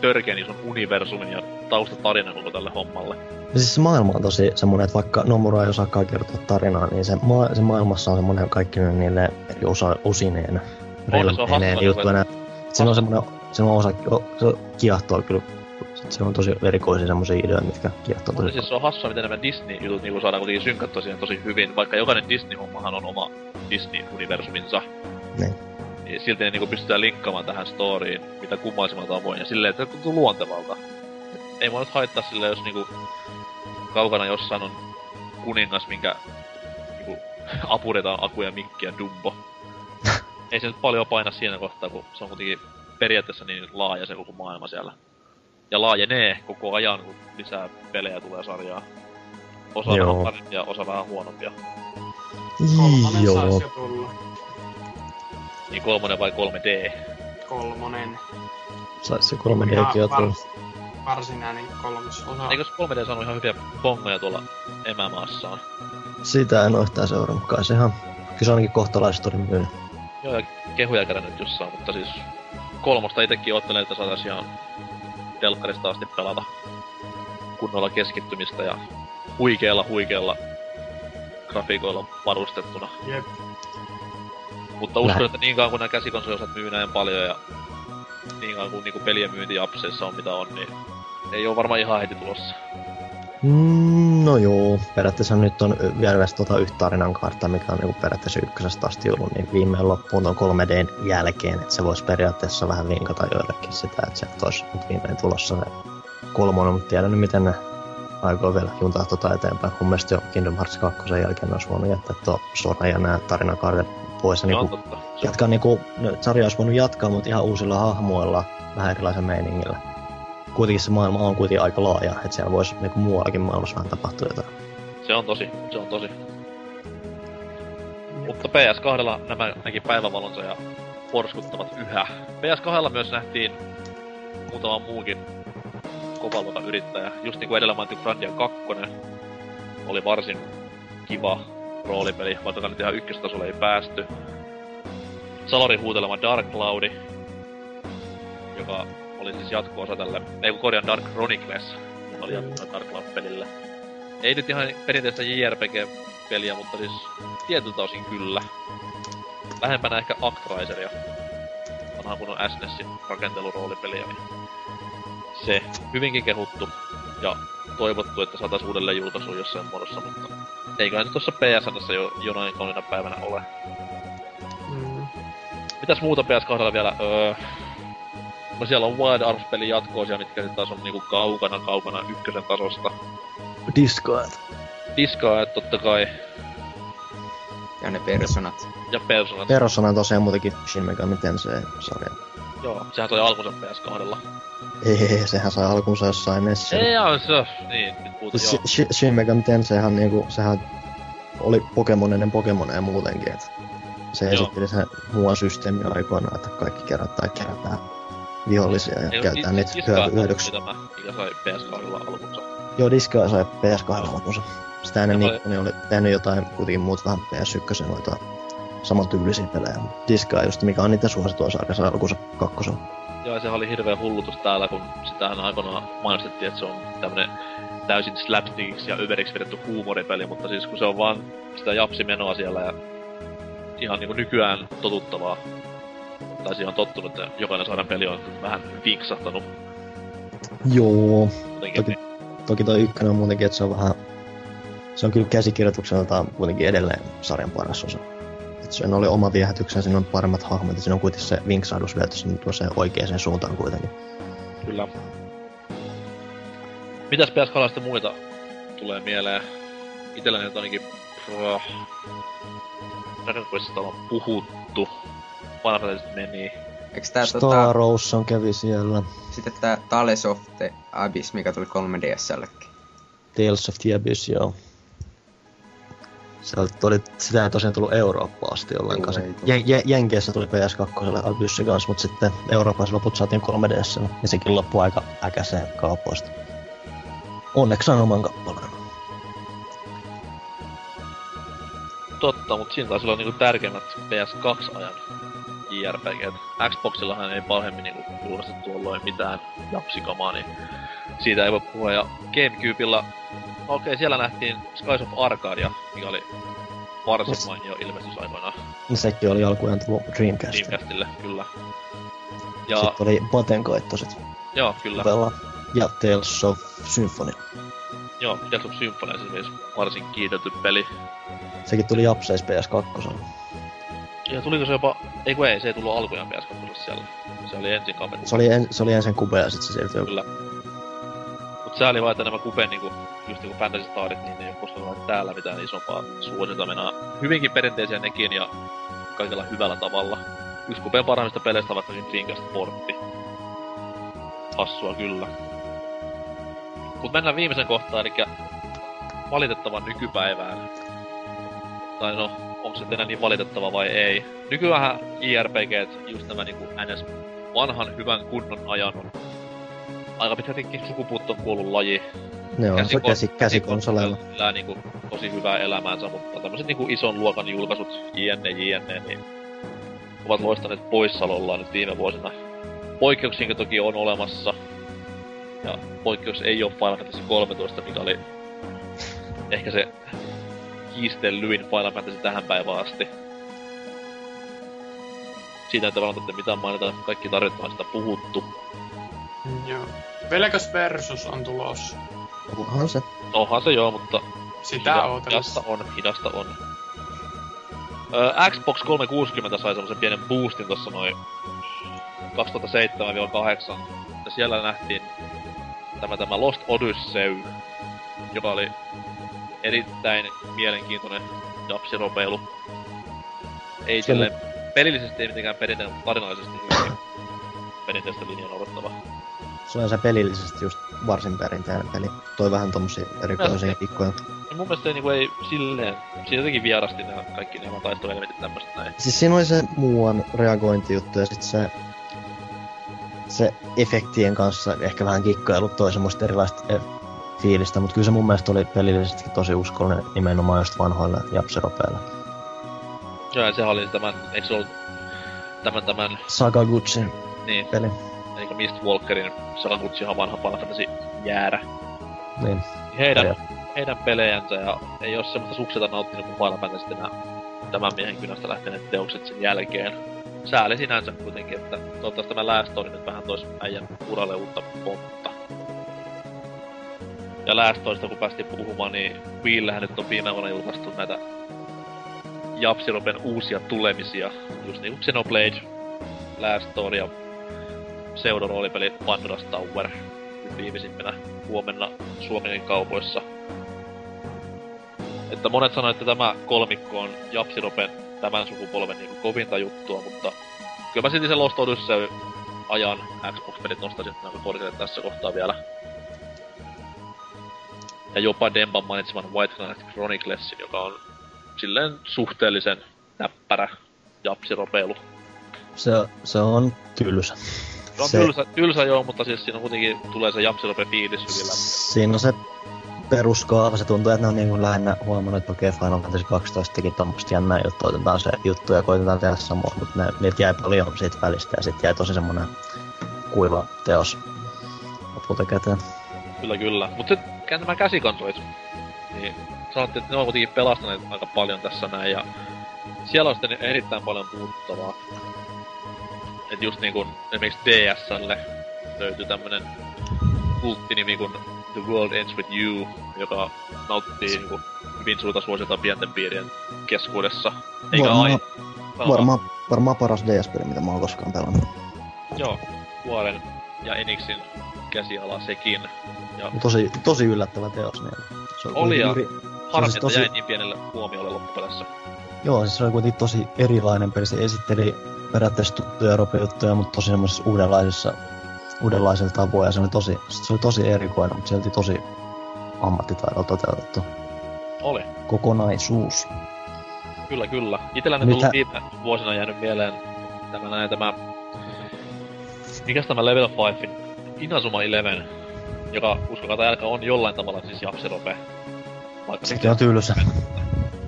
törkeän ison universumin ja taustatarinan koko tälle hommalle. Ja siis se maailma on tosi semmoinen, että vaikka Nomura ei osaakaan kertoa tarinaa, niin se, maa, se maailmassa on semmoinen kaikki niille eri osa, osineen, relmeineen niin juttuina. Se on semmoinen, se on osa, se kiehtoo kyllä Se on tosi erikoisia semmoisia ideoita, mitkä kiehtoo tosi Siis se on hassua, miten nämä Disney-jutut niinku saadaan kuitenkin synkattua siihen tosi hyvin, vaikka jokainen Disney-hommahan on oma Disney-universuminsa. Niin. Niin silti ne niinku pystytään linkkaamaan tähän storyin mitä kummaisimmalta tavoin ja silleen, että se tuntuu luontevalta. Ei mua nyt haittaa silleen, jos niinku kaukana jossain on kuningas, minkä niinku <laughs> apuretaan Aku ja Mikki ja Dumbo. <laughs> Ei se nyt paljon paina siinä kohtaa, kun se on kuitenkin periaatteessa niin laaja se koko maailma siellä. Ja laajenee koko ajan, kun lisää pelejä tulee sarjaa. Osa Joo. vähän parempia, osa vähän huonompia. Kolmonen Joo. saisi jo tulla. Niin kolmonen vai 3D? Kolmonen. Saisi se 3Dkin jo tulla. vars, varsinainen kolmososa. Eikös 3D saanut ihan hyviä bongoja tuolla emämaassaan? Sitä en oo yhtään seurannut. Kai se ihan... Kyllä se ainakin kohtalaisesti oli myynyt. Joo, ja kehuja kerännyt jossain, mutta siis kolmosta itekin oottelen, että saatais ihan telkkarista asti pelata kunnolla keskittymistä ja huikealla huikealla grafiikoilla varustettuna. Jep. Mutta uskon, Lähe- että niin kauan kun nämä käsikonsoliosat myy näin paljon ja niin kauan kun niinku pelien myynti apseissa on mitä on, niin ei oo varmaan ihan heti tulossa. Mm, no joo, periaatteessa nyt on vielä tota yhtä tarinan kaarta, mikä on niinku periaatteessa ykkösestä asti ollut, niin viimein loppuun tuon 3Dn jälkeen, että se voisi periaatteessa vähän vinkata joillekin sitä, että se olisi nyt viimein tulossa se kolmonen, mutta tiedän nyt miten ne aikoo vielä juntaa tota eteenpäin. Mun mielestä jo Kingdom Hearts 2 jälkeen olisi voinut jättää tuo Sora ja nämä tarinakaaret pois ja niinku totta. Jatkaa niinku, no, sarja olisi voinut jatkaa, mutta ihan uusilla hahmoilla, vähän erilaisen meiningillä. Kuitenkin se maailma on kuitenkin aika laaja, että siellä voisi niinku muuallakin maailmassa vähän tapahtua jotain. se on tosi, se on tosi. Mutta PS2 nämä näki päivävalonsa ja porskuttavat yhä. PS2 myös nähtiin muutama muukin kovaluokan yrittäjä. Just niin kuin edellä mainittu Grandia 2 oli varsin kiva roolipeli, vaikka nyt ihan ykköstasolle ei päästy. Salorin huutelema Dark Cloudi, joka oli siis jatko-osa tälle, ei kun korjaan Dark Chronicles, joka oli jatko Dark Cloud-pelille. Ei nyt ihan perinteistä JRPG-peliä, mutta siis tietyltä osin kyllä. Lähempänä ehkä Actraiseria. Vanha kun on SNESin rakenteluroolipeliä, niin se hyvinkin kehuttu ja toivottu, että saataisiin uudelleen julkaisu jossain muodossa, mutta eiköhän se tuossa PSNssä jo jonain kauniina päivänä ole. Mm. Mitäs muuta PS2 vielä? Öö, no siellä on Wild Arms-pelin jatkoosia, mitkä sitten taas on niinku kaukana kaukana ykkösen tasosta. Discoet. Diskaa, totta kai, Ja ne personat. ja Personat. Persona on tosiaan muutenkin Shin Megami Tensei-sarja. Joo, sehän toi alkunsa PS2. Ei, sehän sai alkunsa jossain Nessillä. Ei, joo, se, niin, nyt puhutaan, joo. Shi- Shi- Shin Megami Tenseihan niinku, sehän oli Pokemon ennen Pokemoneja muutenkin, et se Joo. esitteli sen muuan systeemi aikoinaan, että kaikki kerätään, kerätään vihollisia ja Ei, käytetään niitä Diskaa hyö- hyödyksi. tämä, mikä sai PS2 alkunsa. Joo, Disco sai PS2 alkunsa. Sitä ennen Nipponi oli tehnyt jotain kuitenkin muut vähän PS1 noita saman tyylisiä pelejä. Disco just mikä on niitä suosittua sarja, sai alkunsa kakkosella. Joo, sehän oli hirveä hullutus täällä, kun sitähän aikoinaan mainostettiin, että se on tämmönen täysin slapstickiksi ja överiksi vedetty huumoripeli, mutta siis kun se on vaan sitä japsimenoa siellä ja ihan niinku nykyään totuttavaa. Tai siihen on tottunut, että jokainen saadaan peli on vähän vinksahtanut Joo, jotenkin. Toki- toki toi ykkönen on muutenkin, että se on vähän... Se on kyllä käsikirjoitukseltaan kuitenkin edelleen sarjan paras osa. Sen oli oma viehätyksen, siinä on paremmat hahmot ja siinä on kuitenkin se vinksahdus viety sinne tuossa oikeaan suuntaan kuitenkin. Kyllä. Mitäs PS2 sitten muita tulee mieleen? Itselläni nyt ainakin... Pro... Dragon Questista on puhuttu. Final meni. Eikö tää Star tota, Ocean kävi siellä. sitten tää Tales of the Abyss, mikä tuli 3DSllekin? Tales of the Abyss, joo. Se oli, sitä ei tosiaan tullut Eurooppaan asti ollenkaan. Joo, Se, Jenkeissä tuli PS2 Abyssi kanssa, mutta sitten Euroopassa loput saatiin 3DS. Ja sekin loppui aika äkäiseen kaupoista. Onneksi on oman kappaleen. Totta, mutta siinä taisi olla niinku tärkeimmät PS2-ajan JRPG. Xboxillahan ei pahemmin niinku julkaistettu tuolloin mitään japsikamaa, niin siitä ei voi puhua. Ja Gamecubella, no okei, siellä nähtiin Skies of Arcadia, mikä oli varsin Yes. mainio ilmestys aikoinaan Niin sekin oli alkujaan tullut Dreamcastiin. Dreamcastille, kyllä. Ja... Sitten oli Batenkoittoset joo, kyllä. pelaa. Ja Tales of Symphony. Joo, Tales of Symphony on siis varsin kiitelty peli. Sekin tuli Japseis PS2. Ja tuliko se jopa... Ei kun ei, se ei tullut alkujaan PS2 siellä. Se oli ensin kametti. Se oli, en, se oli ensin kube ja sitten se siirtyi Kyllä. Mut sääli vaan, että nämä kupen niinku, just niinku Fantasy Starit, niin ne ei koskaan täällä mitään isompaa suosiota. Mennään hyvinkin perinteisiä nekin ja kaikella hyvällä tavalla. Yksi kupen parhaimmista peleistä on vaikka Dreamcast Portti. Hassua kyllä. Mut mennään viimeisen kohtaan, eli valitettavan nykypäivään. Tai no, onko se enää niin valitettava vai ei. Nykyään JRPG, just nämä niinku NS vanhan hyvän kunnon ajan aika pitkältikin sukupuuttoon kuollut laji. Ne on Käsikon- käsi, käsikonsoleilla. elää niinku tosi hyvää elämäänsä, mutta tämmöiset niinku ison luokan julkaisut, jne, jne, niin ovat loistaneet poissaolollaan nyt viime vuosina. Poikkeuksia toki on olemassa. Ja poikkeus ei ole Final Fantasy 13, mikä oli ehkä se kiistellyin Final Fantasy tähän päivään asti. Siitä ei tavallaan mitään mainita, kaikki tarvittavat sitä puhuttu. Joo. Velkas Versus on tulossa. Onhan se. Onhan se joo, mutta Sitä hidasta ootellessa. on, hidasta on. Öö, Xbox 360 sai semmosen pienen boostin tossa noin 2007-2008. Ja siellä nähtiin tämä, tämä Lost Odyssey, joka oli erittäin mielenkiintoinen japsiropeilu. Ei Se silleen pelillisesti ei mitenkään perinteinen, mutta tarinallisesti hyvin perinteistä linjaa noudattava. Se on se pelillisesti just varsin perinteinen peli. Toi vähän tommosia erikoisia pikkoja. Ja mun mielestä se niinku ei silleen, siinä jotenkin vierasti nämä kaikki nämä taistoelementit tämmöset näin. Siis siinä oli se muuan reagointijuttu ja sit se se efektien kanssa ehkä vähän kikkailu toi semmoista erilaista e- fiilistä, mutta kyllä se mun mielestä oli pelillisestikin tosi uskollinen nimenomaan just vanhoille japsiropeille. Joo, ja sehän oli tämän, eikö se ollut tämän, tämän, Sakaguchi niin, peli. Eikö Mistwalkerin Sakaguchihan vanha Final Fantasy jäärä. Niin. Heidän, Joo. heidän pelejänsä ja ei oo semmoista sukseta nauttinut kuin Final Fantasy nämä tämän miehen kynästä lähteneet teokset sen jälkeen. Sääli sinänsä kuitenkin, että toivottavasti tämä Last Story nyt vähän tois äijän uralle uutta pontta. Ja Last Storysta kun päästiin puhumaan, niin Wiillähän nyt on viime vuonna julkaistu näitä Japsiropen uusia tulemisia. Just niinku Xenoblade, Last Story ja pseudoroolipeli Pandora's Tower viimeisimpänä huomenna Suomen kaupoissa. Että monet sanoivat, että tämä kolmikko on Japsiropen tämän sukupolven niin kovinta juttua, mutta kyllä mä silti sen Lost Odyssey ajan Xbox-pelit nostaisin aika tässä kohtaa vielä. Ja jopa Demban mainitseman White Knight Chroniclesin, joka on silleen suhteellisen näppärä japsiropeilu. Se, se on tylsä. Se on Se- tylsä, tylsä joo, mutta siis siinä kuitenkin tulee se japsirope fiilis hyvin läpi. Siinä on se peruskaava, se tuntuu, että ne on niin kuin lähinnä huomannut, että okei Final Fantasy 12 teki tommoista jännää juttua, otetaan se juttu ja koitetaan tehdä samoin, mutta ne, niitä jäi paljon siitä välistä ja sitten jäi tosi semmonen kuiva teos lopulta käteen. Kyllä, kyllä. Mut sit kä- nämä käsikonsolit, niin sanottiin, että ne on kuitenkin pelastaneet aika paljon tässä näin, ja siellä on sitten erittäin paljon puuttavaa. Et just niinku esimerkiksi DSlle löytyy tämmönen kulttinimi kuin The World Ends With You, joka nauttii niinku hyvin suurta suosiota pienten piirien keskuudessa. Eikä Varmaan- aina. Varmaan, varmaan paras DS-peli, mitä mä oon koskaan pelannut. Joo, Vuoren ja Enixin käsiala sekin. Ja Tosi, tosi yllättävä teos. Niin se Oli ja eri- harmi, siis tosi- jäi niin pienelle huomiolle loppupeleissä. Joo, siis se oli kuitenkin tosi erilainen peli. Se esitteli periaatteessa tuttuja ropejuttuja, mutta tosi semmoisessa uudenlaisessa, uudenlaisella tavoin. Ja se oli tosi, se oli tosi erikoinen, mutta silti tosi ammattitaidolla toteutettu Oli. kokonaisuus. Kyllä, kyllä. Itselläni Mitä- tullut viime vuosina jäänyt mieleen tämä näin tämä... Mikäs tämä Level 5 Inazuma Eleven, joka uskokaa tai älkää on jollain tavalla siis japsirope. Vaikka Sekin on tylsä.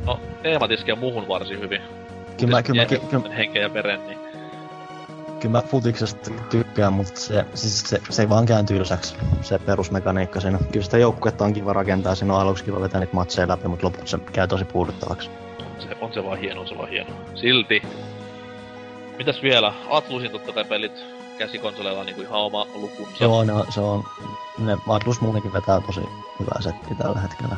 No, teemat iskee muuhun varsin hyvin. Kyllä kyllä, jää kyllä, henkeä ja veren, niin kyllä mä futiksesta tykkään, mutta se, siis se, se ei vaan käy tylsäksi, se perusmekaniikka siinä. Kyllä sitä joukkuetta on kiva rakentaa, siinä on aluksi kiva vetää niitä matseja läpi, mutta loput se käy tosi puuduttavaksi. se, on se vaan hieno, on se vaan hieno. Silti. Mitäs vielä? Atlusin totta kai pelit. käsikonsoleilla on niinku ihan oma lukunsa. Joo, ne se on, ne Atlus muutenkin vetää tosi hyvää settiä tällä hetkellä.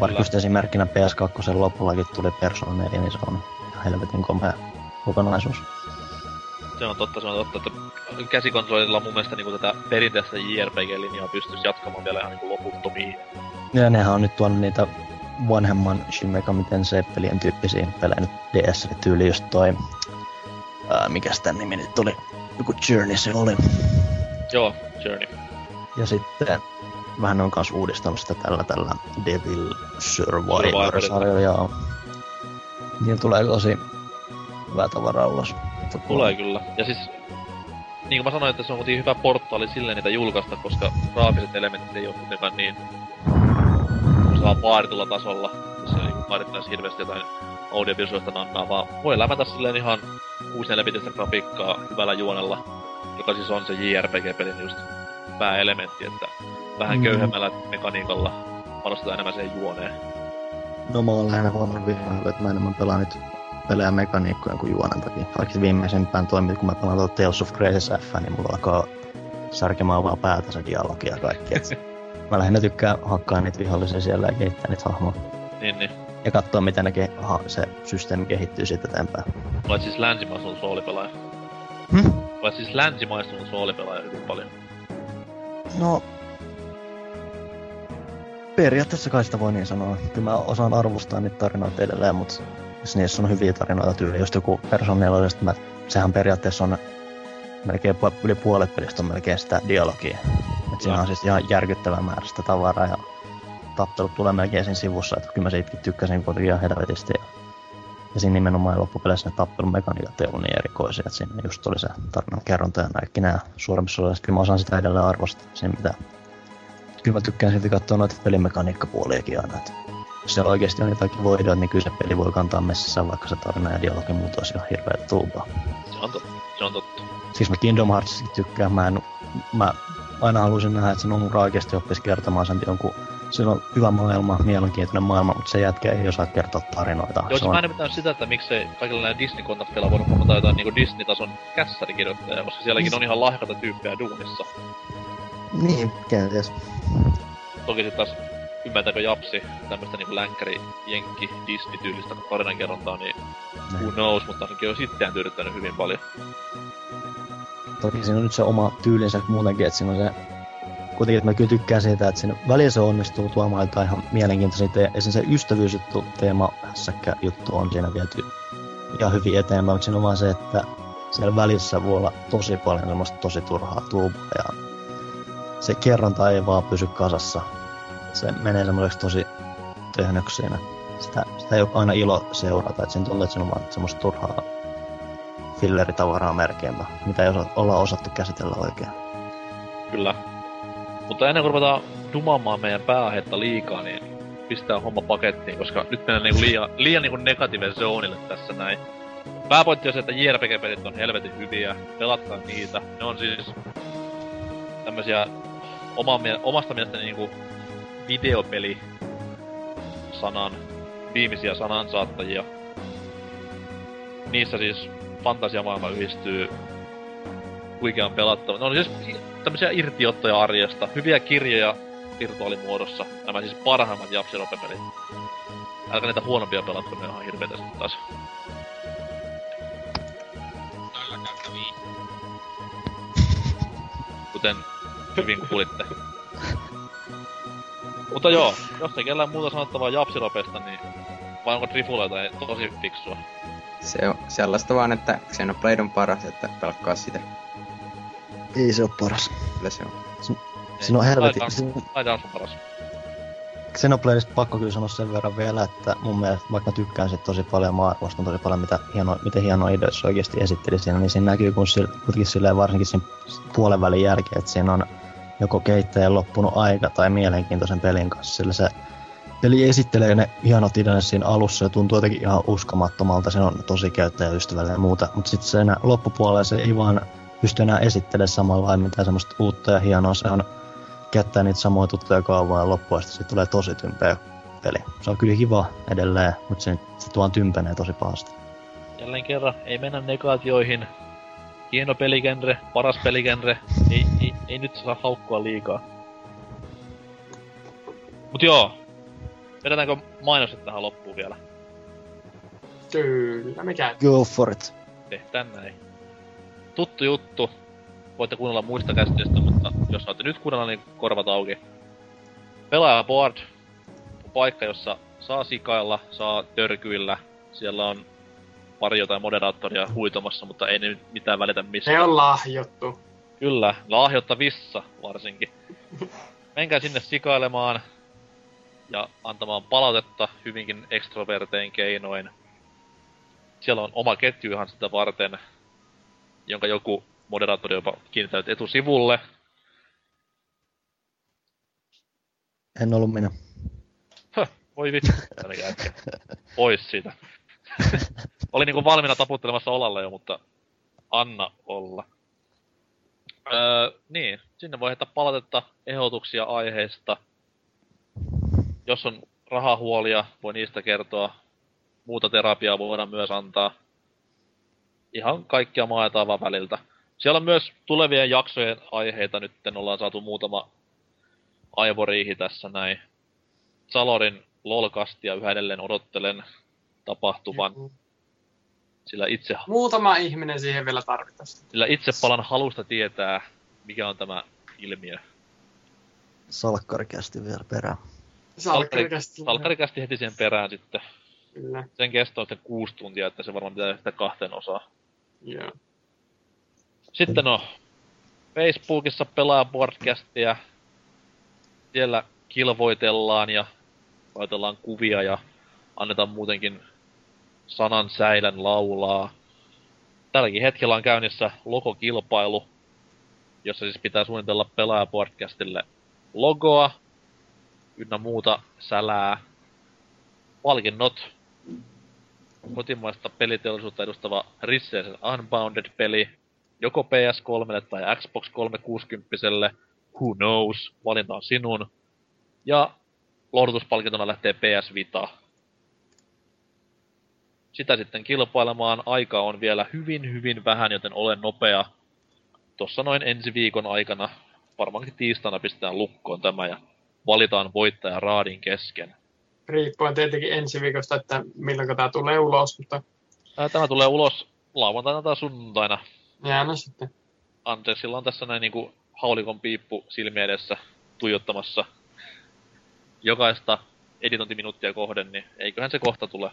Vaikka just esimerkkinä PS2 lopullakin tuli Persona 4, niin se on helvetin komea kokonaisuus. Se on totta, se on totta, että käsikonsolilla mun mielestä niinku tätä perinteistä JRPG-linjaa pystyisi jatkamaan vielä ihan niinku loputtomiin. Ja nehän on nyt tuonut niitä vanhemman Shin Megami Tensei-pelien tyyppisiä pelejä nyt DS-tyyli just toi... Ää, mikäs tän nimi nyt tuli? Joku Journey se oli. Joo, Journey. Ja sitten vähän on kans uudistanut sitä tällä tällä Devil Survivor. Survivor-sarjalla. Niin tulee tosi hyvää tavaraa ulos. Tulee kyllä. Ja siis, niin kuin mä sanoin, että se on kuitenkin hyvä portaali silleen niitä julkaista, koska graafiset elementit ei ole kuitenkaan niin semmoisella vaaditulla tasolla, missä niin vaadittaisi hirveästi jotain audiovisuaalista nannaa, vaan voi lämätä silleen ihan 64 grafiikkaa hyvällä juonella, joka siis on se JRPG-pelin just pääelementti, että vähän Mm. köyhemmällä mekaniikalla panostetaan enemmän siihen juoneen. No mä oon lähinnä huomannut viime että mä enemmän pelaan nyt pelejä mekaniikkojen kuin juonen takia. Vaikka viimeisempään toimit, kun mä pelaan tuota Tales of Graces F, niin mulla alkaa särkemään vaan päätä se dialogi ja kaikki. Et mä lähinnä tykkään hakkaa niitä vihollisia siellä ja kehittää niitä hahmoja. Niin, niin. Ja katsoa, miten ne ke- ha- se systeemi kehittyy siitä eteenpäin. Olet siis länsimaistunut soolipelaaja. Hm? Olet siis länsimaistunut soolipelaaja hyvin paljon. No, periaatteessa kai sitä voi niin sanoa. Kyllä mä osaan arvostaa niitä tarinoita edelleen, mutta jos niissä on hyviä tarinoita tyyli, just joku Person 4, sit mä, sehän periaatteessa on melkein yli puolet pelistä on melkein sitä dialogia. Et siinä on siis ihan järkyttävä määrä sitä tavaraa ja tappelut tulee melkein siinä sivussa, että kyllä mä siitäkin tykkäsin kuitenkin ihan helvetisti. Ja, ja siinä nimenomaan loppupeleissä ne tappelun mekaniikat ei ollut niin erikoisia, että siinä just oli se tarinan kerronta ja kaikki nämä suoremmissa osassa. Kyllä mä osaan sitä edelleen arvostaa, siinä mitä kyllä mä tykkään silti katsoa noita pelimekaniikkapuoliakin aina. Että jos siellä oikeasti on jotakin voidot, niin kyllä se peli voi kantaa messissä, vaikka se tarina ja dialogi muut olisi ihan hirveä tuubaa. Se on totta. Se on totta. Siis mä Kingdom Heartsista tykkään, mä, en, mä aina halusin nähdä, että se on oikeasti oppisi kertomaan sen jonkun Sillä on hyvä maailma, mielenkiintoinen maailma, mutta se jätkä ei osaa kertoa tarinoita. Joo, se mä en nimittäin sitä, että miksei kaikilla näillä Disney-kontakteilla voinut huomata jotain niinku Disney-tason kässärikirjoittajaa, koska sielläkin on ihan lahjakata tyyppejä duunissa. Niin, kenties. Toki sit taas ymmärtääkö Japsi tämmöstä niinku länkkäri, jenkki, Disney-tyylistä tarinankerrontaa, niin who knows, mutta ainakin on sitten tyydyttänyt hyvin paljon. Toki siinä on nyt se oma tyylinsä muutenkin, että siinä on se... Kuitenkin, että mä kyllä tykkään siitä, että siinä välillä se onnistuu tuomaan jotain ihan mielenkiintoisia te- Esimerkiksi se ystävyysjuttu, teema, hässäkkä juttu on siinä viety ihan hyvin eteenpäin, mutta siinä on vaan se, että siellä välissä voi olla tosi paljon semmoista tosi turhaa tuubaa ja se kerronta ei vaan pysy kasassa. Se menee semmoiseksi tosi töhnöksi siinä. Sitä, sitä ei ole aina ilo seurata, että siinä tuntuu, että on vaan semmoista turhaa filleritavaraa melkeinpä, mitä ei osa, olla osattu käsitellä oikein. Kyllä. Mutta ennen kuin ruvetaan dumaamaan meidän pääaihetta liikaa, niin pistää homma pakettiin, koska nyt mennään niinku liian, liian niinku negatiivisen zoneille tässä näin. Pääpointti on se, että JRPG-pelit on helvetin hyviä, pelatkaa niitä. Ne on siis tämmösiä oma, omasta mielestäni niinku videopeli sanan, viimeisiä sanansaattajia. Niissä siis fantasiamaailma yhdistyy huikean pelattava. Ne on siis tämmöisiä irtiottoja arjesta, hyviä kirjoja virtuaalimuodossa. Nämä siis parhaimmat japsiropepelit. Älkää niitä huonompia pelatko, ne on ihan hirveetä sit taas. Kuten hyvin kuulitte. Mutta joo, jos ei kellään muuta sanottavaa japsiropesta, niin vai onko Trifulla jotain tosi fiksua? Se on sellaista vaan, että Xenoblade on paras, että pelkkaa sitä. Ei se ole paras. Kyllä se on. Siinä on helvetin... Laitetaan sun paras. Xenobladeista pakko kyllä sanoa sen verran vielä, että mun mielestä vaikka mä tykkään sit tosi paljon, mä arvostan tosi paljon, mitä hieno, miten hieno idea se oikeasti esitteli siinä, niin siinä näkyy kun sillä, kuitenkin silleen varsinkin siinä puolen välin jälkeen, että siinä on joko kehittäjän loppunut aika tai mielenkiintoisen pelin kanssa, sillä se peli esittelee ne hienot ideat siinä alussa ja tuntuu jotenkin ihan uskomattomalta, se on tosi käyttäjäystävällinen ja muuta, mutta sitten se enää loppupuolella se ei vaan pysty enää esittelemään samalla lailla mitään semmoista uutta ja hienoa, se on käyttää niitä samoja tuttuja kaavoja ja loppuun asti tulee tosi tympeä peli. Se on kyllä kiva edelleen, mutta se, se tuon tympenee tosi pahasti. Jälleen kerran, ei mennä negaatioihin. hieno peligenre, paras peligenre, ei, ei, ei nyt saa haukkua liikaa. Mut joo, vedetäänkö mainokset tähän loppuun vielä? Kyllä, mikä? Go for it. Tehdään näin. Tuttu juttu. Voitte kuunnella muista käsitystä, mutta jos olette nyt kuunnella, niin korvat auki. Pelaaja Board on paikka, jossa saa sikailla, saa törkyillä. Siellä on pari jotain moderaattoria huitomassa, mutta ei ne nyt mitään välitä mistä. Se on lahjottu. Kyllä, lahjottavissa varsinkin. <laughs> Menkää sinne sikailemaan ja antamaan palautetta hyvinkin ekstrovertein keinoin. Siellä on oma ketju ihan sitä varten, jonka joku moderaattori jopa kiinnittänyt etusivulle. En ollut minä. Höh, voi vittu. Pois siitä. <laughs> Oli niinku valmiina taputtelemassa olalle jo, mutta anna olla. Öö, niin, sinne voi heittää palautetta, ehdotuksia aiheista. Jos on rahahuolia, voi niistä kertoa. Muuta terapiaa voidaan myös antaa. Ihan kaikkia maa ja taivaan väliltä. Siellä on myös tulevien jaksojen aiheita. Nyt ollaan saatu muutama aivoriihi tässä näin. Salorin lolkastia yhä edelleen odottelen tapahtuvan. Sillä itse, Muutama ihminen siihen vielä tarvitaan. sillä itse palan halusta tietää, mikä on tämä ilmiö. Salkkarikästi vielä perään. Salkkarikästi. Salkkarikästi heti sen perään sitten. Kyllä, Sen kesto on sitten kuusi tuntia, että se varmaan pitää sitä kahteen osaa. joo. Sitten on Facebookissa pelaa podcastia. Siellä kilvoitellaan ja laitellaan kuvia ja annetaan muutenkin sanan säilän laulaa. Tälläkin hetkellä on käynnissä logokilpailu, jossa siis pitää suunnitella pelaajapodcastille logoa ynnä muuta sälää. Palkinnot kotimaista peliteollisuutta edustava Risseisen Unbounded-peli, joko PS3 tai Xbox 360 who knows, valinta on sinun. Ja lohdutuspalkintona lähtee PS Vita. Sitä sitten kilpailemaan aika on vielä hyvin hyvin vähän, joten olen nopea. Tossa noin ensi viikon aikana, varmaankin tiistaina pistetään lukkoon tämä ja valitaan voittaja raadin kesken. Riippuen tietenkin ensi viikosta, että milloin tämä tulee ulos, mutta Tämä tulee ulos lauantaina tai sunnuntaina. Jää no sitten. Andersilla on tässä näin niinku haulikon piippu silmien edessä tuijottamassa jokaista editointiminuuttia kohden, niin eiköhän se kohta tule.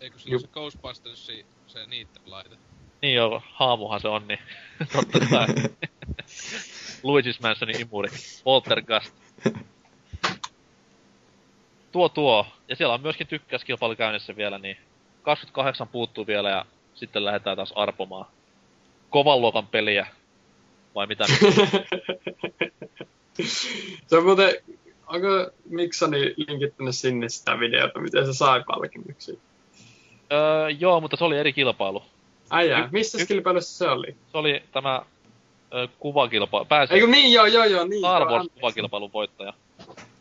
Eikö sillä ole se Ghostbustersi, se niitten laite? Niin joo, haamuhan se on, niin <laughs> totta kai. Luigi's Mansionin imuri. Poltergust. Tuo tuo. Ja siellä on myöskin tykkäyskilpailu käynnissä vielä, niin 28 puuttuu vielä ja sitten lähdetään taas arpomaan. Kovan luokan peliä. Vai mitä? <laughs> se on muuten, onko Miksoni linkittänyt sinne sitä videota, miten se sai palkinnoksi? öö, joo, mutta se oli eri kilpailu. Ai jaa, Y- missä y- kilpailussa se oli? Se oli tämä ö, kuvakilpailu. Pääsi Eikö niin, joo, joo, joo, niin. Star Wars kuvakilpailun voittaja.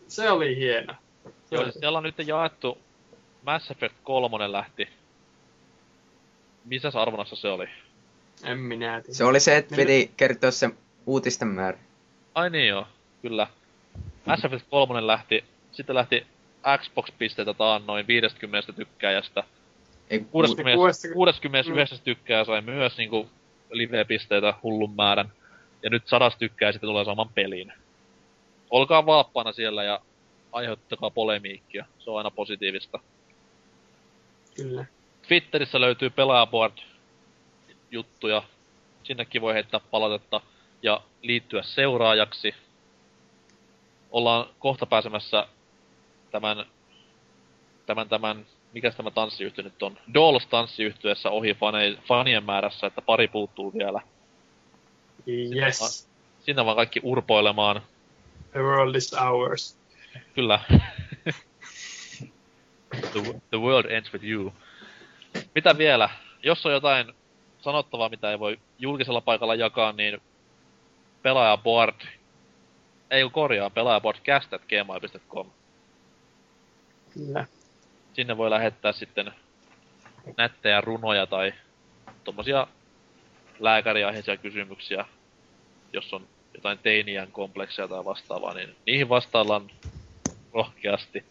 Se oli hieno. Se Joo, oli- siellä on nyt jaettu Mass Effect 3 lähti. Missäs arvonnassa se oli? En minä tiedä. Se oli se, että piti kertoa se uutisten määrä. Ai niin joo, kyllä. Mass Effect 3 lähti, sitten lähti Xbox-pisteitä taannoin 50 tykkääjästä. Ei, 60, kuudesta- 69 tykkää sai myös niinku live-pisteitä hullun määrän. Ja nyt sadas tykkää sitten tulee saman pelin. Olkaa valppaana siellä ja aiheuttakaa polemiikkia. Se on aina positiivista. Kyllä. Twitterissä löytyy pelaajaboard juttuja. Sinnekin voi heittää palautetta ja liittyä seuraajaksi. Ollaan kohta pääsemässä tämän, tämän, tämän mikä tämä tanssiyhtiö nyt on? Dolls tanssiyhtiössä ohi fane, fanien määrässä, että pari puuttuu vielä. Yes. Sinne vaan kaikki urpoilemaan. The world is ours. Kyllä. <laughs> the, the world ends with you. Mitä vielä? Jos on jotain sanottavaa, mitä ei voi julkisella paikalla jakaa, niin pelaajaboard, ei kun korjaa, pelaajaboardcast.gmail.com. Kyllä. Sinne voi lähettää sitten nättejä runoja tai tommosia lääkäriaiheisia kysymyksiä, jos on jotain teiniän kompleksia tai vastaavaa, niin niihin vastaillaan rohkeasti.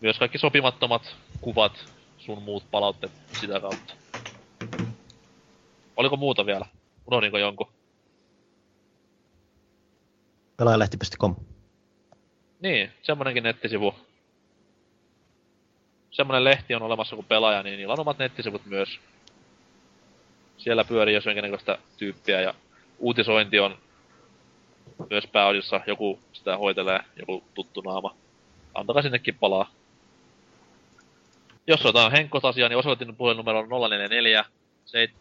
Myös kaikki sopimattomat kuvat, sun muut palautteet sitä kautta. Oliko muuta vielä? Unohdinko jonkun? Pelaajalehti.com. Niin, semmonenkin nettisivu. Semmonen lehti on olemassa kuin pelaaja, niin niillä on omat nettisivut myös. Siellä pyörii jos jonkinnäköistä tyyppiä ja uutisointi on myös pääosissa. Joku sitä hoitelee, joku tuttu naama. Antakaa sinnekin palaa. Jos on jotain henkkosasia, niin osoitin puhelinnumero on 044 7...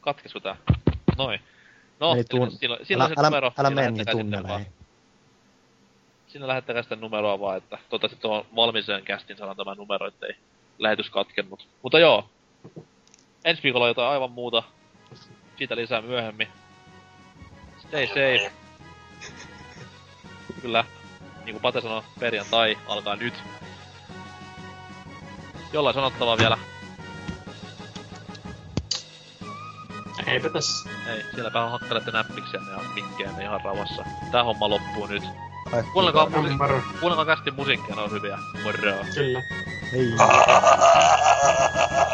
Katkesko tää? Noin. No, Ei tuun- silloin, silloin älä, se älä, numero. älä niin mene niin sitten tunneleihin. Sinne lähettäkää sitä numeroa vaan, että toivottavasti tuon valmiiseen kästin saadaan tämä numero, ettei lähetys katkennut. Mutta joo, ensi viikolla jotain aivan muuta. Siitä lisää myöhemmin. Stay safe. Kyllä, niin kuin Pate sanoi, perjantai alkaa nyt. Jollain sanottavaa vielä. Eipä tässä. Ei, sielläpä hakkelette näppiksiä ja minkkejä ihan rauhassa. Tää homma loppuu nyt. Kuunnelkaa, musi- kuunnelkaa kästi musiikkia, ne on hyviä. Moro. Kyllä. Hei. <laughs>